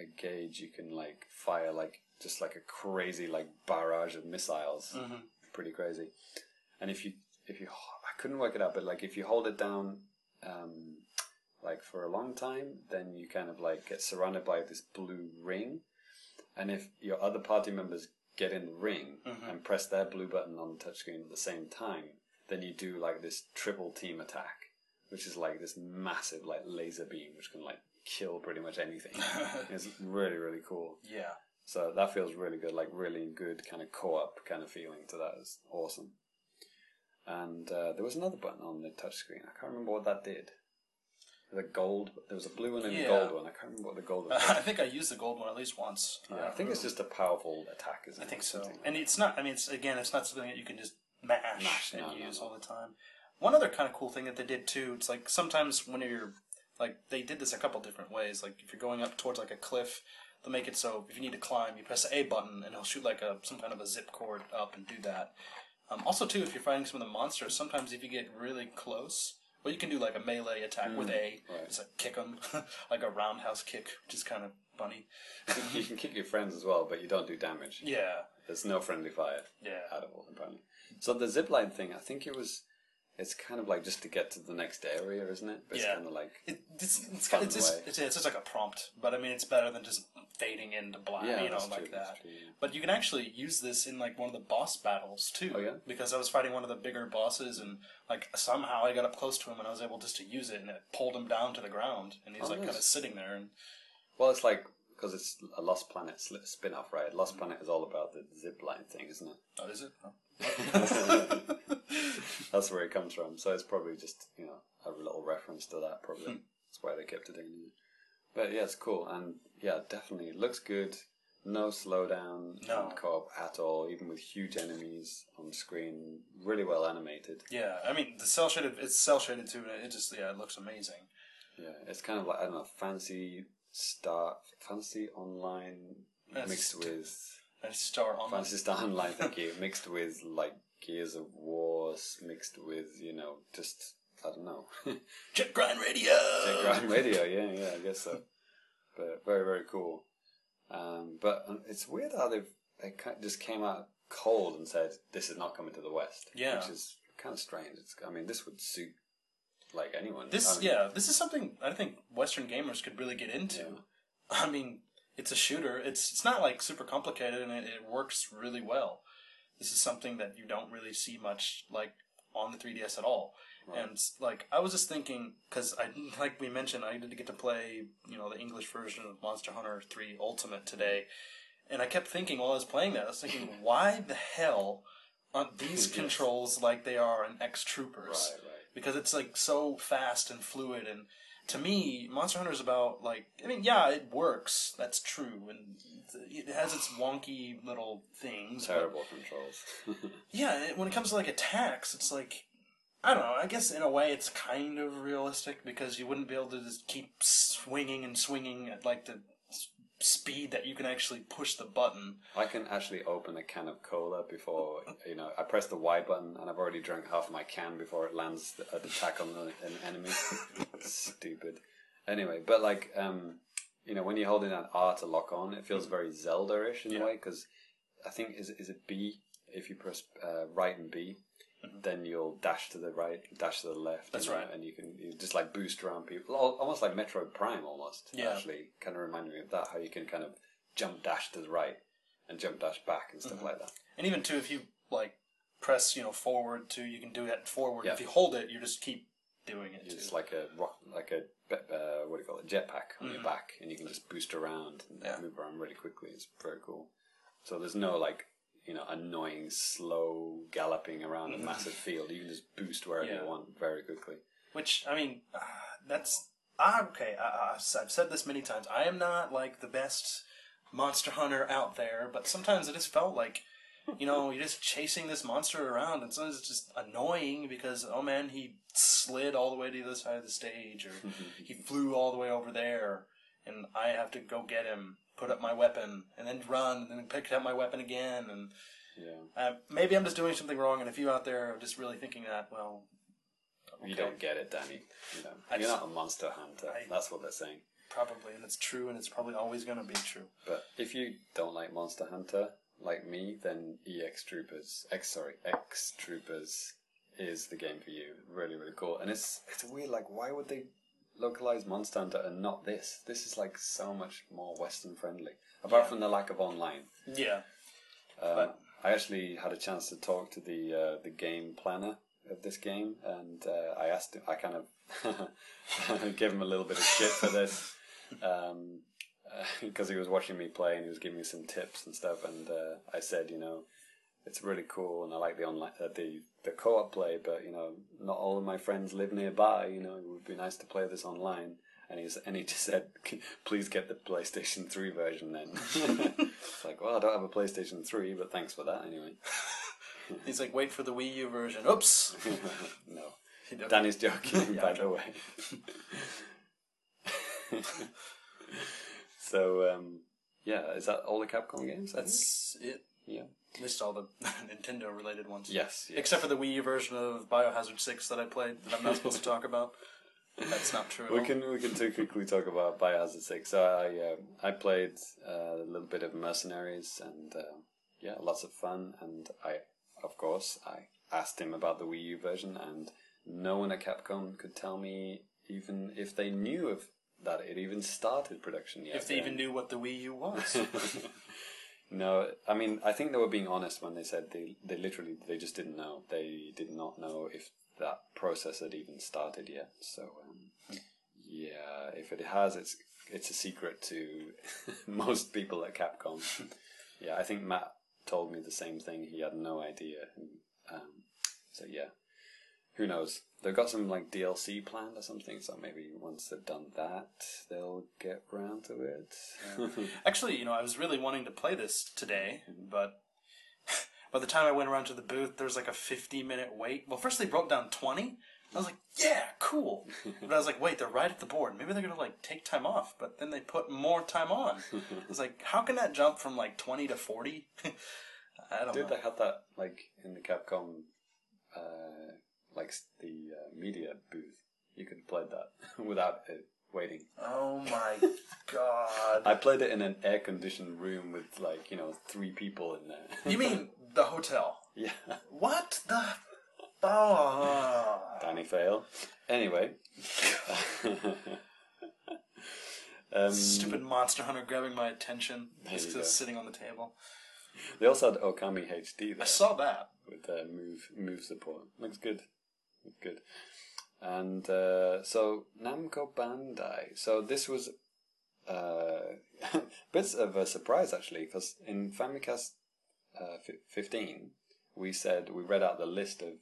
a gauge. You can like fire like just like a crazy like barrage of missiles, pretty crazy. And if you if you I couldn't work it out, but like if you hold it down, um, like for a long time, then you kind of like get surrounded by this blue ring, and if your other party members get in the ring and press their blue button on the touchscreen at the same time, then you do like this triple team attack, which is like this massive like laser beam which can like kill pretty much anything. it's really really cool. Yeah. So that feels really good, like really good kind of co-op kind of feeling to that is awesome. And uh, there was another button on the touchscreen. I can't remember what that did. The gold. There was a blue one and a gold one. I can't remember what the gold one. I think I used the gold one at least once. yeah, I think it's just a powerful attack, isn't I it? think so. Like And it's not. I mean, it's again, it's not something that you can just mash, Mash, and no, no, use no. all the time. One other kind of cool thing that they did too. It's like sometimes when you're like they did this a couple different ways. Like if you're going up towards like a cliff, they'll make it so if you need to climb, you press the A button and it'll shoot like a some kind of a zip cord up and do that. Um, also too, if you're fighting some of the monsters, sometimes if you get really close. Well, you can do like a melee attack with A, Mm, right. just like kick them, like a roundhouse kick, which is kind of funny. you can kick your friends as well, but you don't do damage. Yeah, There's no friendly fire yeah. at all, apparently. So the zipline thing, I think it was. It's kind of like just to get to the next area, isn't it? But it's kind of like It, it's it's, kind it's, just, it's it's just like a prompt, but I mean it's better than just fading into black, yeah, you know, that's like true, that's that. true, yeah. But you can actually use this in like one of the boss battles too. Oh, yeah? Because I was fighting one of the bigger bosses, and like somehow I got up close to him, and I was able just to use it, and it pulled him down to the ground, and he's Oh, like nice. kind of sitting there, and Well, it's like because it's a Lost Planet sli- spin-off, right? Lost Planet is all about the zipline thing, isn't it? oh, is it? Oh. That's where it comes from. So it's probably just you know a little reference to that. Probably Hmm. that's why they kept it in. But yeah, it's cool, and yeah, definitely looks good. No slowdown No. on co-op at all, even with huge enemies on screen. Really well animated. yeah, I mean the cell shaded, it's cell shaded too, and it just yeah, it looks amazing. Yeah, it's kind of like I don't know, fancy star, fancy online That's mixed st- with Star Online. Phantasy Star Online, thank you. Mixed with like Gears of Wars, mixed with you know just I don't know, Jet Grind Radio. Jet Grind Radio. Yeah, yeah, I guess so. But very very cool. Um, but um, it's weird how they've they just came out cold and said this is not coming to the West. Yeah. which is kind of strange. It's, I mean, this would suit like anyone. This I mean, yeah, this is something I think Western gamers could really get into. Yeah. I mean, it's a shooter. It's it's not like super complicated, and it, it works really well. This is something that you don't really see much like on the 3DS at all. And like I was just thinking because I like we mentioned I did get to play you know the English version of Monster Hunter 3 Ultimate today, and I kept thinking while I was playing that I was thinking why the hell aren't these Yes. controls like they are in X Troopers? Right, right. because it's like so fast and fluid and to me monster hunter is about like i mean yeah it works that's true and it has its wonky little things but Terrible controls. yeah when it comes to like attacks it's like i don't know i guess in a way it's kind of realistic because you wouldn't be able to just keep swinging and swinging at like the speed that you can actually push the button I can actually open a can of cola before you know. I press the Y button and I've already drank half my can before it lands at the, attack on the, an enemy. Stupid. Anyway, but like um, you know, when you're holding that R to lock on, it feels very Zelda-ish in Yeah. a way because I think is it- is it B if you press uh, right and B. Then you'll dash to the right, dash to the left. Mm-hmm. That's know, right. and you can you just like boost around people, almost like Metroid Prime, almost. Yeah. Actually, kind of reminded me of that. How you can kind of jump dash to the right and jump dash back and stuff Mm-hmm. like that. And even too, if you like press, you know, forward too, you can do that forward. Yeah. If you hold it, you just keep doing it too. It's like a rock, like a uh, what do you call it, jetpack on your back, and you can just boost around and Mm-hmm. Yeah. move around really quickly. It's very cool. So there's no like you know annoying slow galloping around a massive field. You can just boost wherever Mm-hmm. Yeah. you want very quickly. Which I mean, uh, that's ah, okay. I, I've I've said this many times. I am not like the best monster hunter out there, but sometimes it just felt like. You know, you're just chasing this monster around, and sometimes it's just annoying because, oh man, he slid all the way to the other side of the stage, or he flew all the way over there, and I have to go get him, put up my weapon, and then run, and then pick up my weapon again, and Yeah, uh, maybe I'm just doing something wrong, and if you out there are just really thinking that, well, you don't get it, Danny. You know, I you're just- not a monster hunter. I- That's what they're saying. probably, and it's true, and it's probably always going to be true. But if you don't like Monster Hunter, like me, then EX Troopers, X sorry, X Troopers is the game for you. Really, really cool. And it's it's weird. Like, why would they localized Monster Hunter and not this. This is like so much more Western friendly. Apart Yeah. from the lack of online. Yeah. Um, But- I actually had a chance to talk to the uh, the game planner of this game, and uh, I asked him. I kind of gave him a little bit of shit for this because he was watching me play and he was giving me some tips and stuff. And uh, I said, you know, it's really cool, and I like the online uh, the the co-op play, but you know, not all of my friends live nearby. You know, it would be nice to play this online. And he's and he just said, "Please get the PlayStation Three version." Then it's like, well, I don't have a PlayStation Three, but thanks for that anyway. He's like, wait for the Wii U version. Oops. no, He Danny's joking, Yeah, by the way. so, um, yeah, is that all the Capcom games? That's it. Yeah. Least all the Nintendo related ones. Yes. yes. Except for the Wii U version of Biohazard 6 that I played that I'm not supposed to talk about. That's not true. at We all. can we can too quickly talk about Biohazard Six. So I um I played uh, a little bit of Mercenaries and uh, yeah, lots of fun. And I of course I asked him about the Wii U version, and no one at Capcom could tell me even if they knew of that it even started production yet. If they even knew what the Wii U was. no, I mean I think they were being honest when they said they they literally they just didn't know. They did not know if that process had even started yet. So um, yeah, if it has, it's it's a secret to most people at Capcom. yeah, I think Matt told me the same thing. He had no idea. Um, so yeah, who knows? They've got some like DLC planned or something. So maybe once they've done that, they'll get round to it. Actually, you know, I was really wanting to play this today, Mm-hmm. but by the time I went around to the booth, there was like a 50 minute wait. Well, first they broke down 20. I was like, yeah, cool. But I was like, wait, they're right at the board. Maybe they're going to like take time off, but then they put more time on. I was like, how can that jump from like 20 to 40? I don't Dude, know. they had that like in the Capcom, uh, like the uh, media booth. You could play that without it waiting. Oh my god. I played it in an air-conditioned room with like you know three people in there. You mean the hotel? yeah, What the? Oh. Danny fail. Anyway, um, Stupid Monster Hunter grabbing my attention just you 'cause it's sitting on the table. they also had Okami HD I saw that. with uh, move move support. Looks good. Good. And uh, so Namco Bandai. So this was uh, bits of a surprise actually, because in Famicast uh, fi 15, we said we read out the list of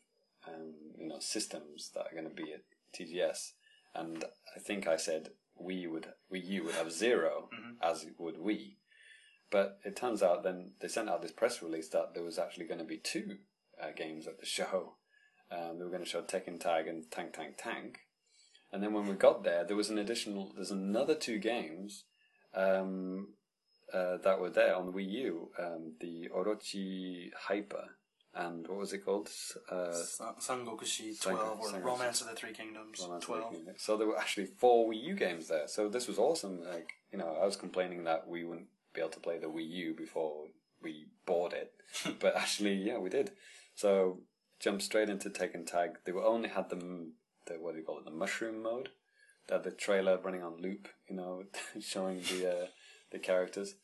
um, you know systems that are going to be at TGS, and I think I said we would we you would have 0 as would we. But it turns out then they sent out this press release that there was actually going to be two uh, games at the show. Um, they were going to show Tekken Tag and Tank Tank Tank. And then when we got there, there was an additional, there's another two games um, uh, that were there on the Wii U. Um, the Orochi Hyper and what was it called? Uh, San- Sangokushi Sang- 12 or Sangokushi. Romance of the Three Kingdoms Romance 12. the Kingdom. So there were actually four Wii U games there. So this was awesome. Like you know, I was complaining that we wouldn't be able to play the Wii U before we bought it, but actually, yeah, we did. So jumped straight into Tekken Tag. They were only had the, the what do you call it, the mushroom mode. Had the trailer running on loop, you know, showing the uh, the characters.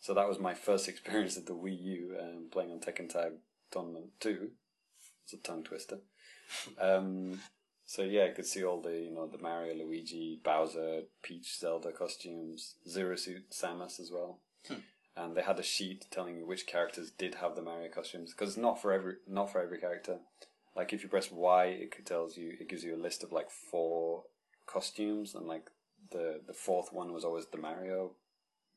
So that was my first experience of the Wii U, um, playing on Tekken Tag Tournament Two. It's a tongue twister. Um, so yeah, I could see all the you know the Mario, Luigi, Bowser, Peach, Zelda costumes, Zero Suit, Samus as well, and they had a sheet telling you which characters did have the Mario costumes because not for every not for every character. Like if you press Y, it tells you it gives you a list of like four costumes, and like the the fourth one was always the Mario,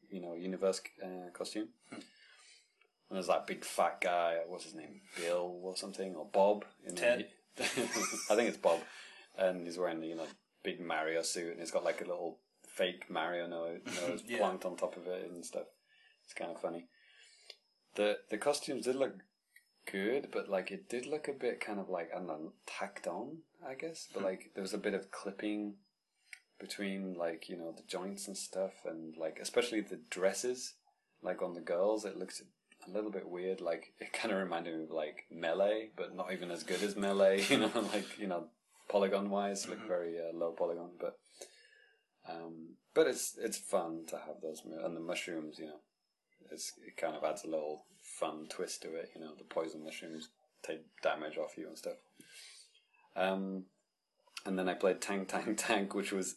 you know, universe uh, costume. And there's that big fat guy, what's his name, Bill or something, or Bob. In Ted. The, I think it's Bob, and he's wearing you know big Mario suit, and he's got like a little fake Mario nose, nose Yeah. planked on top of it and stuff. It's kind of funny. The the costumes did look good, but like it did look a bit kind of like I don't know tacked on, I guess. But like there was a bit of clipping between like you know the joints and stuff, and like especially the dresses, like on the girls, it looks a little bit weird. Like it kind of reminded me of like melee, but not even as good as melee. You know, like you know polygon wise, look very uh, low polygon, but Um, but it's it's fun to have those and the mushrooms. You know, it kind of adds a little fun twist to it. You know, the poison mushrooms take damage off you and stuff. Um, and then I played Tank Tank Tank, which was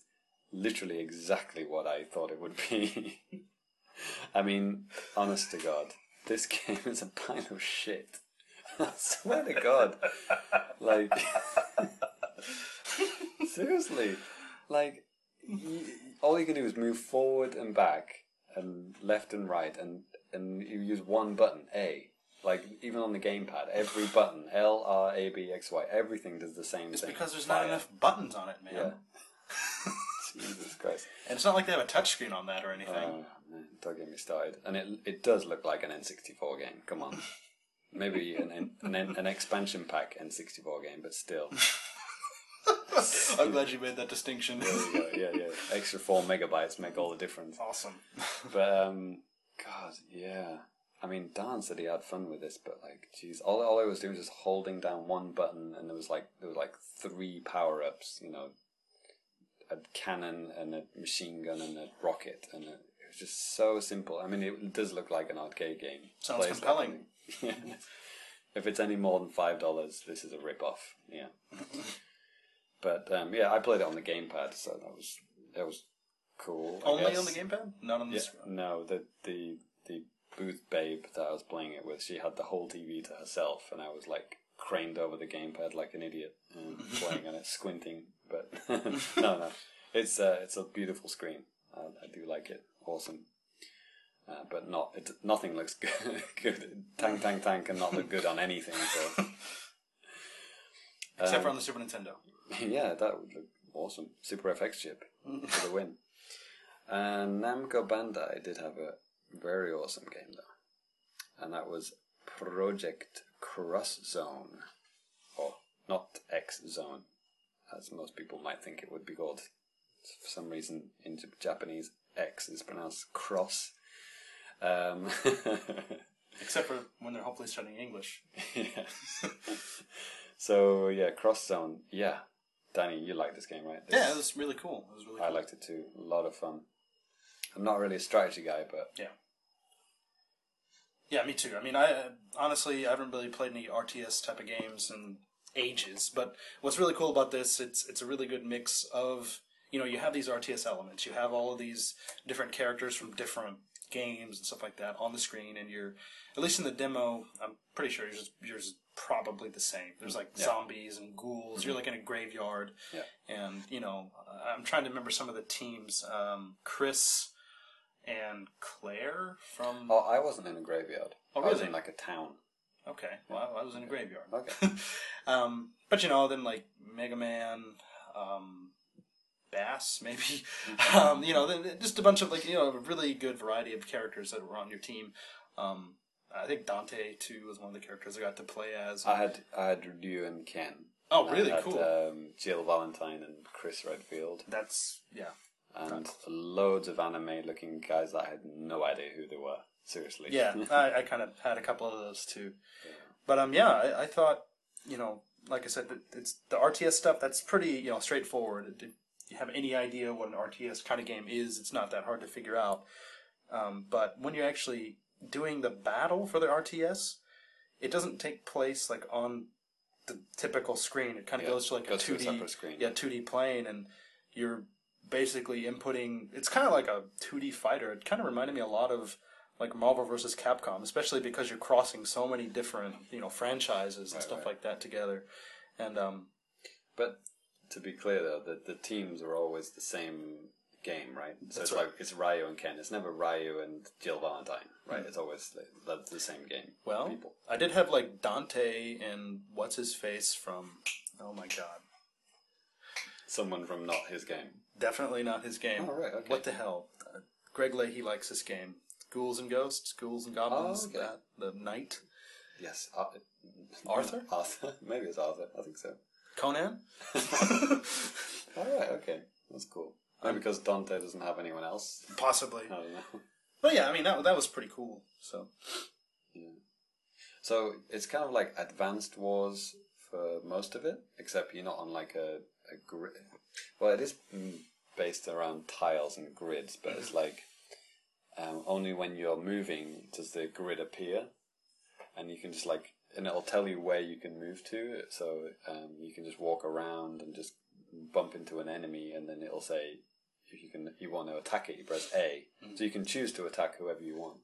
literally exactly what I thought it would be. I mean, honest to God, this game is a pile of shit. I swear to God. Like, seriously. Like, all you can do is move forward and back and left and right, and, and you use one button, A. Like, even on the gamepad, every button, L, R, A, B, X, Y, everything does the same It's thing. because there's not Fire. enough buttons on it, man. Yeah. Jesus Christ. And it's not like they have a touchscreen on that or anything. Oh, man, don't get me started. And it it does look like an N64 game. Come on, maybe an an, an, an expansion pack N64 game, but still. I'm glad you made that distinction. Go. Yeah, yeah. Extra four megabytes make all the difference. awesome. But um, God, yeah. I mean, Dan said he had fun with this, but like, geez, all all I was doing was just holding down one button, and there was like there was like three power ups. You know, a cannon and a machine gun and a rocket, and a, it was just so simple. I mean, it does look like an arcade game. Sounds Plays like compelling. anything. if it's any more than five dollars, this is a rip off. Yeah. But um, yeah, I played it on the gamepad, so that was that was cool. I Only guess. on the gamepad? Not on the Yeah, screen. no, the the the booth babe that I was playing it with, she had the whole TV to herself, and I was like craned over the gamepad like an idiot, um, playing on it, squinting. But no, no, it's uh, it's a beautiful screen. I, I do like it. Awesome. Uh, but not it, nothing looks good. good. Tank, tank, tank can not look good on anything. So Except for Um, on the Super Nintendo. yeah, that would look awesome. Super FX chip for the win. And Namco Bandai did have a very awesome game though, and that was Project Cross Zone, or not X Zone, as most people might think it would be called. For some reason, in Japanese, X is pronounced cross. Um, Except for when they're hopefully studying English. yeah. So yeah, Cross Zone. Yeah, Danny, you like this game, right? This- Yeah, it was really cool. It was really I cool. liked it too. A lot of fun. I'm not really a strategy guy, but Yeah. Yeah, me too. I mean, I honestly I haven't really played any RTS type of games in ages. But what's really cool about this, it's it's a really good mix of you know you have these RTS elements, you have all of these different characters from different games and stuff like that on the screen, and you're at least in the demo, I'm pretty sure yours, yours is probably the same. There's like Yeah. zombies and ghouls. You're like in a graveyard, Yeah. and you know I'm trying to remember some of the teams. Um, Chris and Claire from oh, I wasn't in a graveyard. Oh, I was in like a town. Okay, well, I was in a graveyard. Okay. um, but you know, then like Mega Man, um, Bass, maybe. um, you know, just a bunch of like you know, a really good variety of characters that were on your team. Um, I think Dante too was one of the characters I got to play as. I had I had Ryu and Ken. oh, really I had, cool. Um, Jill Valentine and Chris Redfield, That's yeah. and loads of anime-looking guys that I had no idea who they were. Seriously. Yeah, I, I kind of had a couple of those too. But um, yeah, I, I thought you know, like I said, it's the RTS stuff. That's pretty you know straightforward. You have any idea what an RTS kind of game is, it's not that hard to figure out. Um, but when you're actually doing the battle for the RTS, it doesn't take place like on the typical screen. It kind of Yeah, goes to like goes a two D, screen. yeah, two D plane, and you're basically inputting. It's kind of like a two D fighter. It kind of reminded me a lot of like Marvel versus Capcom, especially because you're crossing so many different you know franchises and Right, stuff right. like that together. And um, But to be clear, though, the the teams are always the same game, right? So That's it's right. like it's Ryu and Ken. It's never Ryu and Jill Valentine, right? It's always the, the, the same game. Well, people. I did have like Dante and what's his face from. Oh my god. Someone from not his game. Definitely not his game. Oh, right, okay. What the hell? Uh, Greg Leahy likes this game. Ghouls and Ghosts, Ghouls and Goblins, Oh, okay. that, the Knight. Yes, Ar- Arthur? Arthur, maybe it's Arthur. I think so. Conan? All right, okay, that's cool. Maybe because Dante doesn't have anyone else. Possibly. I don't know. But yeah, I mean, that, that was pretty cool. So, Yeah. So it's kind of like Advance Wars for most of it, except you're not on like a, a grid. Well, it is mm, based around tiles and grids, but it's like um, only when you're moving does the grid appear, and you can just like and it'll tell you where you can move to. So um, you can just walk around and just bump into an enemy, and then it'll say if you can you want to attack it, you press A. So you can choose to attack whoever you want.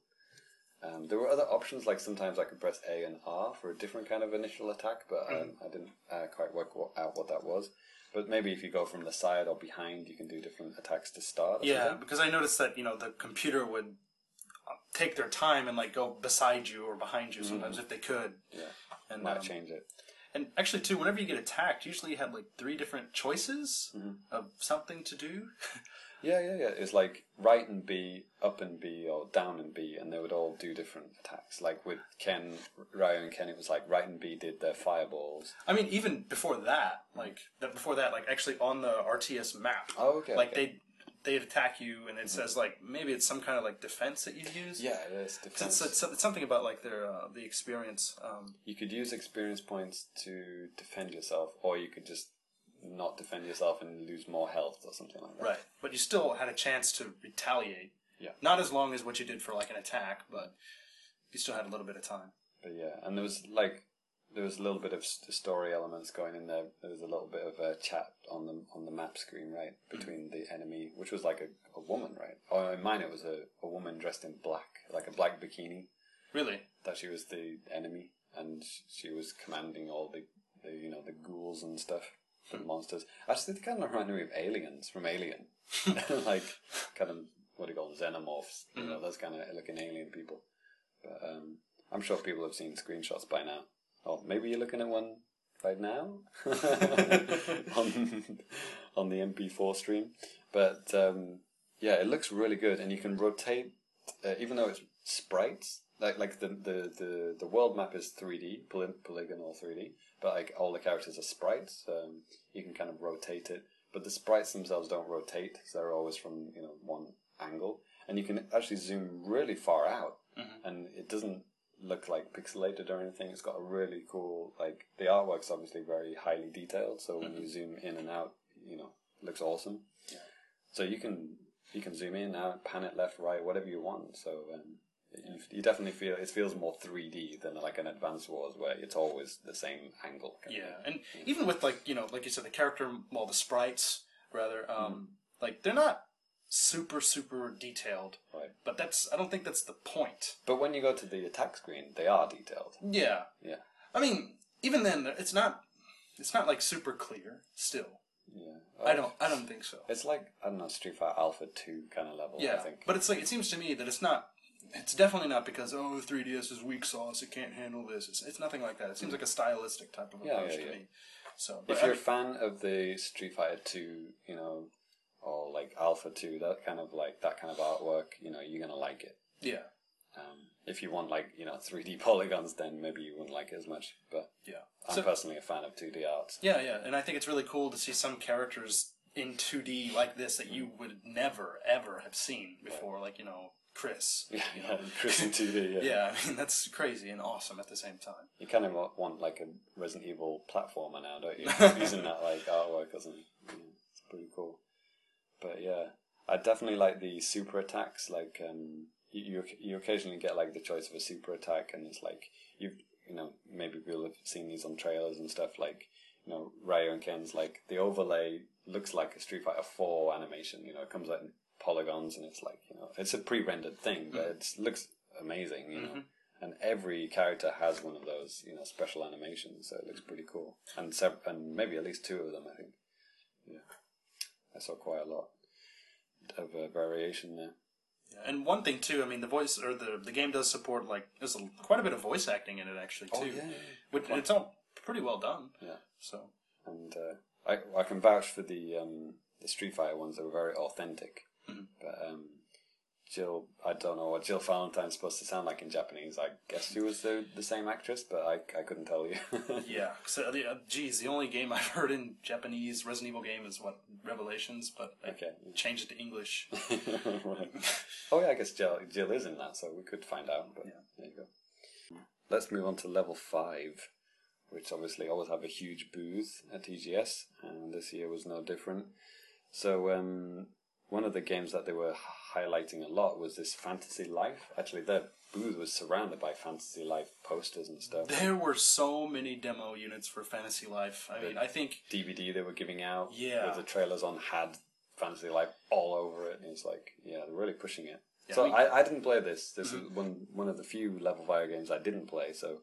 Um, there were other options, like sometimes I could press A and R for a different kind of initial attack, but um, I didn't uh, quite work wa- out what that was. But maybe if you go from the side or behind, you can do different attacks to start. Yeah, something. because I noticed that you know the computer would take their time and like go beside you or behind you sometimes if they could. yeah, And might um, change it. and actually too, whenever you get attacked, usually you have like three different choices Mm-hmm. of something to do. Yeah, yeah, yeah. It's like right and B, up and B, or down and B, and they would all do different attacks. Like with Ken, Ryu and Ken, it was like right and B did their fireballs. I mean, even before that, like that before that, like actually on the RTS map, Oh, okay. like okay. they they'd attack you, and it says like maybe it's some kind of like defense that you use. Yeah, it's It's, defense. it's, it's something about like their uh, the experience. Um, You could use experience points to defend yourself, or you could just not defend yourself and lose more health or something like that. right, but you still had a chance to retaliate. Yeah. Not as long as what you did for like an attack, but you still had a little bit of time. But yeah, and there was like there was a little bit of st- story elements going in there. There was a little bit of a chat on the on the map screen, right, mm. between the enemy, which was like a, a woman, right? Or in mine, it was a, a woman dressed in black, like a black bikini. Really? That she was the enemy, and she was commanding all the, the you know the ghouls and stuff, the hmm. monsters. Actually, they kind of reminded me of aliens from Alien, like kind of what do you call them, xenomorphs? You know, mm. those kind of looking alien people. But um, I'm sure people have seen screenshots by now. Or maybe you're looking at one right now on on the MP4 stream. But um, yeah, it looks really good, and you can rotate, uh, even though it's sprites. Like like the the, the, the world map is 3D, poly- polygonal 3D, but like all the characters are sprites. Um, you can kind of rotate it, but the sprites themselves don't rotate, so they're always from you know one angle, and you can actually zoom really far out, and it doesn't look like pixelated or anything. It's got a really cool like the artwork's obviously very highly detailed, so when you zoom in and out, you know, looks awesome. So you can you can zoom in, out, pan it left, right, whatever you want. So um, you, you definitely feel it feels more 3D than like an Advance Wars where it's always the same angle. Yeah, and even with like you know, like you said, the character, well, the sprites rather, um, Mm-hmm. like they're not super super detailed. Right. But that's I don't think that's the point. But when you go to the attack screen, they are detailed. Yeah, Yeah. I mean, even then, it's not it's not like super clear. Still, Yeah. I don't I don't think so. It's like I don't know Street Fighter Alpha Two kind of level. Yeah, I think. but it's like it seems to me that it's not. It's definitely not because oh 3DS is weak sauce. It can't handle this. It's, it's nothing like that. It seems like a stylistic type of Mm. Yeah, approach yeah, to yeah. me. So, but if I you're a fan of the Street Fighter Two, you know, or like Alpha Two, that kind of like that kind of artwork, you know, you're gonna like it. yeah, Um, if you want like you know 3D polygons, then maybe you wouldn't like it as much. But yeah. I'm So- personally a fan of 2D art. Yeah, yeah, and I think it's really cool to see some characters in 2D like this that you would never ever have seen before, like you know Chris. Yeah, you yeah, know. Chris in 2D. Yeah. yeah, I mean that's crazy and awesome at the same time. You kind of want like a Resident Evil platformer now, don't you? Using that like artwork or something. Yeah, it's pretty cool. But yeah, I definitely like the super attacks. Like um, you, you you occasionally get like the choice of a super attack, and it's like you you know maybe people have seen these on trailers and stuff. Like you know Ryu and Ken's like the overlay looks like a Street Fighter Four animation. You know, it comes out in polygons, and it's like you know it's a pre-rendered thing, but it looks amazing. You know. And every character has one of those, you know, special animations, so it looks pretty cool. And sev- and maybe at least two of them, I think. Yeah, I saw quite a lot of uh, variation there. Yeah, and one thing too, I mean the voice or the the game does support like there's a, quite a bit of voice acting in it actually too. Oh, yeah, Which, it's all pretty well done. Yeah, So and uh, I I can vouch for the um, the Street Fighter ones; they were very authentic. But um, Jill, I don't know what Jill Valentine's supposed to sound like in Japanese. I guess she was the the same actress, but I I couldn't tell you. yeah, so the uh, geez, the only game I've heard in Japanese Resident Evil game is what Revelations, but I Okay. changed it to English. right. Oh yeah, I guess Jill, Jill is in that, so we could find out. But yeah. there you go. Let's move on to level five, which obviously always have a huge booth at TGS, and this year was no different. So um, one of the games that they were highlighting a lot was this Fantasy Life. Actually, their booth was surrounded by Fantasy Life posters and stuff. There were so many demo units for Fantasy Life. I mean, I think DVD they were giving out Yeah. with the trailers on had Fantasy Life all over it. And it's like, yeah, they're really pushing it. Yeah, so I I, mean- Mm-hmm. I, didn't play this. This is one one of the few level five games I didn't play. So,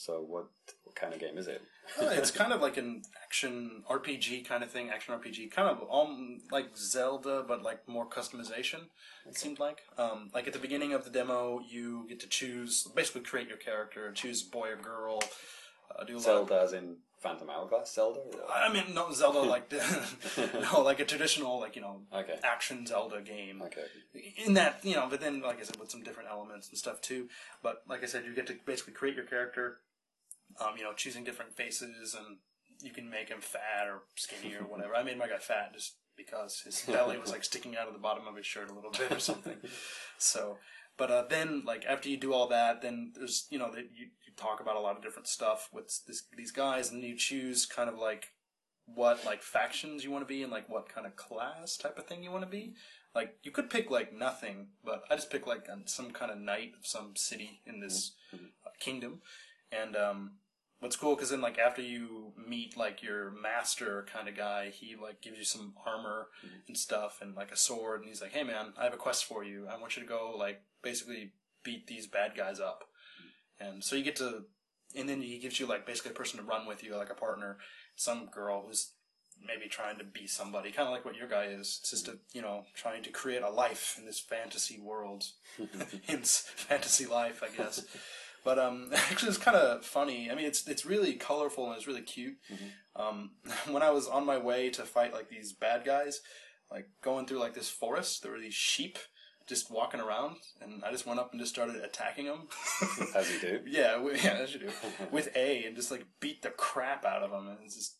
so what what kind of game is it? uh, it's kind of like an action RPG kind of thing, action RPG, kind of um, like Zelda, but like more customization. It seemed like, um, like at the beginning of the demo, you get to choose, basically create your character, choose boy or girl, uh, do a lot. Of, Zelda as in Phantom Hourglass Zelda? or- I mean, not Zelda like no, like a traditional like you know Okay. action Zelda game. Okay. in that you know but then like i said with some different elements and stuff too but like i said you get to basically create your character um, you know choosing different faces and you can make him fat or skinny or whatever. I made my guy fat just because his belly was like sticking out of the bottom of his shirt a little bit or something. So but uh, then like after you do all that then there's you know that you, you talk about a lot of different stuff with this, these guys and you choose kind of like what like factions you want to be and like what kind of class type of thing you want to be. Like you could pick like nothing but i just picked like some kind of knight of some city in this uh, kingdom and um what's cool because then like after you meet like your master kind of guy he like gives you some armor mm-hmm. and stuff and like a sword and he's like hey man i have a quest for you. I want you to go like basically beat these bad guys up. Mm-hmm. And so you get to and then he gives you like basically a person to run with you like a partner some girl who's maybe trying to be somebody, kind of like what your guy is. It's just a, mm-hmm. you know trying to create a life in this fantasy world, hence fantasy life, I guess. But um, actually, it's kind of funny. I mean, it's it's really colorful and it's really cute. Um, when I was on my way to fight like these bad guys, like going through like this forest, there were these sheep just walking around, and I just went up and just started attacking them. As you do. Yeah, wi- yeah, as you do. With A, and just like beat the crap out of them, and it's just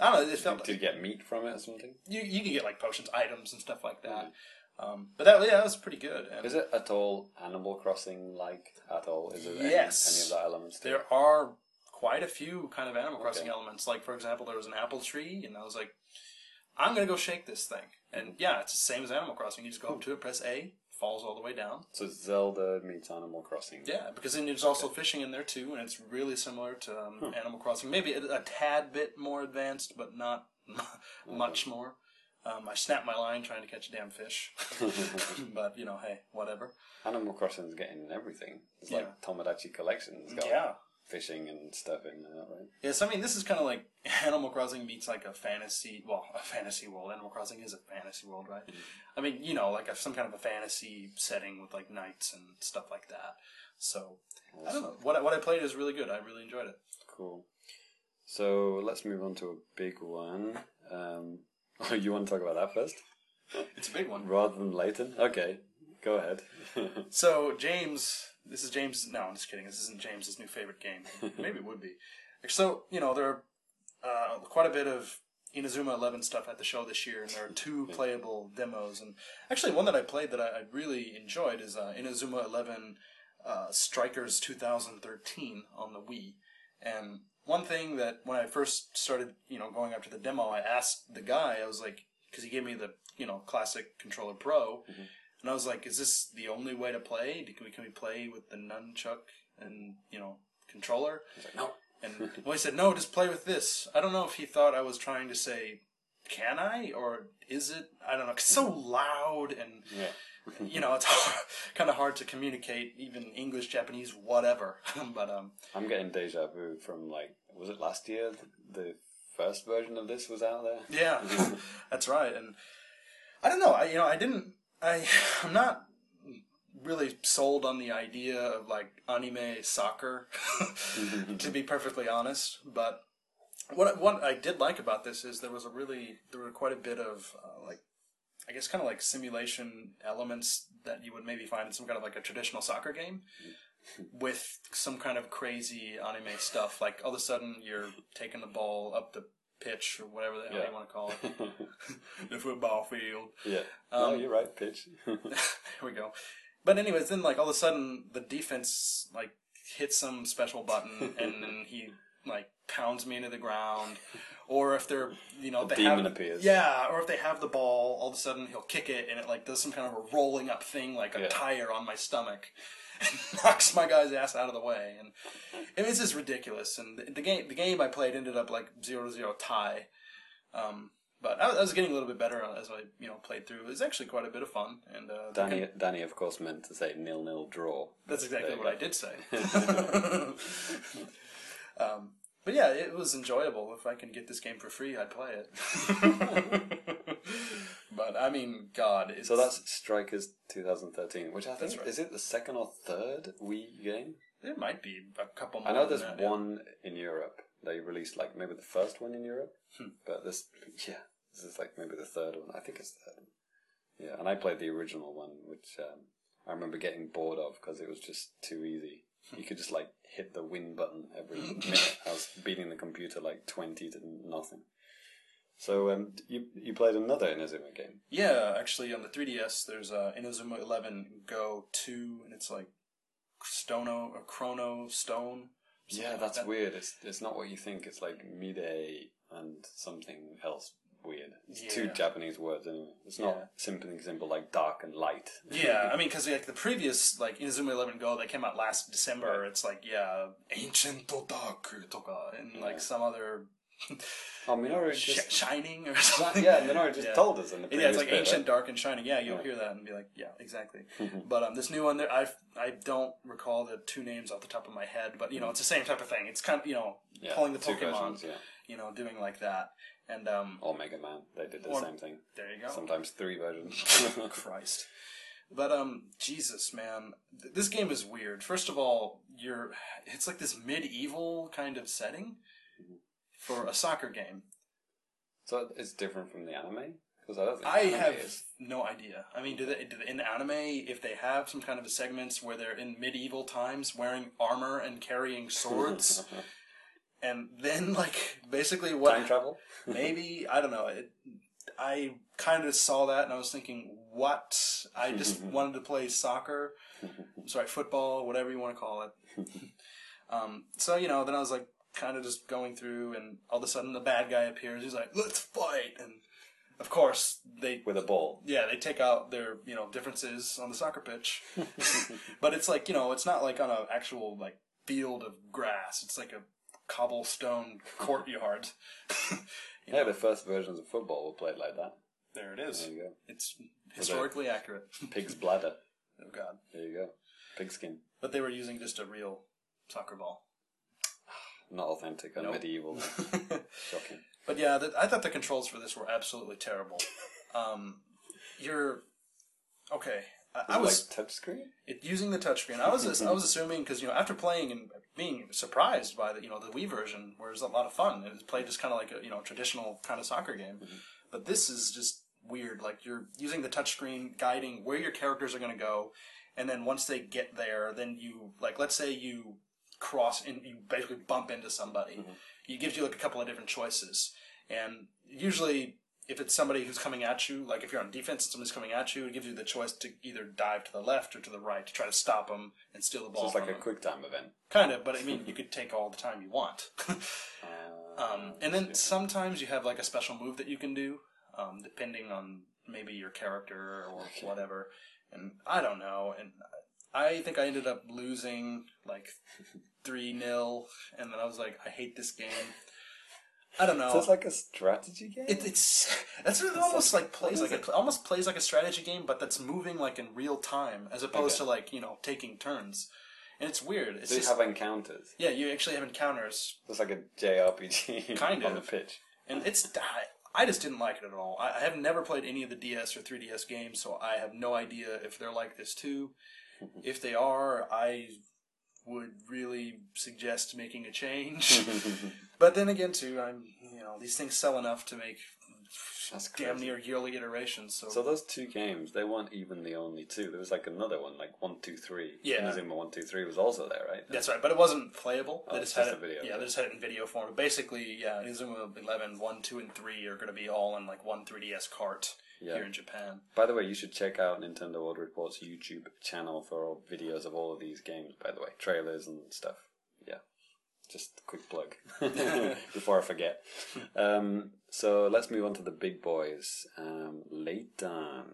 I don't know. It felt Did you get meat from it or something? you you can get like potions, items, and stuff like that. Um, but that yeah, that was pretty good. And Is it at all Animal Crossing like at all? Is it any, Yes. any of the elements? there are quite a few kind of Animal Crossing Okay. elements. Like for example, there was an apple tree, and I was like, I'm gonna go shake this thing. And yeah, it's the same as Animal Crossing. You just go up to it, press A, falls all the way down. So Zelda meets Animal Crossing. Yeah, because then there's also fishing in there too, and it's really similar to um, Animal Crossing. Maybe a, a tad bit more advanced, but not much more. Um, I snapped my line trying to catch a damn fish, but you know, hey, whatever. Animal Crossing's getting everything. It's Yeah. like Tomodachi Collection. It's got Yeah. fishing and stuff in there, right? Yes, I mean this is kind of like Animal Crossing meets like a fantasy, well, a fantasy world. Animal Crossing is a fantasy world, right? I mean, you know, like a, some kind of a fantasy setting with like knights and stuff like that. So I don't know. What I, what I played is really good. I really enjoyed it. Cool. So let's move on to a big one. Um, oh, you want to talk about that first, It's a big one. rather than Layton? Okay, go ahead. So James, this is James. No, I'm just kidding. This isn't James's new favorite game. Maybe it would be. So you know there are uh, quite a bit of Inazuma Eleven stuff at the show this year, and there are two playable demos. And actually, one that I played that I, I really enjoyed is uh, Inazuma Eleven uh, Strikers 2013 on the Wii. And one thing that when I first started, you know, going after the demo, I asked the guy. I was like, because he gave me the you know classic controller Pro. Mm-hmm. And I was like, "Is this the only way to play? Can we can we play with the nunchuck and you know controller?" He's like, no. And well, he said, "No, just play with this." I don't know if he thought I was trying to say, "Can I?" or "Is it?" I don't know. 'cause It's so mm-hmm. loud and Yeah. you know it's kind of hard to communicate, even English, Japanese, whatever. but um, I'm getting deja vu from like, was it last year? The first version of this was out there. Yeah, that's right. And I don't know. I you know I didn't. I I'm not really sold on the idea of like anime soccer, to be perfectly honest. But what what I did like about this is there was a really there were quite a bit of uh, like I guess kind of like simulation elements that you would maybe find in some kind of like a traditional soccer game. With some kind of crazy anime stuff, like all of a sudden you're taking the ball up the pitch or whatever the hell Yeah. you want to call it, the football field. yeah. no, Um, you're right. Pitch. there we go. But anyways, then like all of a sudden the defense like hits some special button and then he like pounds me into the ground, or if they're you know The they demon have, appears. Yeah, or if they have the ball, all of a sudden he'll kick it and it like does some kind of a rolling up thing like a Yeah. tire on my stomach. and knocks my guy's ass out of the way, and it's just ridiculous. And the, the game, the game I played ended up like zero to zero tie. Um, but I, I was getting a little bit better as I you know played through. It was actually quite a bit of fun, and uh, Danny, con- Danny, of course, meant to say nil nil draw. that's exactly what I did say. um, but yeah, it was enjoyable. If I can get this game for free, I'd play it. but I mean, God, it's, So that's Strikers 2013, which I think right. is it the second or third Wii game? there might be a couple more. I know there's that, yeah. one in Europe. They released like maybe the first one in Europe, Hmm. but this yeah, this is like maybe the third one. I think it's the third one. Yeah, and I played the original one, which um, I remember getting bored of because it was just too easy. You could just like hit the win button every minute. I was beating the computer like twenty to nothing. So um, you you played another Inazuma game. Yeah, actually, on the 3DS, there's uh, Inazuma 11 Go 2, and it's like Stono or Chrono Stone. Yeah, like that's that. weird. It's it's not what you think. It's like Midday and something else weird. It's two Japanese words anyway. It's not Yeah. something simple like dark and light. Yeah, I mean, because like the previous like Inazuma Eleven Go, they came out last December. Right. It's like yeah, Ancient Otaku toka, and Yeah. like some other Oh, Minoru sh- just Shining or something. yeah, Minoru just Yeah. told us in the previous Yeah, it's like bit, ancient, dark, and shining. Yeah, you'll Yeah. hear that and be like, yeah, exactly. But um, this new one, there, I I don't recall the two names off the top of my head, but you know, it's the same type of thing. It's kind of you know yeah, pulling the Pokemon, versions, yeah. you know, doing like that, and um, Or Mega Man, they did the Or- same thing. there you go. Sometimes three versions. Christ. But um, Jesus, man, Th- this game is weird. First of all, you're it's like this medieval kind of setting for a soccer game. so it's different from the anime because I don't think I have is. no idea. I mean, do they, do they in anime if they have some kind of segments where they're in medieval times wearing armor and carrying swords, and then like basically what time travel. maybe I don't know. It, I kind of saw that and I was thinking, what? I just wanted to play soccer. Sorry, football, whatever you want to call it. um, so you know, then I was like, kind of just going through, and all of a sudden the bad guy appears. He's like, "Let's fight!" And of course they. with a ball. Yeah, they take out their you know differences on the soccer pitch, but it's like you know it's not like on an actual like field of grass. It's like a cobblestone courtyard. You Yeah, know, the first versions of football were played like that. there it is. There you go. It's historically accurate. Pig's bladder. Oh god! There you go. Pigskin. But they were using just a real soccer ball. Not authentic Nope. medieval. Shocking. But yeah, the, I thought the controls for this were absolutely terrible. Um, you're okay. I, I was like touchscreen. it, using the touchscreen. I was I was assuming because you know after playing and being surprised by the you know the Wii version, where it was a lot of fun. It was played just kind of like a you know traditional kind of soccer game. Mm-hmm. But this is just weird. Like you're using the touchscreen guiding where your characters are going to go, and then once they get there, then you like let's say you cross and you basically bump into somebody. Mm-hmm. It gives you like a couple of different choices, and usually if it's somebody who's coming at you, like if you're on defense and somebody's coming at you, it gives you the choice to either dive to the left or to the right to try to stop them and steal the ball. So it's like a them. quick time event. kind of, but I mean, you could take all the time you want. Uh, um, and then sometimes you have like a special move that you can do, um, depending on maybe your character or Okay. whatever. And I don't know. And I think I ended up losing like three 0 and then I was like, I hate this game. I don't know. so it's like a strategy game. It, it's that's what it almost like plays like it almost plays like a strategy game, but that's moving like in real time as opposed Okay. to like you know taking turns, and it's weird. It's so you just have encounters. yeah, you actually have encounters, It's like a JRPG Kind of on the pitch. and it's I, I just didn't like it at all. I, I have never played any of the DS or 3DS games, so I have no idea if they're like this too. if they are, I would really suggest making a change. but then again, too, I'm you know these things sell enough to make That's damn crazy. near yearly iterations. So, So those two games, they weren't even the only two. There was like another one, like one, two, three. Yeah. Inazuma one, two, three was also there, right? That's right, but it wasn't playable. Oh, they it's just had it. a video, yeah, they just had it in video form. But basically, yeah, Inazuma 11, 1, 2, and 3 are going to be all in like one 3DS cart Yeah. here in Japan. By the way, you should check out Nintendo World Report's YouTube channel for videos of all of these games. By the way, trailers and stuff. Yeah, just a quick plug before I forget. Um, so let's move on to the big boys. Um, Layton.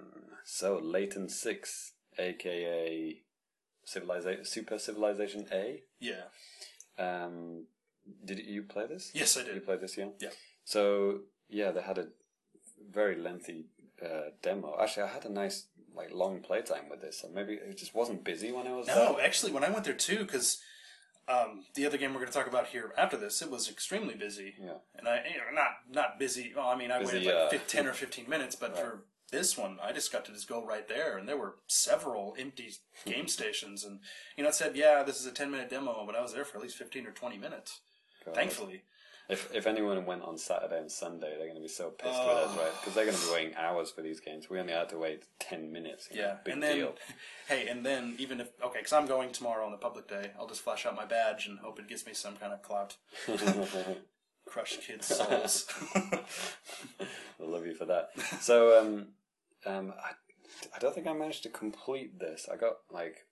So Layton Six, aka Civilization Super Civilization A. Yeah. Um, did you play this? Yes, I did. You played this, yeah. Yeah. So yeah, they had a very lengthy uh, demo. Actually, I had a nice like long playtime with this. So maybe it just wasn't busy when I was there. No, there. actually, when I went there too, because um, the other game we're going to talk about here after this, it was extremely busy. Yeah. And I, you know, not not busy. Well, I mean, I Busy, waited like uh, fif- ten or fifteen minutes, but for this one, I just got to just go right there, and there were several empty game stations, and you know, it said, yeah, this is a ten minute demo, but I was there for at least fifteen or twenty minutes. God. Thankfully. If if anyone went on Saturday and Sunday, they're going to be so pissed with us, right? Because they're going to be waiting hours for these games. We only had to wait ten minutes. you know, Yeah, big and then, deal. hey, and then even if okay, because I'm going tomorrow on the public day, I'll just flash out my badge and hope it gives me some kind of clout. Crush kids' souls. I love you for that. So, um, um, I, I don't think I managed to complete this. I got like,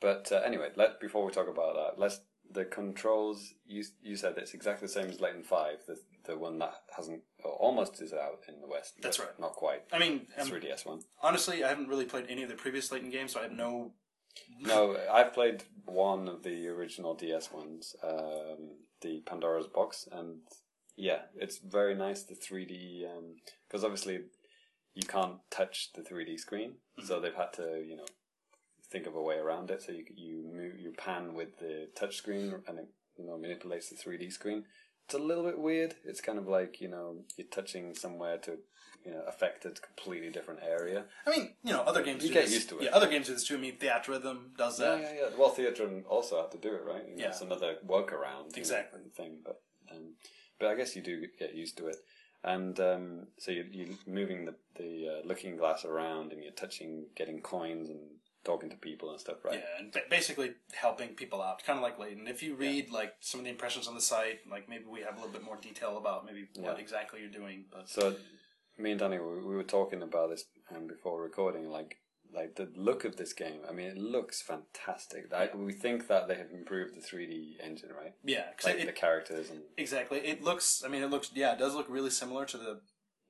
but uh, anyway, let before we talk about that, let's the controls. You you said it's exactly the same as Layton Five, the the one that hasn't almost is out in the West. That's right. Not quite. I mean, um, 3DS one. honestly, I haven't really played any of the previous Layton games, so I have no. No, I've played one of the original DS ones, um, the Pandora's Box, and yeah, it's very nice. The 3D, because obviously you can't touch the 3D screen, so they've had to, you know, think of a way around it. So you you move you pan with the touch screen, and it you know manipulates the 3D screen. It's a little bit weird. It's kind of like you know you're touching somewhere to you know affect a completely different area. I mean, you know, other games You do get this. used to it. Yeah, other games do this too. I mean, Theatrhythm does that. Yeah, yeah, yeah. Well, Theatrhythm also had to do it, right? You know, Yeah. It's another workaround. you know, Exactly. thing, but um, but I guess you do get used to it. And um, so you you're moving the the uh, looking glass around, and you're touching, getting coins, and talking to people and stuff, right? Yeah, and ba- basically helping people out, kind of like Layton. If you read like some of the impressions on the site, like maybe we have a little bit more detail about maybe what exactly you're doing. But So me and Danny, we, we were talking about this um, before recording, like. Like the look of this game, I mean, it looks fantastic. I, we think that they have improved the 3D engine, right? Yeah, Like it, the characters and exactly, it looks. I mean, it looks. Yeah, it does look really similar to the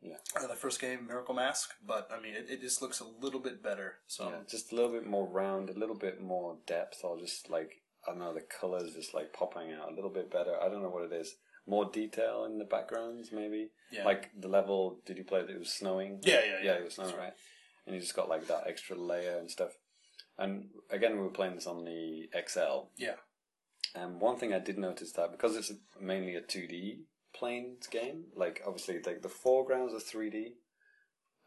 Yeah. uh, the first game, Miracle Mask. But I mean, it, it just looks a little bit better. So Yeah, just a little bit more round, a little bit more depth, or just like I don't know, the colors just like popping out a little bit better. I don't know what it is. More detail in the backgrounds, maybe. Yeah. Like the level. Did you play it? It was snowing. Yeah, yeah, yeah. yeah. It was snowing, right? And you just got like that extra layer and stuff. And again, we were playing this on the XL. yeah, And one thing I did notice that because it's mainly a 2D planes game, like obviously like the foregrounds are 3D.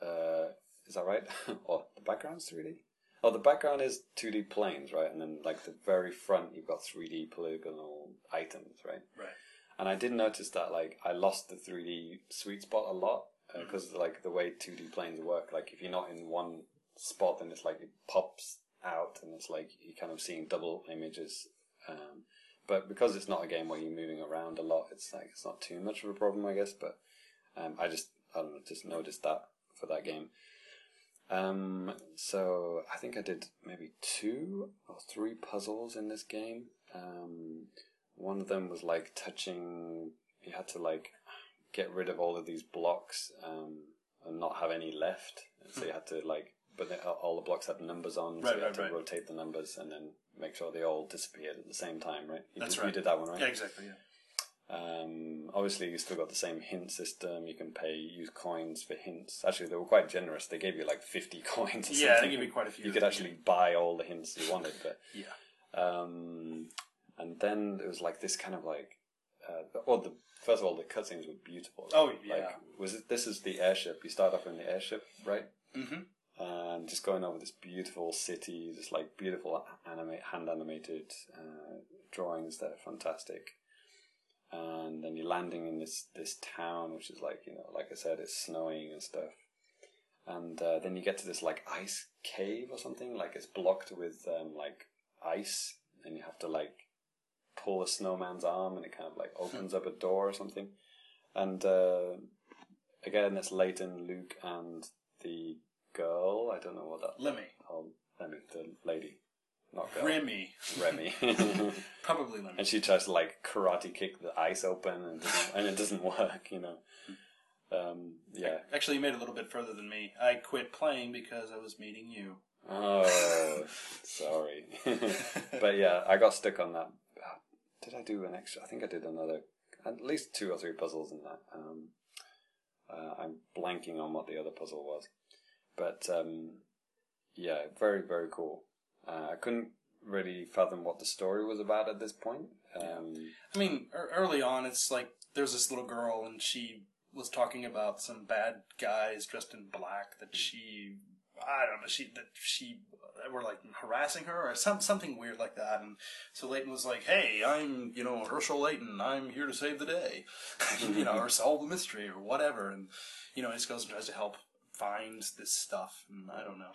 Uh, is that right? or the background's 3D? Oh, the background is 2D planes, right? And then like the very front, you've got 3D polygonal items, right? right. And I did notice that like I lost the 3D sweet spot a lot because like the way 2D planes work, like if you're not in one spot, then it's like it pops out and it's like you're kind of seeing double images. Um, but because it's not a game where you're moving around a lot, it's like it's not too much of a problem, I guess. But um, I just I don't know, just noticed that for that game. Um, so I think I did maybe two or three puzzles in this game. Um, one of them was like touching. You had to like get rid of all of these blocks um, and not have any left. So you had to like, but all the blocks had numbers on, so Right, you had right, to right. rotate the numbers and then make sure they all disappeared at the same time, right? You That's did, right. You did that one, right? Yeah, exactly. Yeah. Um, obviously, you still got the same hint system. You can pay use coins for hints. Actually, they were quite generous. They gave you like fifty coins. Or Yeah, something. they give you quite a few. You could actually buy all the hints you wanted, but Yeah. um, and then it was like this kind of like, uh, well, the first of all, the cutscenes were beautiful. Oh, yeah. Like, was it? This is the airship. You start off in the airship, right? Mm-hmm. And just going over this beautiful city, just like beautiful animate hand animated uh, drawings that are fantastic. And then you're landing in this this town, which is like you know, like I said, it's snowing and stuff. And uh, then you get to this like ice cave or something, like it's blocked with um, like ice, and you have to like pull a snowman's arm, and it kind of like opens up a door or something. And uh, again, it's Layton, Luke, and the girl. I don't know what that. Lemmy. Oh, Lemmy, the lady. not girl. Remy. Remy. Probably Remy. and she tries to like karate kick the ice open, and, it doesn't- and it doesn't work. You know. Um, yeah. Actually, you made it a little bit further than me. I quit playing because I was meeting you. Oh, sorry. but yeah, I got stuck on that. Did I do an extra? I think I did another, at least two or three puzzles in that. Um, uh, I'm blanking on what the other puzzle was, but um, yeah, very very cool. Uh, I couldn't really fathom what the story was about at this point. Um, I mean, ear- early on, it's like there's this little girl, and she was talking about some bad guys dressed in black that she, I don't know, she that she were like harassing her or some something weird like that. And so Layton was like, "Hey, I'm you know Hershel Layton. I'm here to save the day, you know, or solve the mystery or whatever." And you know, he just goes and tries to help find this stuff. And I don't know.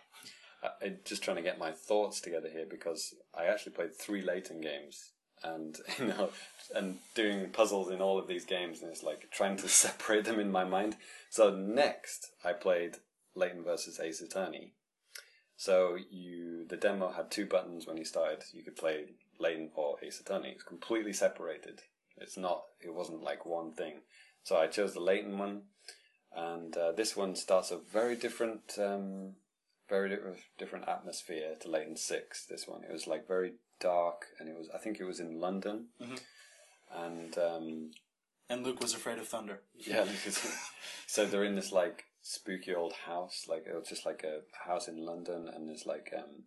I'm just trying to get my thoughts together here because I actually played three Layton games and you know and doing puzzles in all of these games and it's like trying to separate them in my mind. So next I played Layton versus Ace Attorney. So you the demo had two buttons when you started. You could play Layton or Ace Attorney. It's completely separated. It's not it wasn't like one thing. So I chose the Layton one and uh, this one starts a very different um, very di- different atmosphere to Layton Six. This one, it was like very dark, and it was I think it was in London, and um, And Luke was afraid of thunder. yeah, so they're in this like spooky old house, like it was just like a house in London, and there's like um,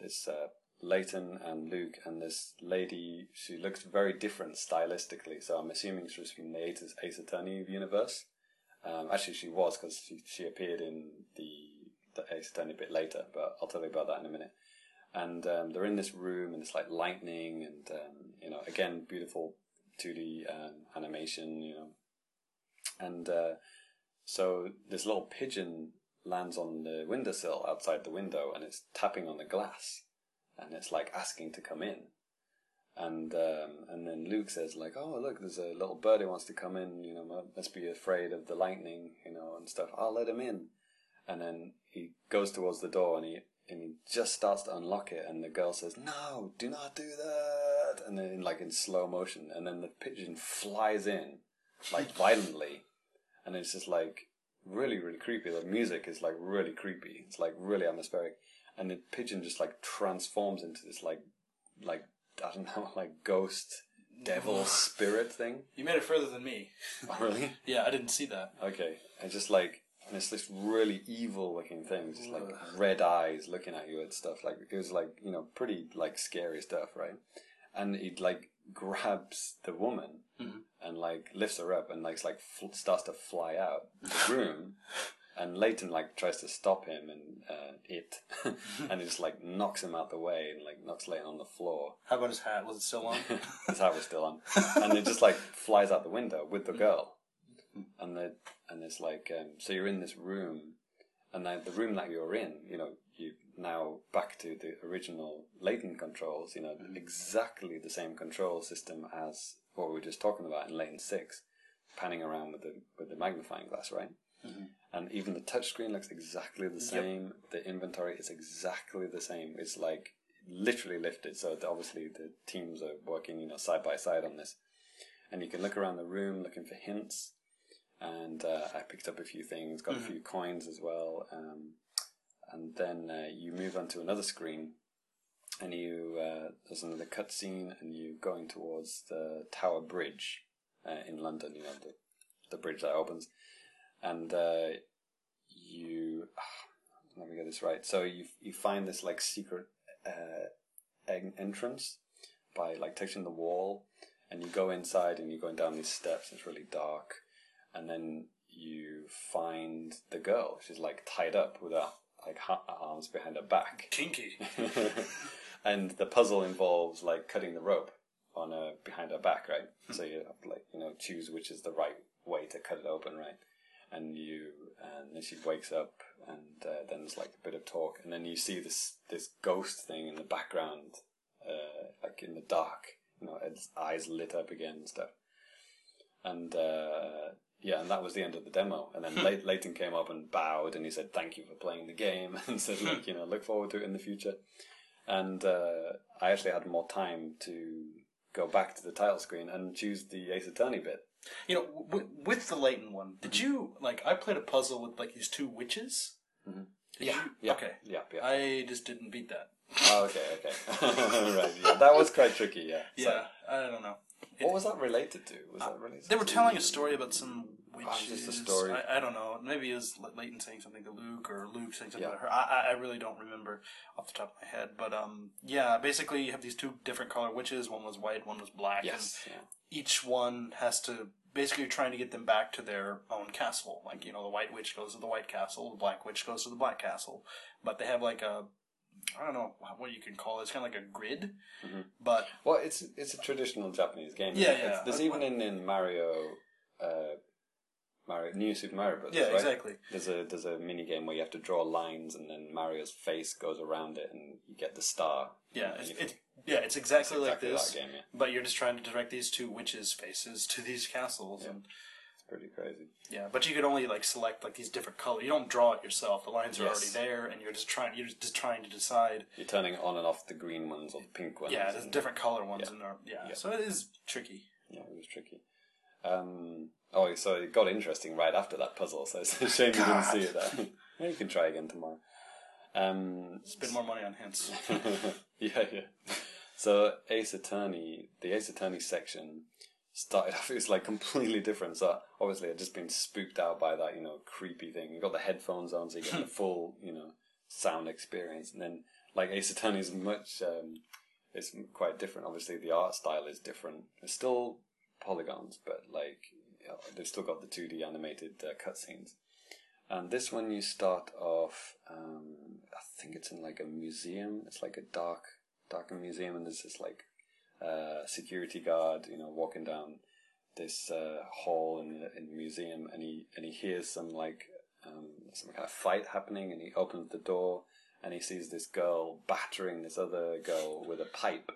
this uh, Layton and Luke and this lady. She looks very different stylistically, so I'm assuming she's from the Ace, Ace Attorney universe. Um, actually, she was because she she appeared in the the a bit later, but I'll tell you about that in a minute. And um, they're in this room, and it's like lightning, and um, you know, again, beautiful 2D um, animation, you know, and uh, so this little pigeon lands on the windowsill outside the window, and it's tapping on the glass, and it's like asking to come in. And um, and then Luke says like, "Oh look, there's a little bird who wants to come in. You know, must be afraid of the lightning, you know, and stuff. I'll let him in." And then he goes towards the door, and he and he just starts to unlock it, and the girl says, "No, do not do that." And then like in slow motion, and then the pigeon flies in, like violently, and it's just like really really creepy. The music is like really creepy. It's like really atmospheric, and the pigeon just like transforms into this like like I don't know like ghost devil spirit thing. You made it further than me. Oh, really? Yeah, I didn't see that. Okay, and just like and it's this really evil looking thing, just like red eyes looking at you and stuff. Like it was like you know pretty like scary stuff, right? And he like grabs the woman mm-hmm. and like lifts her up and like like fl- starts to fly out the room. And Layton like tries to stop him and uh, it, and he just like knocks him out the way and like knocks Layton on the floor. How about his hat? Was it still on? His hat was still on, and it just like flies out the window with the girl, and the and it's like um, so you're in this room, and then the room that you're in, you know, you now back to the original Layton controls, you know, exactly the same control system as what we were just talking about in Layton Six, panning around with the with the magnifying glass, right? And even the touchscreen looks exactly the same. The inventory is exactly the same. It's like literally lifted. So obviously the teams are working, you know, side by side on this. And you can look around the room looking for hints. And uh, I picked up a few things, got a few coins as well. Um, and then uh, you move on to another screen, and you uh, there's another cutscene, and you're going towards the Tower Bridge uh, in London. You know the the bridge that opens, and uh, you let me get this right. So you you find this like secret uh, entrance by like touching the wall, and you go inside and you're going down these steps. It's really dark, and then you find the girl. She's like tied up with her like ha- arms behind her back. Kinky. and the puzzle involves like cutting the rope on her behind her back, right? So you have to like you know choose which is the right way to cut it open, right? And you and then she wakes up, and uh, then there's like a bit of talk, and then you see this this ghost thing in the background, uh, like in the dark, you know, its eyes lit up again and stuff. And uh, yeah, and that was the end of the demo. And then Ley- Layton came up and bowed, and he said, "Thank you for playing the game," and said, "Look, you know, look forward to it in the future." and uh, I actually had more time to go back to the title screen and choose the Ace Attorney bit. You know, w- with the Layton one, did mm-hmm. you like? I played a puzzle with like these two witches. Mm-hmm. Did Yeah, you- yeah, Okay. yeah, yeah. I just didn't beat that. Oh, okay, okay, right. Yeah, that was quite tricky. Yeah. So, Yeah, I don't know. what was that related to? Was that uh, related? They were to- telling a story about some Oh, witches. just a story. I, I don't know. Maybe it was Layton saying something to Luke, or Luke saying something Yeah. to her. I, I- really don't remember off the top of my head. But um, yeah, basically you have these two different color witches. One was white, one was black. Yes. Yeah. Each one has to basically you're trying to get them back to their own castle. Like you know, the white witch goes to the white castle, the black witch goes to the black castle. But they have like a I don't know what you can call it. It's kind of like a grid, Mhm. but Well, it's it's a traditional Japanese game. Yeah, It's- yeah. There's even in, in Mario, uh, Mario New Super Mario Bros. yeah, right? exactly. There's a there's a mini game where you have to draw lines and then Mario's face goes around it and you get the star. Yeah, it's, it's yeah, it's exactly, it's like this. game. Yeah, But you're just trying to direct these two witches' faces to these castles, Yeah. and it's pretty crazy. yeah. But you could only like select like these different colors. You don't draw it yourself. The lines are Yes. already there, and you're just trying. You're just trying to decide. You're turning on and off the green ones or the pink ones. Yeah, there's and- different color ones Yeah. in there. Yeah. Yeah. so it is tricky. Yeah, it was tricky. Um, oh, so it got interesting right after that puzzle. So it's a shame you didn't see it. There. yeah, you can try again tomorrow. Um, Spend more money on hints. yeah, yeah. So Ace Attorney, the Ace Attorney section started off. It was like completely different. So obviously, I'd just been spooked out by that, you know, creepy thing. You got the headphones on, so you get the full, you know, sound experience. And then like Ace Attorney is much. Um, it's quite different. Obviously, the art style is different. It's still polygons, but like you know, they've still got the two D animated uh, cutscenes. And this one, you start off. Um, I think it's in like a museum. It's like a dark, dark museum, and there's this like uh, security guard, you know, walking down this uh, hall in the, in the museum, and he and he hears some like um, some kind of fight happening, and he opens the door, and he sees this girl battering this other girl with a pipe.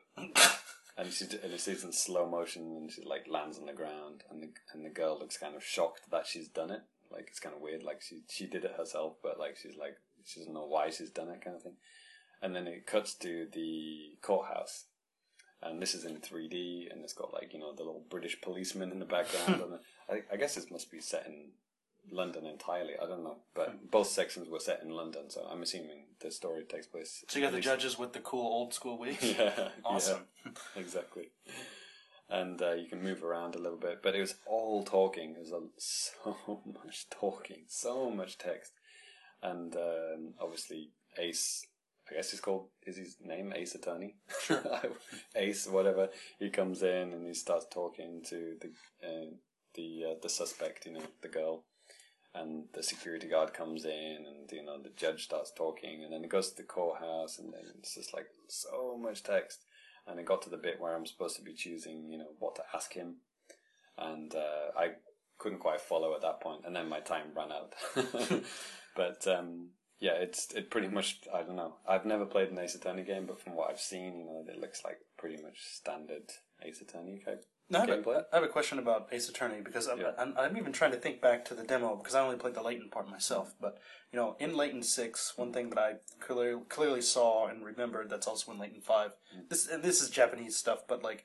And she and he sees in slow motion, and she like lands on the ground, and the and the girl looks kind of shocked that she's done it. Like it's kind of weird, like she she did it herself, but like she's like she doesn't know why she's done it, kind of thing. And then it cuts to the courthouse, and this is in 3D, and it's got like you know the little British policeman in the background, and I, I guess this must be set in London entirely. I don't know, but both sections were set in London, so I'm assuming the story takes place. So you got the least- judges with the cool old school wigs. yeah, Awesome. yeah, exactly. And uh, you can move around a little bit, but it was all talking. It was a, so much talking, so much text, and um, obviously Ace. I guess he's called. Is his name Ace Attorney? Sure. Ace, whatever. He comes in and he starts talking to the uh, the uh, the suspect. You know, the girl, and the security guard comes in, and you know the judge starts talking, and then it goes to the courthouse, and then it's just like so much text, and it got to the bit where I'm supposed to be choosing, you know, what to ask him, and uh, I couldn't quite follow at that point, and then my time ran out. but um, yeah, it's it pretty much I don't know. I've never played an Ace Attorney game, but from what I've seen, you know, it looks like pretty much standard Ace Attorney type Now, I, have gameplay. a, I have a question about Ace Attorney because I'm, Yeah. I'm, I'm even trying to think back to the demo because I only played the Layton part myself. But you know, in Layton Six, one thing that I clearly clearly saw and remembered that's also in Layton Five. Mm. This and this is Japanese stuff, but like,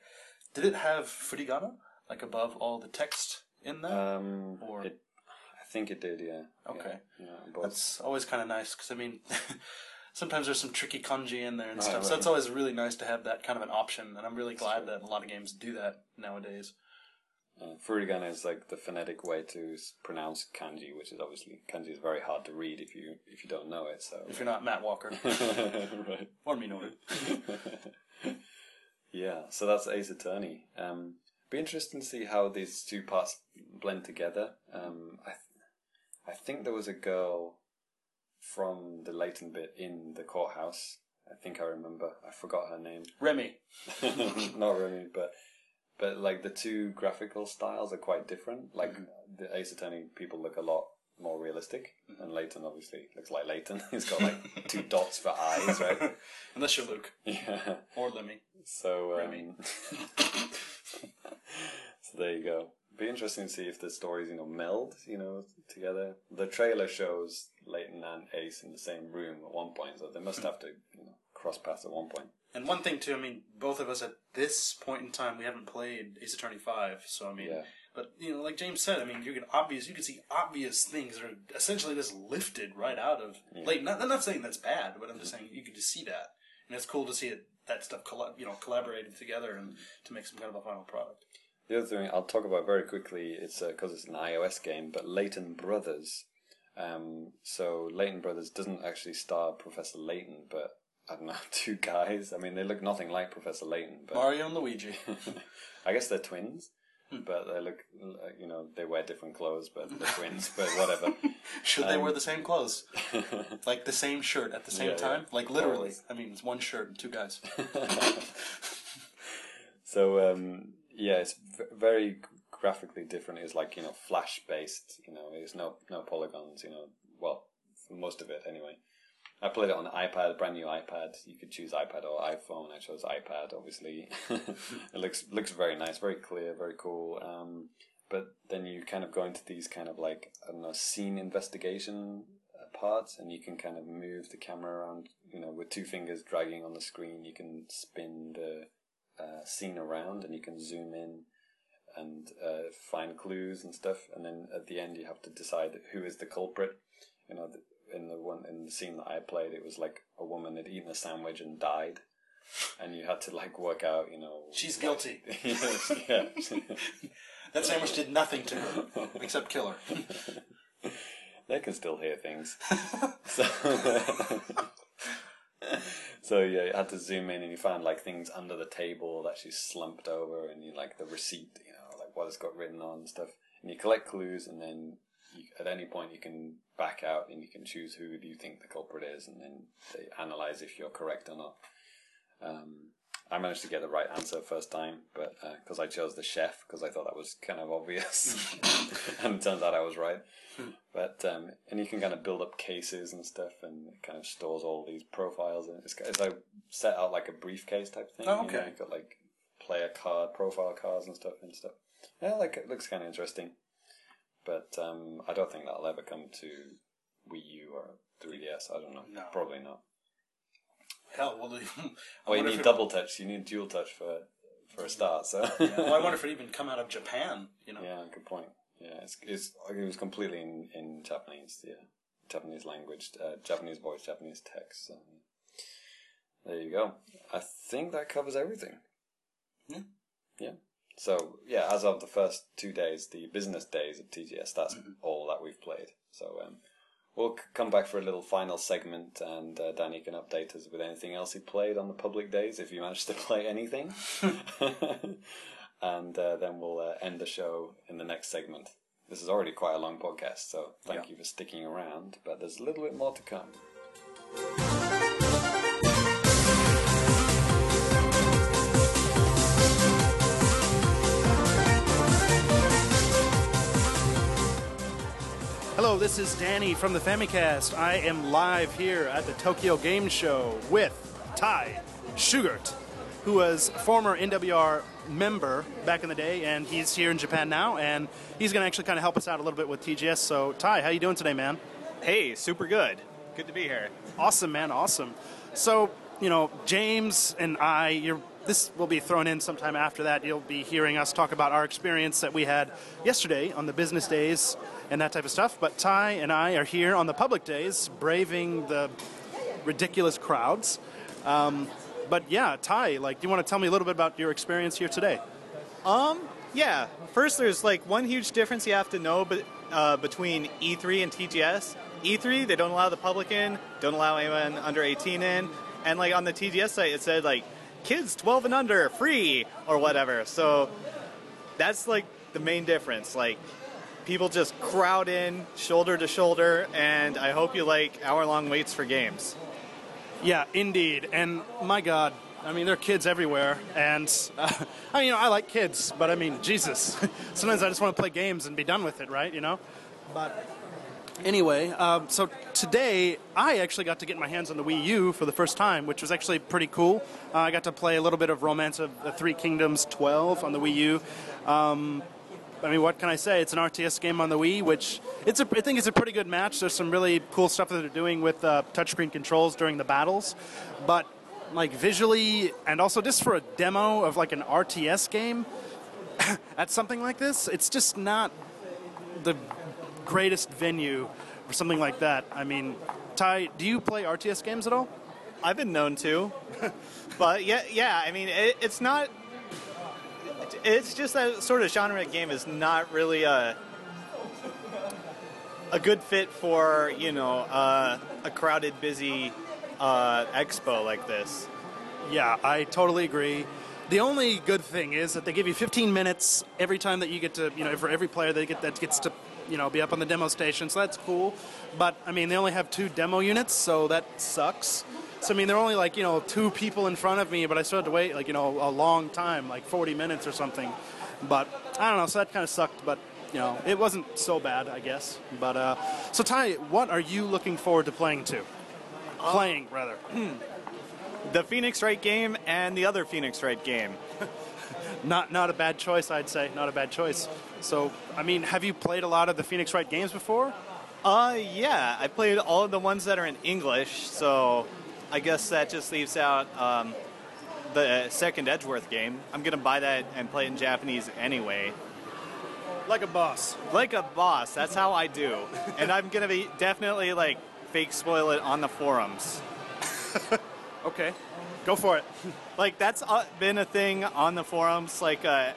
did it have furigana like above all the text in there? Um, Or- it, I think it did, yeah. Okay. Yeah, yeah. That's always kind of nice because I mean, sometimes there's some tricky kanji in there and Right, stuff. So it's always really nice to have that kind of an option, and I'm really glad that a lot of games do that nowadays. Uh, furigana is like the phonetic way to pronounce kanji, which is obviously kanji is very hard to read if you if you don't know it. So If you're not Matt Walker right. or Minoru. yeah, so that's Ace Attorney. Um, be interesting to see how these two parts blend together. Um, I, th- I think there was a girl from the Layton bit in the courthouse. I think I remember. I forgot her name. Remy. Not Remy, but but like the two graphical styles are quite different. Like Mm-hmm. the Ace Attorney people look a lot more realistic, and Layton obviously looks like Layton. He's got like two dots for eyes, right? Unless you're Luke Yeah. or Lemmy. So, Remy. um, so there you go. Be interesting to see if the stories, you know, meld, you know, together. The trailer shows Layton and Ace in the same room at one point, so they must hmm. have to, you know, cross paths at one point. And one thing too, I mean, both of us at this point in time, we haven't played Ace Attorney Five, so I mean, Yeah. but you know, like James said, I mean, you can obvious, you can see obvious things that are essentially just lifted right out of. Like, not, I'm not saying that's bad, but I'm just saying you can just see that, and it's cool to see it that stuff, colla- you know, collaborated together and to make some kind of a final product. The other thing I'll talk about very quickly, it's because it's an iOS game, but Layton Brothers. Um, so Layton Brothers doesn't actually star Professor Layton, but I don't know, two guys. I mean, they look nothing like Professor Layton, but Mario and Luigi. I guess they're twins. Hmm. But they look, you know, they wear different clothes, but they're twins. But whatever. Should they Um, wear the same clothes, like the same shirt at the same Yeah, time? yeah. Like literally, Always. I mean, it's one shirt and two guys. So um, yeah, it's v- very graphically different. It's like you know flash based. You know, it's no no polygons. You know, well for most of it anyway. I played it on iPad, brand new iPad. You could choose iPad or iPhone. I chose iPad, obviously. it looks looks very nice, very clear, very cool. Um, but then you kind of go into these kind of like I don't know scene investigation uh, parts, and you can kind of move the camera around. You know, with two fingers dragging on the screen, you can spin the uh, scene around, and you can zoom in and uh, find clues and stuff. And then at the end, you have to decide who is the culprit. You know, in the one in the scene that I played, it was like a woman had eaten a sandwich and died, and you had to like work out. You know, She's guilty. yeah. That sandwich did nothing to her except kill her. they can still hear things. so, so yeah, you had to zoom in and you found like things under the table that she's slumped over, and you like the receipt, you know, like what it's got written on and stuff. And you collect clues, and then you, at any point you can back out and you can choose who do you think the culprit is, and then they analyze if you're correct or not. Um, I managed to get the right answer first time, but because I chose the chef because I thought that was kind of obvious, and it turns out I was right. But um, and you can kind of build up cases and stuff, and it kind of stores all these profiles, and it's, it's like set out like a briefcase type thing. Oh, you know, okay. you've got like player card, profile cards, and stuff and stuff. Yeah, like it looks kind of interesting, but um, I don't think that'll ever come to Wii U or 3DS. I don't know. No. Probably not. Hell, well, Well, you need double touch. You need dual touch for for a start. So Yeah, well, I wonder if it even come out of Japan. You know, yeah, good point. Yeah, it's, it's it was completely in, in Japanese. Yeah, Japanese language, uh, Japanese voice, Japanese text. So there you go. I think that covers everything. Yeah. Yeah. So yeah, as of the first two days, the business days of TGS, that's Mm-hmm. all that we've played. So um, we'll come back for a little final segment, and uh, Danny can update us with anything else he played on the public days, if you managed to play anything. and uh, then we'll uh, end the show in the next segment. This is already quite a long podcast, so thank Yeah. you for sticking around. But there's a little bit more to come. Hello, this is Danny from the Famicast. I am live here at the Tokyo Game Show with Ty Shughart, who was a former NWR member back in the day, and he's here in Japan now, and he's going to actually kind of help us out a little bit with TGS. So, Ty, how you doing today, man? Hey, super good. Good to be here. Awesome, man, awesome. So, you know, James and I, you're, this will be thrown in sometime after that. You'll be hearing us talk about our experience that we had yesterday on the business days and that type of stuff. But Ty and I are here on the public days, braving the ridiculous crowds. Um, but yeah, Ty, like, do you want to tell me a little bit about your experience here today? Um, Yeah, first there's like one huge difference you have to know but, uh, between E3 and TGS. E3, they don't allow the public in, don't allow anyone under 18 in, and like on the TGS site it said like kids 12 and under free or whatever. So that's like the main difference. Like people just crowd in shoulder to shoulder, and I hope you like hour long waits for games. Yeah, indeed. And my God, I mean, there are kids everywhere. And, uh, I mean, you know, I like kids, but I mean, Jesus. Sometimes I just want to play games and be done with it, right? You know? But anyway, um, so today I actually got to get my hands on the Wii U for the first time, which was actually pretty cool. Uh, I got to play a little bit of Romance of the Three Kingdoms 12 on the Wii U. Um, I mean, what can I say? It's an RTS game on the Wii, which it's a, I think it's a pretty good match. There's some really cool stuff that they're doing with uh, touchscreen controls during the battles, but like visually and also just for a demo of like an RTS game at something like this, it's just not the greatest venue or something like that. I mean, Ty, do you play RTS games at all? I've been known to, but yeah, yeah. I mean, it, it's not. It's just that sort of genre game is not really a a good fit for you know uh, a crowded, busy uh, expo like this. Yeah, I totally agree. The only good thing is that they give you 15 minutes every time that you get to, you know, for every player that get that gets to, you know, be up on the demo station. So that's cool. But I mean, they only have two demo units, so that sucks. So I mean, there are only like you know two people in front of me, but I still had to wait like you know a long time, like 40 minutes or something. But I don't know, so that kind of sucked. But you know, it wasn't so bad, I guess. But uh, so Ty, what are you looking forward to playing to? Playing rather. The Phoenix Wright game and the other Phoenix Wright game. Not not a bad choice, I'd say. Not a bad choice. So I mean, have you played a lot of the Phoenix Wright games before? Uh, yeah, I played all of the ones that are in English, so I guess that just leaves out um, the second Edgeworth game. I'm gonna buy that and play it in Japanese anyway. Like a boss. Like a boss, that's how I do. and I'm gonna be definitely like fake spoil it on the forums. Okay, go for it. Like that's been a thing on the forums. Like, uh,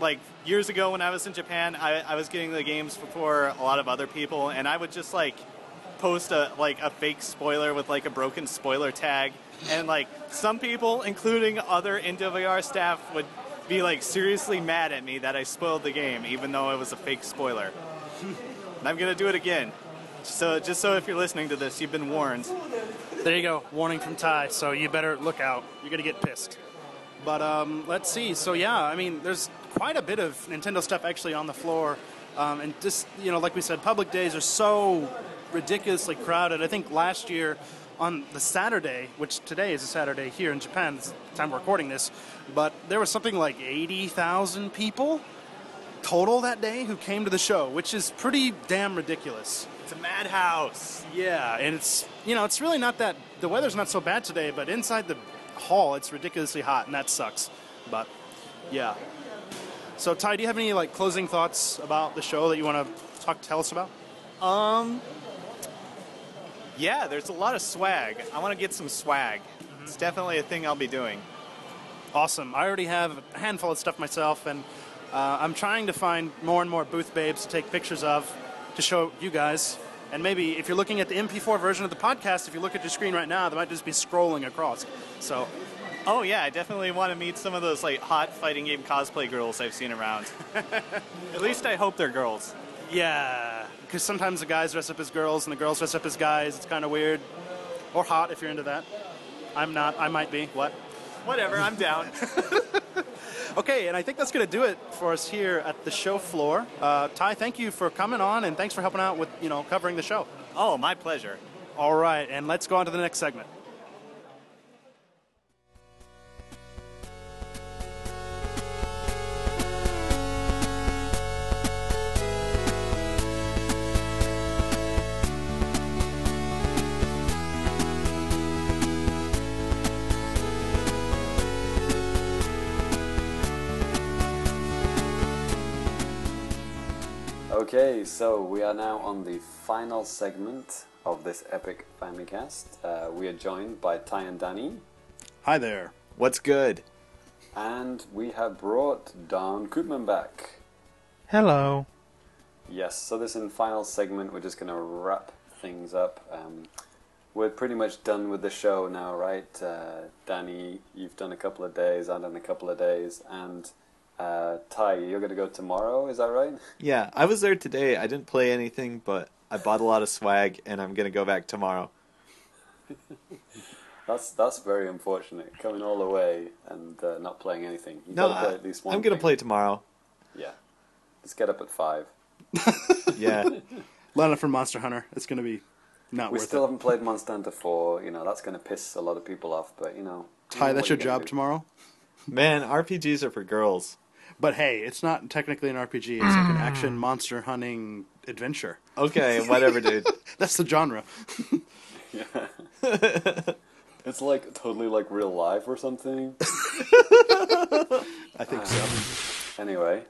like years ago when I was in Japan, I, I was getting the games before a lot of other people, and I would just like post a like a fake spoiler with like a broken spoiler tag, and like some people, including other NWR staff, would be like seriously mad at me that I spoiled the game, even though it was a fake spoiler. and I'm gonna do it again. So just so if you're listening to this, you've been warned. There you go. Warning from Ty. So you better look out. You're gonna get pissed. But um, let's see. So yeah, I mean, there's quite a bit of Nintendo stuff actually on the floor, um, and just you know, like we said, public days are so ridiculously crowded. I think last year on the Saturday, which today is a Saturday here in Japan, it's the time we're recording this, but there was something like 80,000 people total that day who came to the show, which is pretty damn ridiculous. It's a madhouse. Yeah, and it's you know it's really not that the weather's not so bad today, but inside the hall it's ridiculously hot, and that sucks. But yeah. So Ty, do you have any like closing thoughts about the show that you want to talk tell us about? Um, yeah, there's a lot of swag. I want to get some swag. It's definitely a thing I'll be doing. Awesome. I already have a handful of stuff myself, and uh, I'm trying to find more and more booth babes to take pictures of to show you guys. And maybe if you're looking at the MP4 version of the podcast, if you look at your screen right now, they might just be scrolling across. So Oh yeah, I definitely want to meet some of those like hot fighting game cosplay girls I've seen around. At least I hope they're girls. Yeah, because sometimes the guys dress up as girls and the girls dress up as guys. It's kind of weird. Or hot if you're into that. I'm not. I might be. What? Whatever, I'm down. Okay, and I think that's going to do it for us here at the show floor. Uh, Ty, thank you for coming on and thanks for helping out with you know covering the show. oh, my pleasure. All right, and let's go on to the next segment. Okay, so we are now on the final segment of this epic Famicast. Uh, we are joined by Ty and Danny, Hi there. What's good? and we have brought Don Koopman back. Hello. Yes, so this in final segment, we're just going to wrap things up. Um, we're pretty much done with the show now, right? Uh, Danny, you've done a couple of days, I've done a couple of days, and uh, Ty, you're going to go tomorrow, is that right? Yeah, I was there today. I didn't play anything, but I bought a lot of swag, and I'm gonna go back tomorrow. That's that's very unfortunate, coming all the way and uh, not playing anything. You've No, play I, at least one I'm gonna thing. play tomorrow. Yeah. Let's get up at five. Yeah, Lana from Monster Hunter. It's going to be not We worth still it. haven't played Monster Hunter 4. You know, that's going to piss a lot of people off, but, you know. you Ty, know that's your job do. tomorrow. man, RPGs are for girls. But hey, it's not technically an RPG. It's like an action monster hunting adventure. Okay, whatever, dude. That's the genre. It's like totally like real life or something. I think so. Anyway,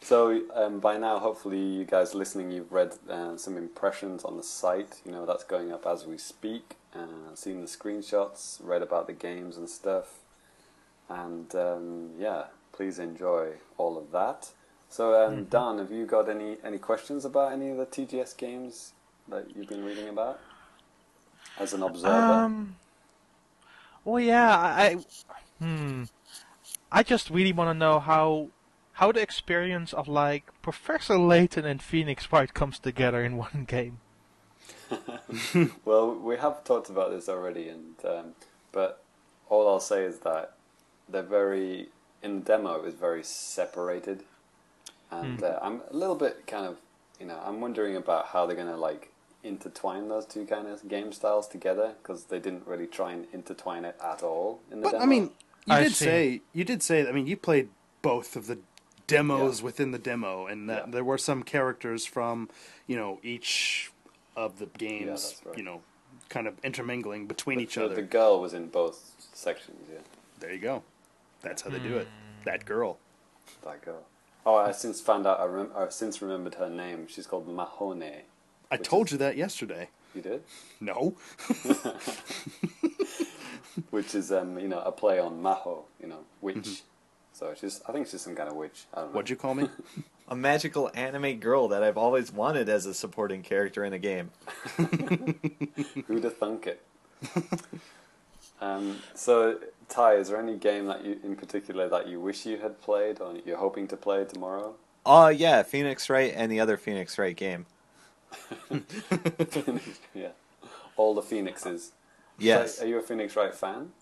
so um, by now, hopefully, you guys listening, you've read uh, some impressions on the site. You know that's going up as we speak. Uh, seen the screenshots, read about the games and stuff, and um, yeah, please enjoy all of that. So, um, Dan, have you got any any questions about any of the TGS games that you've been reading about as an observer? Um. Well, yeah, I, I hmm. I just really want to know how how the experience of like Professor Layton and Phoenix Wright comes together in one game. well, we have talked about this already, and um, but all I'll say is that they're very in the demo is very separated, and uh, I'm a little bit kind of you know I'm wondering about how they're gonna like intertwine those two kind of game styles together because they didn't really try and intertwine it at all in the But demo. I mean, you I did see. say you did say. I mean, you played both of the demos Yeah. within the demo, and that Yeah. there were some characters from you know each of the games. that's right. You know, kind of intermingling between each the, other. the girl was in both sections. Yeah, There you go. That's how they do it. That girl. that girl. Oh, I since found out. I rem- I've since remembered her name. She's called Mahone. I told is- you that yesterday. You did. No. which is um, you know a play on Maho, you know, witch. So she's I think she's some kind of witch. I don't know. What'd you call me? A magical anime girl that I've always wanted as a supporting character in a game. Who'd have thunk it? um, so Ty, is there any game that you in particular that you wish you had played or you're hoping to play tomorrow? Oh yeah, Phoenix Wright and the other Phoenix Wright game. yeah, all the phoenixes. Yes. So, are you a Phoenix Wright fan?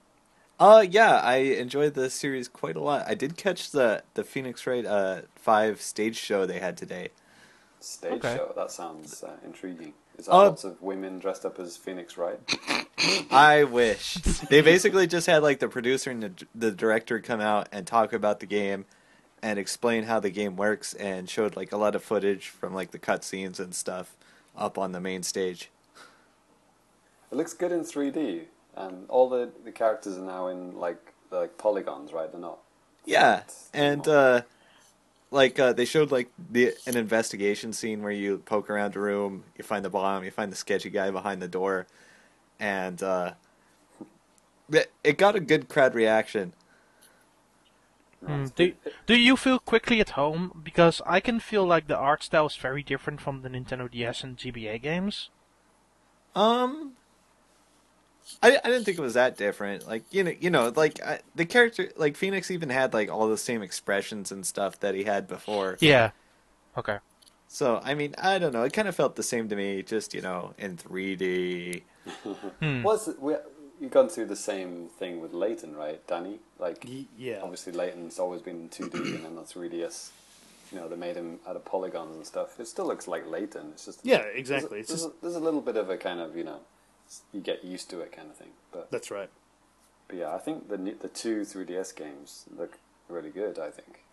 Uh yeah, I enjoyed the series quite a lot. I did catch the the Phoenix Wright uh five stage show they had today. Stage Okay. show. That sounds uh, intriguing. Is that Uh, lots of women dressed up as Phoenix Wright? I wish. they basically just had like the producer and the, the director come out and talk about the game and explain how the game works and showed like a lot of footage from like the cutscenes and stuff up on the main stage. It looks good in 3D. and all the, the characters are now in like like polygons, right? They're not. Yeah, and uh like uh they showed like the an investigation scene where you poke around a room, you find the bomb, you find the sketchy guy behind the door, and uh it, it got a good crowd reaction. Hmm, Do, do you feel quickly at home? Because I can feel like the art style is very different from the Nintendo DS and GBA games. Um, I I didn't think it was that different. Like you know you know like I, the character like Phoenix even had like all the same expressions and stuff that he had before. Yeah. Okay. So I mean I don't know. It kind of felt the same to me. Just you know in 3D. Hmm. Was we you gone through the same thing with Layton, right, Danny? Like yeah. obviously Layton's always been 2D, and then that's 3DS. You know, they made him out of polygons and stuff. It still looks like Layton. It's just Yeah, there's a- exactly. It's There's, just a, there's a little bit of a kind of you know, you get used to it kind of thing. But, that's right. but yeah, I think the the two 3DS games look really good. I think.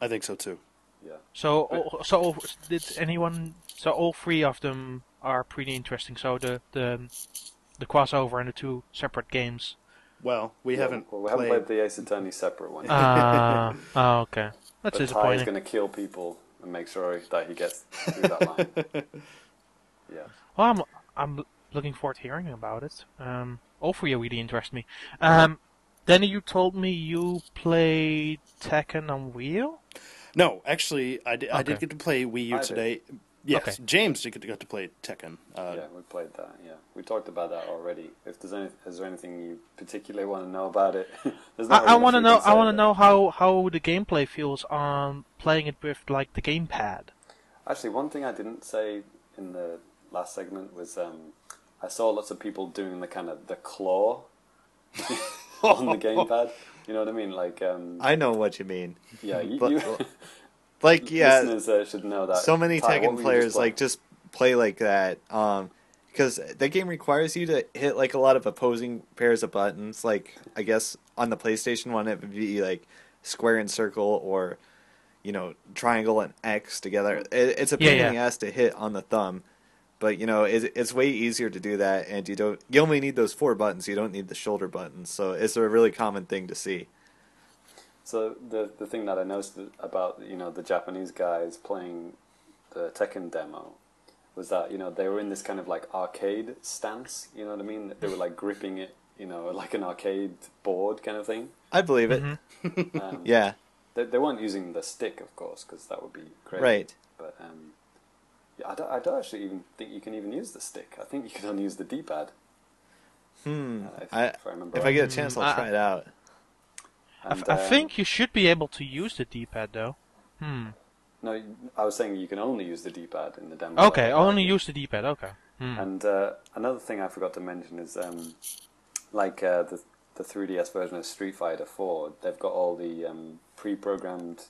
I think so too. Yeah. So, all- so all- did anyone? So all three of them are pretty interesting. So the the the crossover and the two separate games. Well, we Yeah, haven't Well, we haven't played. played the Ace Attorney separate one. Uh, oh, okay. That's but Ty is disappointing. going to kill people and make sure that he gets through that line. Yeah. Well, I'm I'm looking forward to hearing about it. Um, all three really interest me. Um, Danny, you told me you played Tekken on Wii U. No, actually, I did, I did get to play Wii U I did. today. Yes, Okay. James did get to play Tekken. Uh, yeah, we played that. Yeah, we talked about that already. If there's any, is there anything you particularly want to know about it? There's not I, I want to know. I want to know how how the gameplay feels on playing it with like the gamepad. it. Actually, one thing I didn't say in the last segment was um, I saw lots of people doing the kind of the claw on the gamepad. You know what I mean? Like, um, I know what you mean. yeah, you, But- you Like yeah, listeners uh, should know that. so many Ty, Tekken players just like just play like that. Um, because that game requires you to hit like a lot of opposing pairs of buttons. Like I guess on the PlayStation one, it would be like square and circle, or you know triangle and X together. It, it's a Yeah, pain in the ass to hit on the thumb. But you know, it's, it's way easier to do that, and you don't. You only need those four buttons. You don't need the shoulder buttons. So it's a really common thing to see. So the the thing that I noticed about you know the Japanese guys playing the Tekken demo was that you know they were in this kind of like arcade stance. You know what I mean? They were like gripping it, you know, like an arcade board kind of thing. I believe it. Um, Yeah, They, they weren't using the stick, of course, because that would be crazy. right. But um, yeah, I don't, I don't actually even think you can even use the stick. I think you can only use the D-pad. Hmm. Uh, if, I, if I remember if I get a chance, I'll I- try it out. I, And, f- I um, think you should be able to use the D-pad though. Hmm. no, I was saying you can only use the D-pad in the demo. Okay, only use the D-pad. Okay. Hmm. And uh, another thing I forgot to mention is, um, like uh, the the 3DS version of Street Fighter 4, they've got all the um, pre-programmed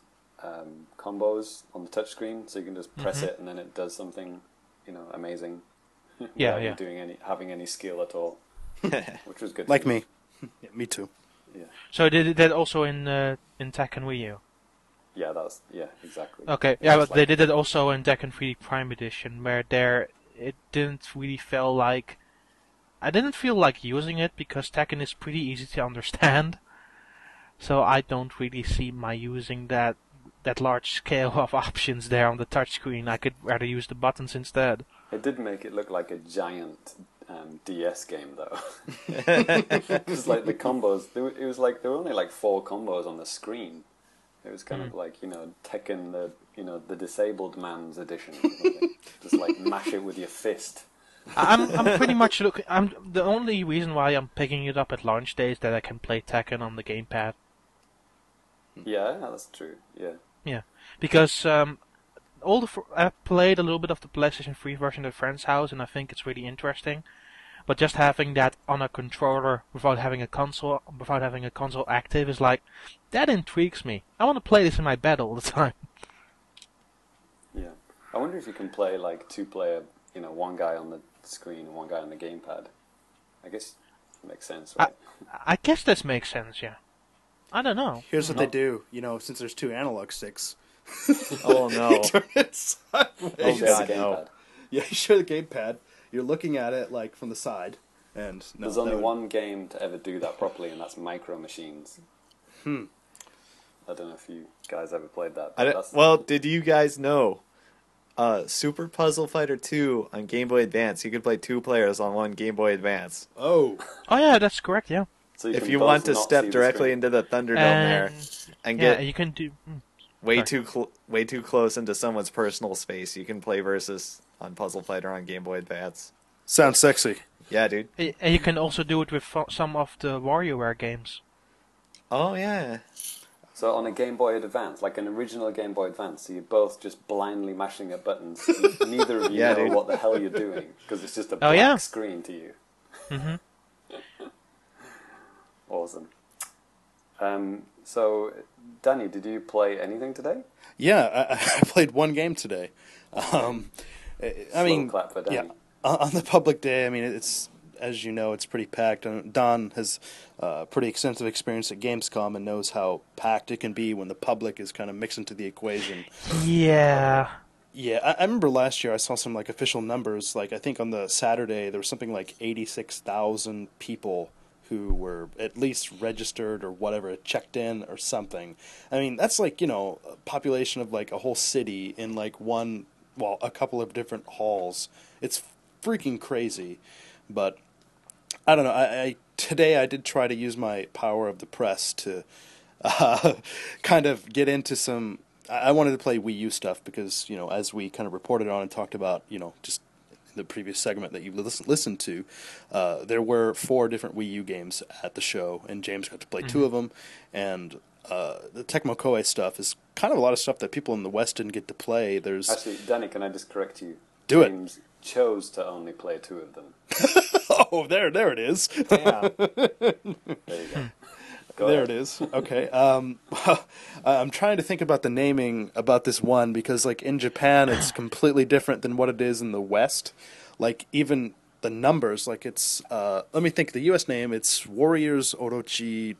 um, combos on the touchscreen, so you can just press Mhm. it and then it does something, you know, amazing. Yeah, without yeah. doing any having any skill at all, which was good. Like me. Yeah, me too. Yeah. So they did that also in uh, in Tekken Wii U. Yeah, that's yeah, exactly. Okay, yeah, It's but they did it also in Tekken 3D Prime Edition, where there it didn't really feel like I didn't feel like using it because Tekken is pretty easy to understand. So I don't really see my using that that large scale of options there on the touchscreen. I could rather use the buttons instead. It did make it look like a giant um, DS game, though. Because like the combos, were- it was like there were only like four combos on the screen. It was kind of like you know Tekken, the you know the disabled man's edition. Just like mash it with your fist. I'm I'm pretty much looking. I'm the only reason why I'm picking it up at launch day is that I can play Tekken on the gamepad. Yeah, that's true. Yeah, because um, all the fr- I played a little bit of the PlayStation 3 version at a friend's house, and I think it's really interesting. But just having that on a controller without having a console, without having a console active, is like that intrigues me. I want to play this in my bed all the time. yeah. I wonder if you can play like two player, you know, one guy on the screen and one guy on the gamepad. I guess it makes sense, I- right? I guess this makes sense, yeah. I don't know. Here's what No. they do. You know, since there's two analog sticks, Oh no! turn it sideways. Oh, You share God, the no. gamepad. Yeah, you share the gamepad. You're looking at it like from the side, and no, There's only would- one game to ever do that properly, and that's Micro Machines. Hmm. I don't know if you guys ever played that. I but don't- well, did you guys know? Uh, Super Puzzle Fighter 2 on Game Boy Advance. You could play two players on one Game Boy Advance. Oh, Oh yeah, that's correct, yeah. so if you want to step directly into the Thunderdome And there and yeah, get you can do. Way too cl- way too close into someone's personal space, you can play versus on Puzzle Fighter on Game Boy Advance. sounds sexy. Yeah, dude. And you can also do it with some of the WarioWare games. Oh yeah. So on a Game Boy Advance, like an original Game Boy Advance, so you're both just blindly mashing at buttons. Neither of you Yeah, know dude. what the hell you're doing because it's just a Oh, yeah. screen to you. hmm Awesome. Um, so, Danny, did you play anything today? Yeah, I, I played one game today. Um, I mean, clap for Danny. yeah, on on the public day. I mean, it's as you know, it's pretty packed. And Don has uh, pretty extensive experience at Gamescom and knows how packed it can be when the public is kind of mixed into the equation. Yeah. Yeah, I, I remember last year I saw some like official numbers. Like I think on the Saturday there was something like eighty-six thousand people who were at least registered or whatever, checked in or something. I mean, that's like you know a population of like a whole city in like one, well, a couple of different halls. It's freaking crazy, but I don't know. I, I today I did try to use my power of the press to uh, kind of get into some. I wanted to play Wii U stuff because you know, as we kind of reported on and talked about, you know, just the previous segment that you listen, listened to, uh, there were four different Wii U games at the show, and James got to play two of them, and. Uh, the Tecmo Koei stuff is kind of a lot of stuff that people in the West didn't get to play. There's Actually, Danny, can I just correct you? Do it. James chose to only play two of them. oh, there, there it is. Damn. There you go. Go there ahead. it is. Okay. Um, I'm trying to think about the naming about this one because, like, in Japan, it's completely different than what it is in the West. Like, even the numbers, like, it's. Uh, let me think. The U.S. name, it's Warriors Orochi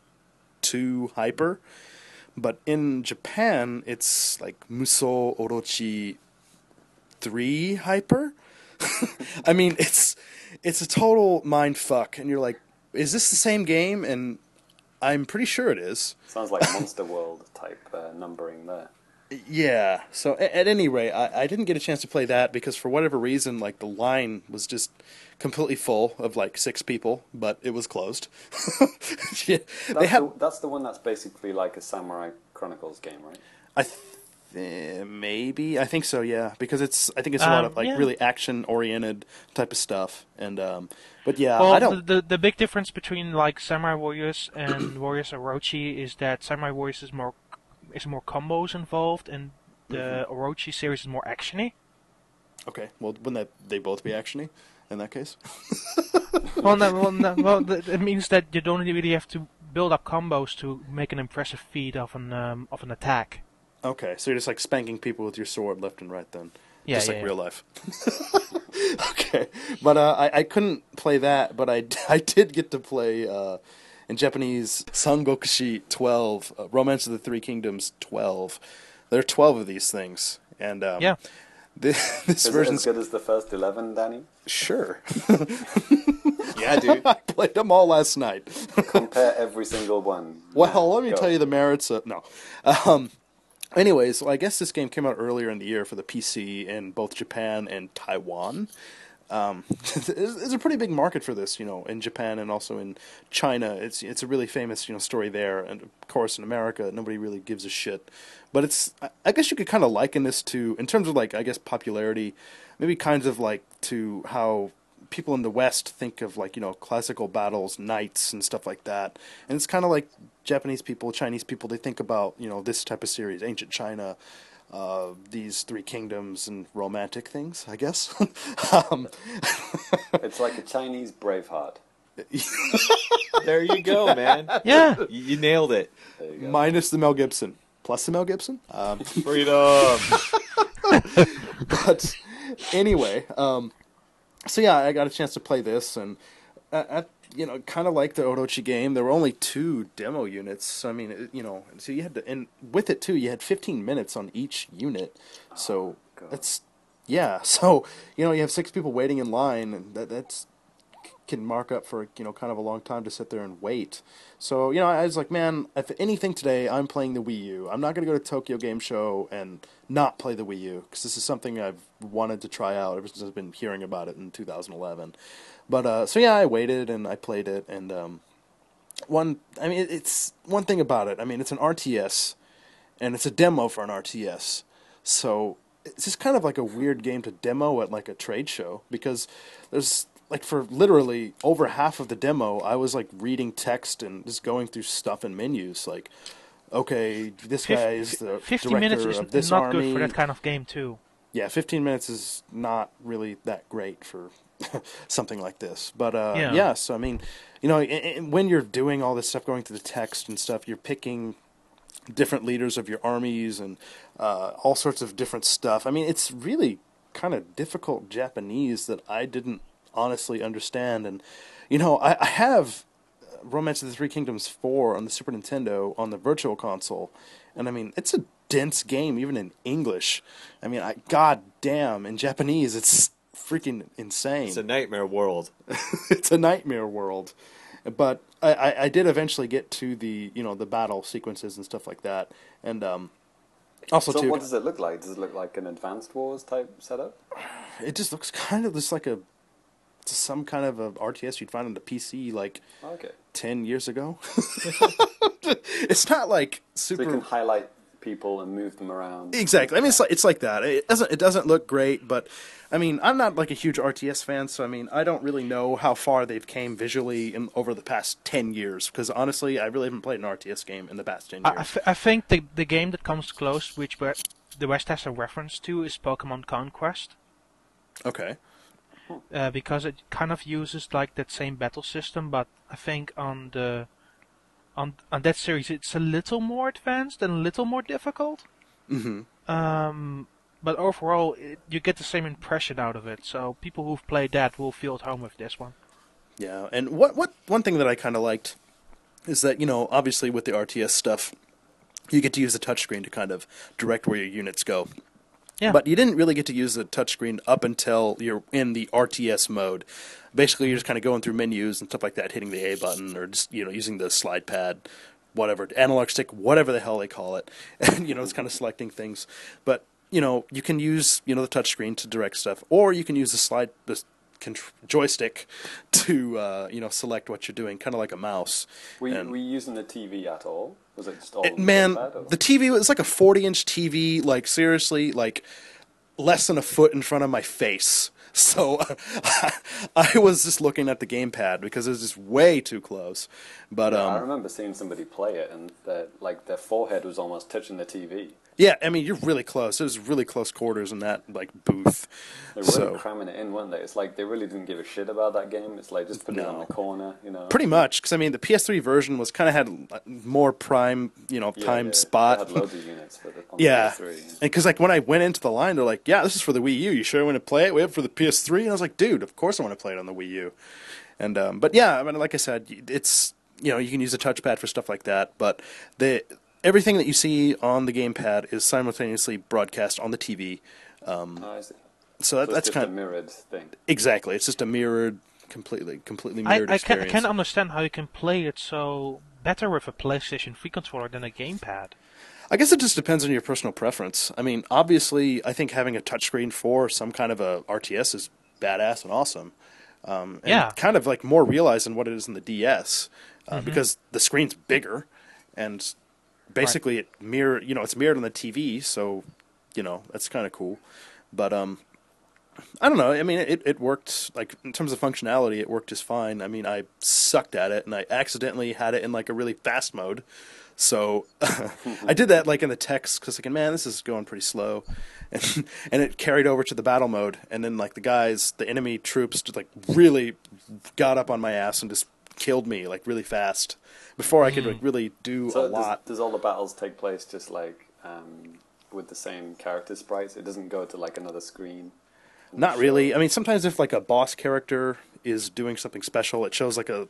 2 Hyper. But in Japan, it's like Muso Orochi 3 Hyper. I mean, it's it's a total mind fuck, and you're like, is this the same game? And I'm pretty sure it is. Sounds like Monster World type uh, numbering there. Yeah. So at, at any rate, I, I didn't get a chance to play that because for whatever reason, like the line was just completely full of like six people, but it was closed. yeah, That's, they have. the, that's the one that's basically like a Samurai Chronicles game, right? I th- maybe I think so. Yeah, because it's I think it's a lot Um, of like yeah. really action oriented type of stuff, and um, but yeah, well, I don't. The, the the big difference between like Samurai Warriors and Warriors Orochi is that Samurai Warriors is more is more combos involved, and the Mm-hmm. Orochi series is more actiony. Okay, well, wouldn't that they both be actiony in that case? well, no, well, no, well, it means that you don't really have to build up combos to make an impressive feat of an um, of an attack. Okay, so you're just like spanking people with your sword left and right then. Yeah, just yeah, like yeah. real life. okay, but uh, I I couldn't play that, but I I did get to play uh, in Japanese Sangokushi twelve, uh, Romance of the Three Kingdoms twelve. There are twelve of these things, and um, Yeah. this, this Is it as good as the first 11, Danny? sure. Yeah, dude. I played them all last night. Compare every single one. Well, let me Go. tell you the merits of no. Um, anyways, I guess this game came out earlier in the year for the PC in both Japan and Taiwan. Um, there's, a pretty big market for this, you know, in Japan and also in China. It's it's a really famous, you know, story there, and of course in America, nobody really gives a shit. But it's, I- I guess you could kind of liken this to, in terms of like, I guess popularity, maybe kinds of like to how people in the West think of like you know classical battles, knights, and stuff like that. And it's kind of like Japanese people, Chinese people. They think about you know this type of series, ancient China, uh, these three kingdoms, and romantic things. I guess. um, It's like a Chinese Braveheart. There you go, man. Yeah, You, you nailed it. You minus the Mel Gibson, plus the Mel Gibson. Um, Freedom. but anyway, um, so yeah, I got a chance to play this, and at you know, kind of like the Orochi game, there were only two demo units. So I mean, it, you know, so you had to, and with it too, you had 15 minutes on each unit. So oh, God. that's yeah. So you know, you have six people waiting in line, and that that's can mark up for you know kind of a long time to sit there and wait. So you know, I was like, man, if anything today, I'm playing the Wii U. I'm not going to go to Tokyo Game Show and not play the Wii U because this is something I've wanted to try out ever since I've been hearing about it in 2011. But uh, so yeah, I waited and I played it, and um, one, I mean, it's one thing about it. I mean, it's an RTS, and it's a demo for an RTS, so it's just kind of like a weird game to demo at like a trade show because there's like for literally over half of the demo, I was like reading text and just going through stuff and menus like. Okay, this guy is the fifty director minutes is of this not army. good for that kind of game too. Yeah, 15 minutes is not really that great for something like this. But uh, Yeah. yeah. so I mean, you know, when you're doing all this stuff, going through the text and stuff, you're picking different leaders of your armies and uh, all sorts of different stuff. I mean, it's really kind of difficult Japanese that I didn't honestly understand. And you know, I, I have Romance of the Three Kingdoms 4 on the Super Nintendo on the Virtual Console, and I mean, it's a dense game even in English. I mean, I god damn, in Japanese it's freaking insane. It's a nightmare world. it's a nightmare world. But I, I, I did eventually get to the you know the battle sequences and stuff like that, and um, also So too, what does it look like? Does it look like an Advanced Wars type setup? it just looks kind of just like a just some kind of a RTS you'd find on the PC like Okay. ten years ago. it's not like So you can highlight people and move them around. Exactly. I mean, it's like it's like that. It doesn't it doesn't look great, but I mean, I'm not like a huge RTS fan, so I mean, I don't really know how far they've came visually in over the past ten years. Because honestly, I really haven't played an RTS game in the past ten years. I, th- I think the the game that comes close, which we- the West has a reference to, is Pokemon Conquest. okay. Uh, because it kind of uses like that same battle system, but I think on the on on that series it's a little more advanced and a little more difficult. hmm Um, but overall, it, you get the same impression out of it. So people who've played that will feel at home with this one. Yeah, and what what one thing that I kind of liked is that you know obviously with the RTS stuff, you get to use the touchscreen to kind of direct where your units go. Yeah. But you didn't really get to use the touchscreen up until you're in the RTS mode. Basically, you're just kind of going through menus and stuff like that, hitting the A button or just you know using the slide pad, whatever analog stick, whatever the hell they call it, and you know it's kind of selecting things. But you know you can use you know the touchscreen to direct stuff, or you can use the slide the joystick to uh, you know select what you're doing, kind of like a mouse. Were you, were you using the TV at all? Was it just all it- the man, the TV was like a 40 inch TV, like seriously, like less than a foot in front of my face. So I was just looking at the gamepad because it was just way too close. But I um, remember seeing somebody play it, and their, like their forehead was almost touching the TV. Yeah, I mean you're really close. It was really close quarters in that like booth. They were really So cramming it in, weren't they? It's like they really didn't give a shit about that game. It's like just put it on the corner, you know. pretty much because I mean the PS3 version was kind of had more prime, you know, Yeah, time yeah, spot. They had loads of units for the, Yeah, PS3. and because like when I went into the line, they're like, "Yeah, this is for the Wii U. You sure you want to play it? We have it for the PS3." And I was like, "Dude, of course I want to play it on the Wii U." And um, but yeah, I mean, like I said, it's you know you can use a touchpad for stuff like that, but the everything that you see on the gamepad is simultaneously broadcast on the TV. Oh, I see. So, that, So that's it's just kind a of mirrored thing. exactly. It's just a mirrored, completely, completely I, mirrored I can I experience. can understand how you can play it so better with a PlayStation 3 controller than a gamepad. I guess it just depends on your personal preference. I mean, obviously, I think having a touchscreen for some kind of a RTS is badass and awesome. Um, and Yeah. kind of like more realized than what it is in the DS uh, because the screen's bigger and basically it mirror you know it's mirrored on the TV, so you know that's kind of cool. But um, I don't know. I mean, it, it worked like in terms of functionality, it worked just fine. I mean, I sucked at it, and I accidentally had it in like a really fast mode. So I did that like in the text because like, man, this is going pretty slow, and and it carried over to the battle mode, and then like the guys, the enemy troops, just like really got up on my ass and just killed me like really fast before I could like really do So a does, lot. does all the battles take place just like um, with the same character sprites? It doesn't go to like another screen. Not show- really. I mean, sometimes if like a boss character is doing something special, it shows like a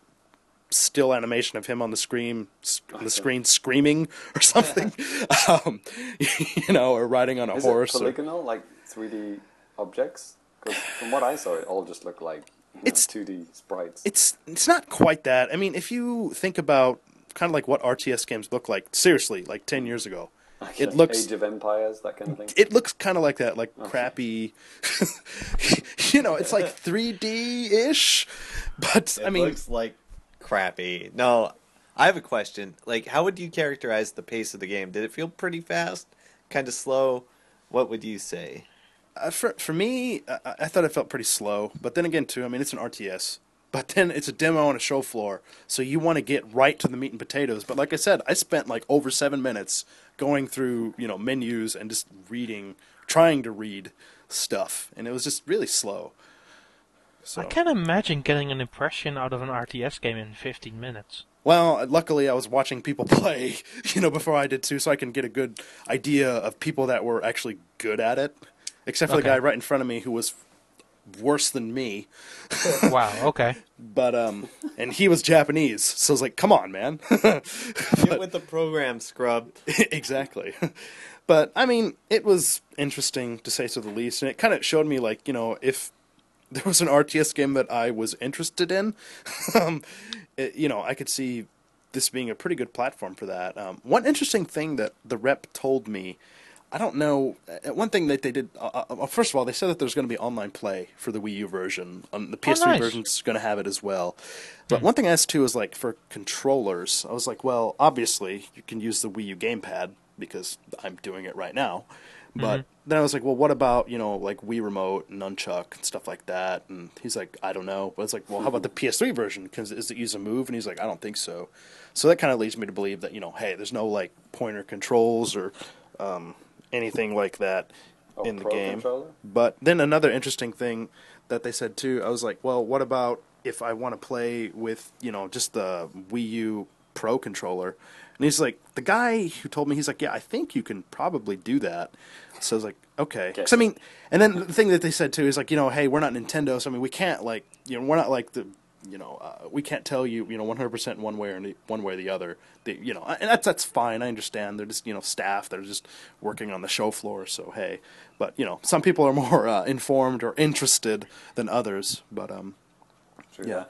still animation of him on the screen, on the screen screaming or something. um, you know, or riding on a Is horse. it or- polygonal, like 3D objects? 'Cause from what I saw, it all just looked like you know, It's- 2D sprites. It's it's not quite that. I mean, if you think about kind of like what RTS games look like, seriously, like ten years ago, it looks Age of Empires, that kind of thing. it looks kind of like that, like crappy. you know, it's like 3D ish, but It I mean, looks like crappy. No, I have a question. Like, how would you characterize the pace of the game? Did it feel pretty fast? Kind of slow? What would you say? Uh, for for me, I, I thought it felt pretty slow. But then again, too, I mean, it's an RTS. But then it's a demo on a show floor, so you want to get right to the meat and potatoes. But like I said, I spent like over seven minutes going through you know menus and just reading, trying to read stuff, and it was just really slow. So I can't imagine getting an impression out of an RTS game in 15 minutes. Well, luckily I was watching people play, you know, before I did too, so I can get a good idea of people that were actually good at it. Except for the guy right in front of me who was worse than me. wow, okay. But um and he was Japanese, so I was like, "Come on, man." Get with the program, scrub. exactly. But I mean, it was interesting to say so the least, and it kind of showed me like, you know, if there was an RTS game that I was interested in, um, it, you know, I could see this being a pretty good platform for that. Um, one interesting thing that the rep told me, I don't know. Uh, one thing that they did, uh, uh, first of all, they said that there's going to be online play for the Wii U version. Um, the PS3 nice. version's going to have it as well. But one thing I asked too is like for controllers. I was like, well, obviously you can use the Wii U gamepad because I'm doing it right now. But then I was like, well, what about you know like Wii Remote, and Nunchuck, and stuff like that? And he's like, I don't know. But it's like, well, how about the PS3 version? Because is it use a move? And he's like, I don't think so. So that kind of leads me to believe that you know, hey, there's no like pointer controls or um, anything like that Oh, in the game. controller? But then another interesting thing that they said too, I was like, well, what about if I want to play with, you know, just the Wii U Pro controller? And he's like, the guy who told me, he's like, yeah, I think you can probably do that. So I was like, okay. 'Cause, I mean, and then the thing that they said too is like, you know, hey, we're not Nintendo, so I mean, we can't like, you know, we're not like the, you know, uh, we can't tell you, you know, 100% one way or the, one way or the other. They, you know, and that's that's fine. I understand. They're just, you know, staff. They're just working on the show floor. So hey, but you know, some people are more uh, informed or interested than others. But um, True yeah.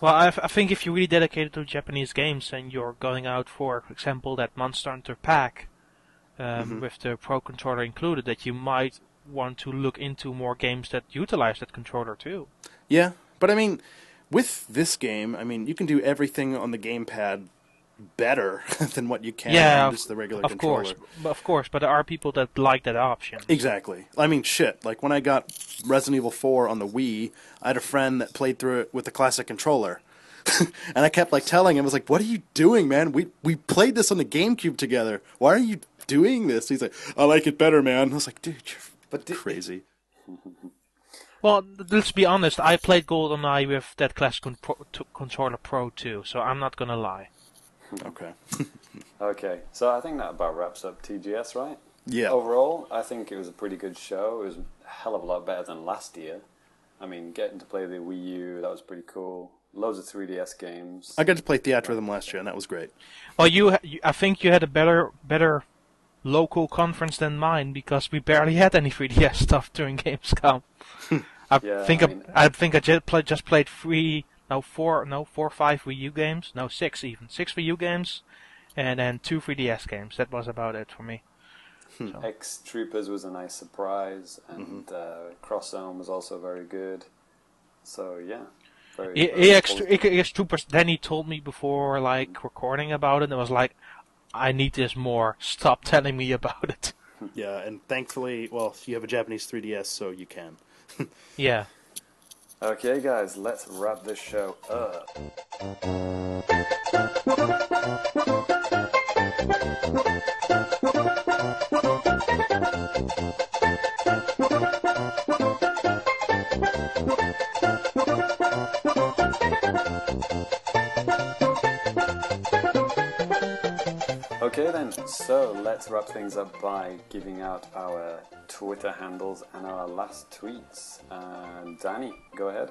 Well, I, I think if you're really dedicated to Japanese games and you're going out for, for example, that Monster Hunter pack um, with the Pro controller included, that you might want to look into more games that utilize that controller too. yeah. But I mean, with this game, I mean, you can do everything on the gamepad better than what you can yeah, on of, just the regular of controller. course, of course. But there are people that like that option. Exactly. I mean, shit. Like when I got Resident Evil 4 on the Wii, I had a friend that played through it with the classic controller. and I kept like telling him, I was like, "What are you doing, man? We we played this on the GameCube together. Why are you doing this?" He's like, "I like it better, man." I was like, "Dude, you're But di- crazy." Well, let's be honest. I played GoldenEye with that classic con- pro- t- controller Pro too, so I'm not gonna lie. Okay. Okay, so I think that about wraps up TGS, right? Yeah. Overall, I think it was a pretty good show. It was a hell of a lot better than last year. I mean, getting to play the Wii U, that was pretty cool. Loads of 3DS games. I got to play Theatrhythm last year, and that was great. Well, you I think you had a better better local conference than mine because we barely had any 3DS stuff during Gamescom. I Yeah, think I I, mean- I think I just played just played three, no four, no four, five Wii U games, no six even, six Wii U games, and then two 3DS games. That was about it for me. Hmm. EX Troopers was a nice surprise, and mm-hmm. uh, Cross Zone was also very good. So, yeah. Very, E- very EX. EX Troopers. Then he told me before like mm-hmm. recording about it, and I was like, I need this more. Stop telling me about it. Hmm. Yeah, and thankfully, well, you have a Japanese 3DS, so you can. Yeah. Okay, guys, let's wrap this show up. Okay then, so let's wrap things up by giving out our Twitter handles and our last tweets. Uh, Danny, go ahead.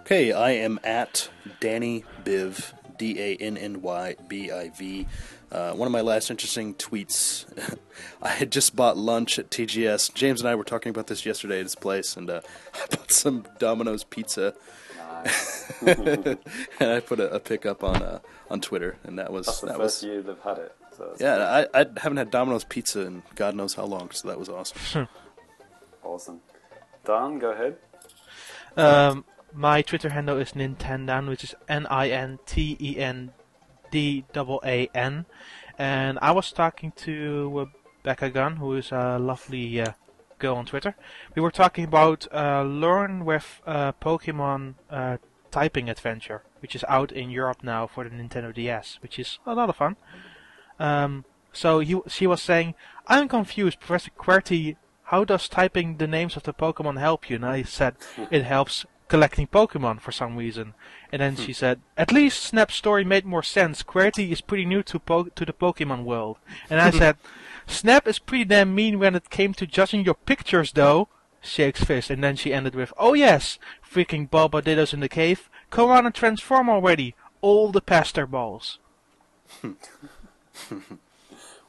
Okay, I am at Danny Biv, D A N N Y B I V. Uh, one of my last interesting tweets. I had just bought lunch at TGS. James and I were talking about this yesterday at his place, and uh, I bought some Domino's pizza, and I put a, a pic up on uh, on Twitter, and that was That's the that first was year they've had it. So yeah. I, I haven't had Domino's pizza in God knows how long, so that was awesome. awesome. Dan, go ahead. Um, my Twitter handle is Nintendan, which is N I N T E N D A A N, and I was talking to uh, Becca Gunn, who is a lovely uh, girl on Twitter. We were talking about uh, Learn with uh, Pokemon uh, Typing Adventure, which is out in Europe now for the Nintendo DS, which is a lot of fun. Um, so he, she was saying, I'm confused, Professor QWERTY, how does typing the names of the Pokemon help you? And I said, it helps collecting Pokemon for some reason. And then she said, at least Snap's story made more sense. QWERTY is pretty new to, po- to the Pokemon world. And I said, Snap is pretty damn mean when it came to judging your pictures though. Shakes fist, and then she ended with, Oh yes, freaking Bobaditos in the cave. Come on and transform already. All the pester balls.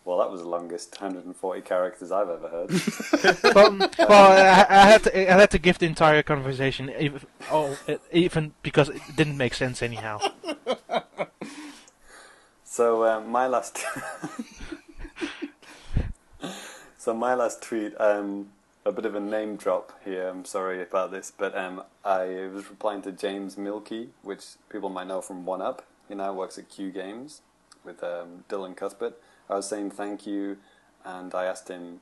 Well, that was the longest 140 characters I've ever heard. well, well I, I had to I had to give the entire conversation, even, oh, even because it didn't make sense anyhow. So uh, my last, so my last tweet, um, a bit of a name drop here. I'm sorry about this, but um, I was replying to James Mielke, which people might know from One Up. He now works at Q Games with um, Dylan Cuthbert. I was saying thank you, and I asked him.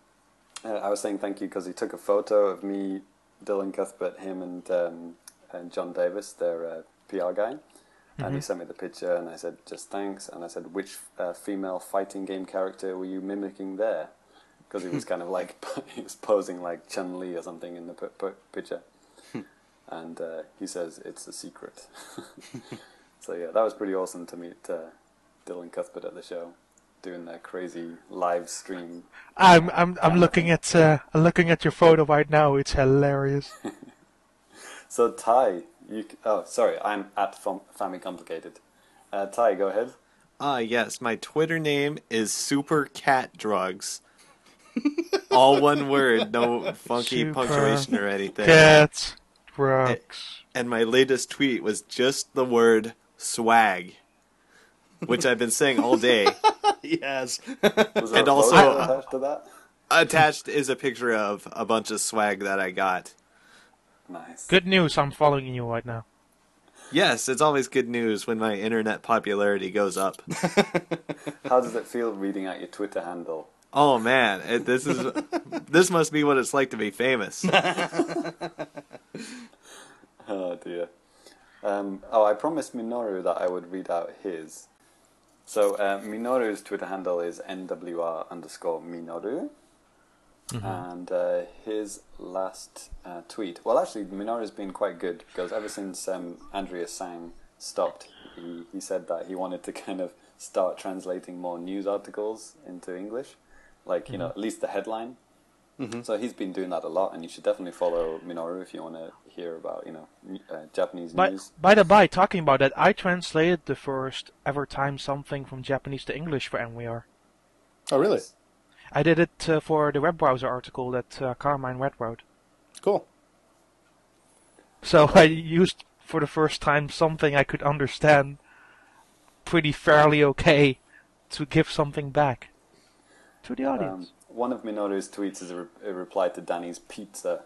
Uh, I was saying thank you because he took a photo of me, Dylan Cuthbert, him, and um, and John Davis, their uh, PR guy. And he sent me the picture, and I said, just thanks. And I said, which uh, female fighting game character were you mimicking there? Because he was kind of like, he was posing like Chun Li or something in the p- p- picture. and uh, he says, it's a secret. so yeah, that was pretty awesome to meet uh, Dylan Cuthbert at the show, doing that crazy live stream. I'm I'm I'm looking at uh, I'm looking at your photo right now. It's hilarious. So Ty, You, c- oh, sorry, I'm at Fam- Family Complicated. Uh, Ty, go ahead. Ah, yes, my Twitter name is Super Cat Drugs. All one word, no funky Super punctuation or anything. Cats, drugs. And my latest tweet was just the word swag, which I've been saying all day. yes. Was And also- photo attached to that? Attached is a picture of a bunch of swag that I got. Nice. Good news, I'm following you right now. Yes, it's always good news when my internet popularity goes up. How does it feel reading out your Twitter handle? Oh man, it, this is this must be what it's like to be famous. Oh dear. Um, oh, I promised Minoru that I would read out his. So uh, Minoru's Twitter handle is nwr underscore Minoru. And uh, his last uh, tweet, well, actually, Minoru's been quite good because ever since um, Andriasang stopped, he, he said that he wanted to kind of start translating more news articles into English, like, you know, at least the headline. So he's been doing that a lot, and you should definitely follow Minoru if you want to hear about, you know, uh, Japanese By, news. by the by, talking about that, I translated the first ever time something from Japanese to English for NWR. Oh, really? I did it uh, for the web browser article that uh, Carmine Red wrote. Cool. So I used for the first time something I could understand pretty fairly okay to give something back to the Um, audience. one of Minoru's tweets is a, re- a reply to Danny's pizza,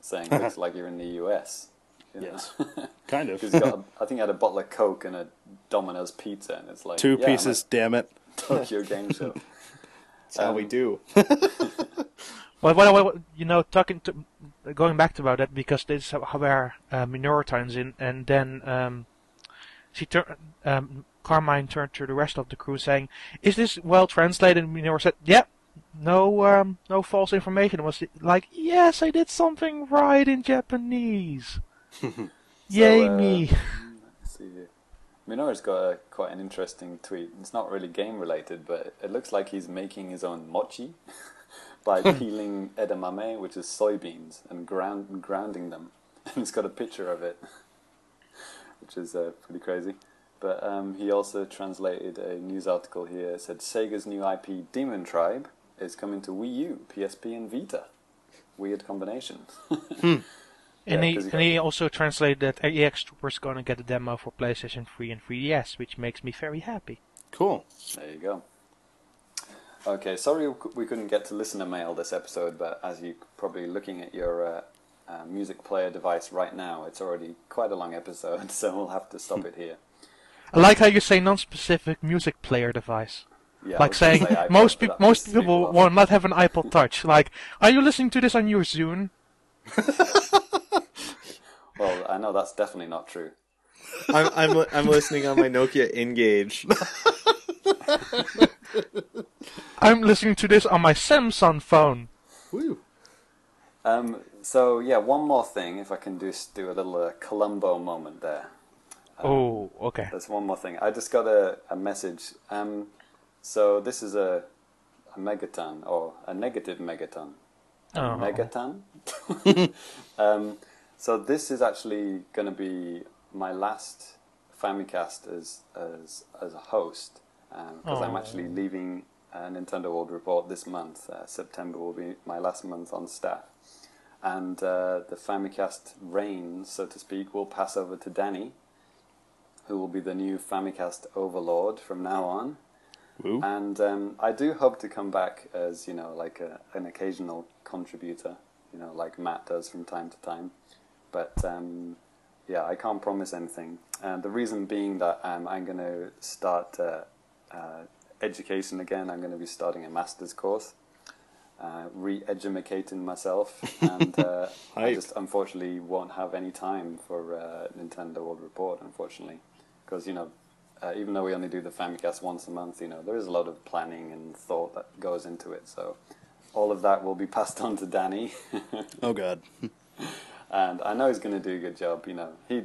saying looks like you're in the US. you? Yes. Kind of. Because he got, a, I think he had a bottle of Coke and a Domino's pizza, and it's like Two yeah, pieces, damn it. Tokyo Game Show. That's how we Um, do. Well, well, well, you know, talking to, going back to about that because this is how- where uh, Minoru turns in, and then um, she tur- um, Carmine turned to the rest of the crew saying, "Is this well translated?" And Minoru said, "Yep." No, um, no false information. It was like, yes, I did something right in Japanese. Yay uh, me! See. Minoru's got a, quite an interesting tweet. It's not really game related, but it looks like he's making his own mochi by peeling edamame, which is soybeans, and ground, grounding them. And he's got a picture of it, which is uh, pretty crazy. But um, he also translated a news article here. It said Sega's new IP, Demon Tribe, is coming to Wii U, PSP, and Vita. Weird combination. And Yeah, he 'cause he and he also translated that EX Trooper's gonna get a demo for PlayStation 3 and 3DS, which makes me very happy. Cool. There you go. Okay, sorry we we couldn't get to listener mail this episode, but as you're probably looking at your uh, uh, music player device right now, it's already quite a long episode, so we'll have to stop it here. I like how you say non-specific music player device. Yeah, like saying say most but peop that most people will not have an iPod Touch. Like, are you listening to this on your Zune? Well, I know that's definitely not true. I'm, I'm I'm listening on my Nokia N-Gage. I'm listening to this on my Samsung phone. Woo. Um, so yeah, one more thing, if I can just do a little uh, Columbo moment there. Oh, okay. There's one more thing. I just got a, a message. Um, so this is a, a megaton or a negative megaton. A Oh. megaton. um, so this is actually going to be my last Famicast as as as a host because I'm Oh. actually leaving uh, Nintendo World Report this month. Uh, September will be my last month on staff, and uh, the Famicast reign, so to speak, will pass over to Danny, who will be the new Famicast overlord from now on. And um, I do hope to come back as you know, like a, an occasional contributor, you know, like Matt does from time to time. But um, yeah, I can't promise anything. And the reason being that um, I'm going to start uh, uh, education again. I'm going to be starting a master's course, uh, re-educating myself, and uh, I just unfortunately won't have any time for uh, Nintendo World Report, unfortunately, because you know uh, even though we only do the Famicast once a month, you know, there is a lot of planning and thought that goes into it. So all of that will be passed on to Danny, Oh God. and I know he's going to do a good job. You know, he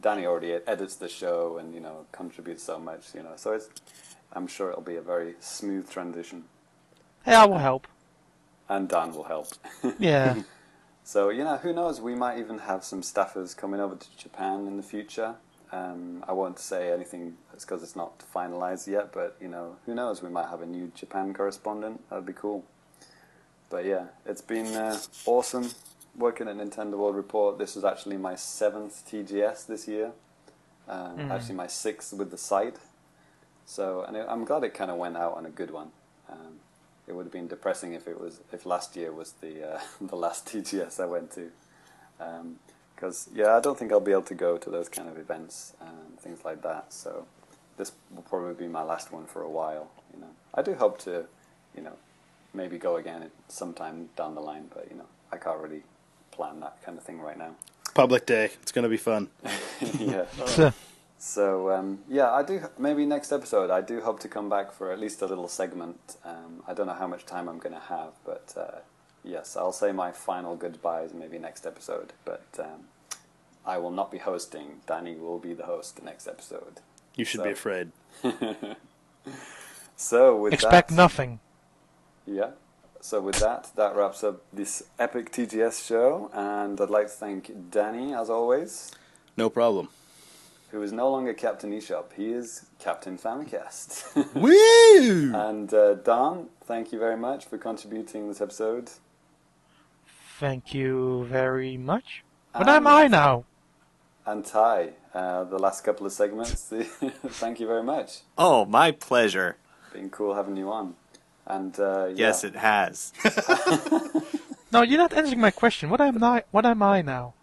Danny already edits the show and you know contributes so much. You know, so it's I'm sure it'll be a very smooth transition, Hey, I will help. and Dan will help. Yeah. So you know, who knows? We might even have some staffers coming over to Japan in the future. Um, I won't say anything because it's not finalized yet, but you know, who knows? We might have a new Japan correspondent. That'd be cool. But yeah, it's been uh, awesome working at Nintendo World Report. This is actually my seventh TGS this year. Um, Actually, my sixth with the site. So, and it, I'm glad it kind of went out on a good one. Um, it would have been depressing if it was if last year was the uh, the last TGS I went to. Because yeah, I don't think I'll be able to go to those kind of events and things like that. So this will probably be my last one for a while. You know, I do hope to, you know, maybe go again sometime down the line, but you know, I can't really plan that kind of thing right now. Public Day. It's going to be fun. yeah. So, So um, yeah, I do. Maybe next episode, I do hope to come back for at least a little segment. Um, I don't know how much time I'm going to have, but uh, yes, I'll say my final goodbyes maybe next episode. But um, I will not be hosting. Danny will be the host the next episode. You should So- be afraid. So with expect that, nothing. Yeah. So with that, that wraps up this epic TGS show, and I'd like to thank Danny as always. No problem. Who is no longer Captain eShop? He is Captain Famicast. Woo! And uh, Don, thank you very much for contributing this episode. Thank you very much. What Um, am I now? And Ty, uh, the last couple of segments, thank you very much. Oh, my pleasure. Been cool having you on. And uh, yeah. Yes, it has. No, you're not answering my question. What am I? What am I now?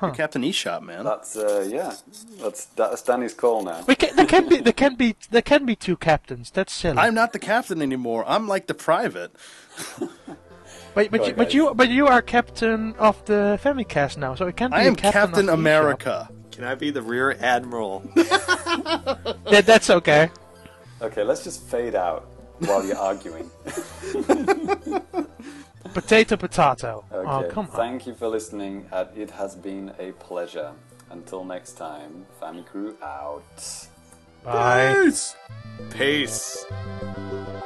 You're Captain eShop, man. That's uh, yeah. That's that's Danny's call now. We can, there can be there can be there can be two captains. That's silly. I'm not the captain anymore. I'm like the private. but but, you, but you but you are captain of the Famicast now, so it can't be am captain, Captain of. America. Can I be the rear admiral? That, that's okay. Okay, let's just fade out while you're arguing. Potato potato. Okay. Oh come on. Thank you for listening. Uh, it has been a pleasure. Until next time, Family Crew out. Bye. Peace. Blowing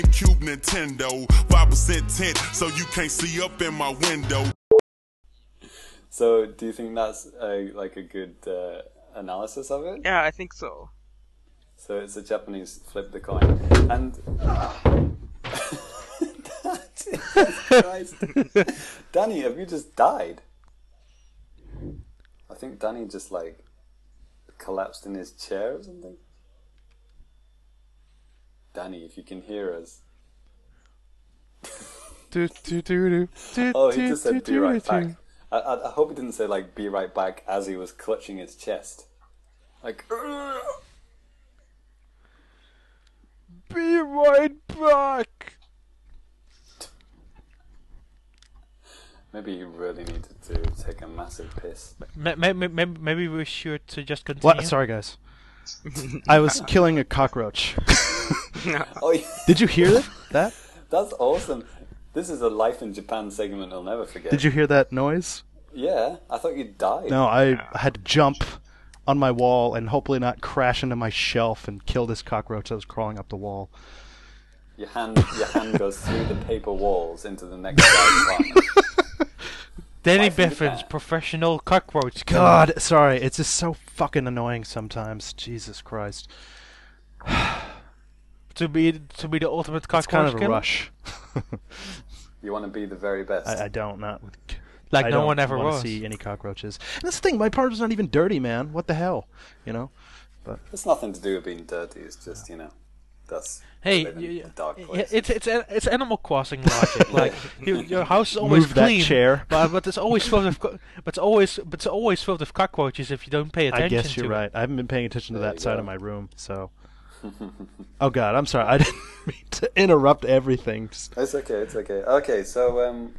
GameCube, Nintendo, 5% tint, so you can't see up in my window. So, do you think that's a, like a good uh, analysis of it? Yeah, I think so. So it's a Japanese flip the coin, and Danny, have you just died? I think Danny just like collapsed in his chair or something. Danny, if you can hear us. Do, do, do, do, do, Oh, he do, just do, said be right do. back. I, I, I hope he didn't say like be right back as he was clutching his chest. Like, Be right back. maybe he really needed to take a massive piss. Maybe, maybe, maybe we should just continue. What? Sorry, guys. I was killing a cockroach. Oh, yeah. Did you hear that? That? That's awesome. This is a life in Japan segment I'll never forget. Did you hear that noise? Yeah, I thought you died. No, I had to jump on my wall and hopefully not crash into my shelf and kill this cockroach that was crawling up the wall. Your hand, your hand goes through the paper walls into the next guy's apartment. Danny I think Bivens, that- professional cockroach killer. God, sorry, it's just so fucking annoying sometimes. Jesus Christ, to be to be the ultimate it's cockroach kind of a killer. rush. You want to be the very best. I, I don't not with. Like I no don't one ever wanna was. see any cockroaches. And that's the thing. My partner's not even dirty, man. What the hell, you know? But it's nothing to do with being dirty. It's just you know, that's Hey, living y- in y- a dark y- place. it's it's it's Animal Crossing logic. like you, your house is always Move that clean, chair. but but it's always filled with co- but it's always but it's always filled with cockroaches if you don't pay attention. I guess you're to it. right. I haven't been paying attention to There that side go. of my room, so. oh God, I'm sorry. I didn't mean to interrupt everything. It's okay. It's okay. Okay, so um,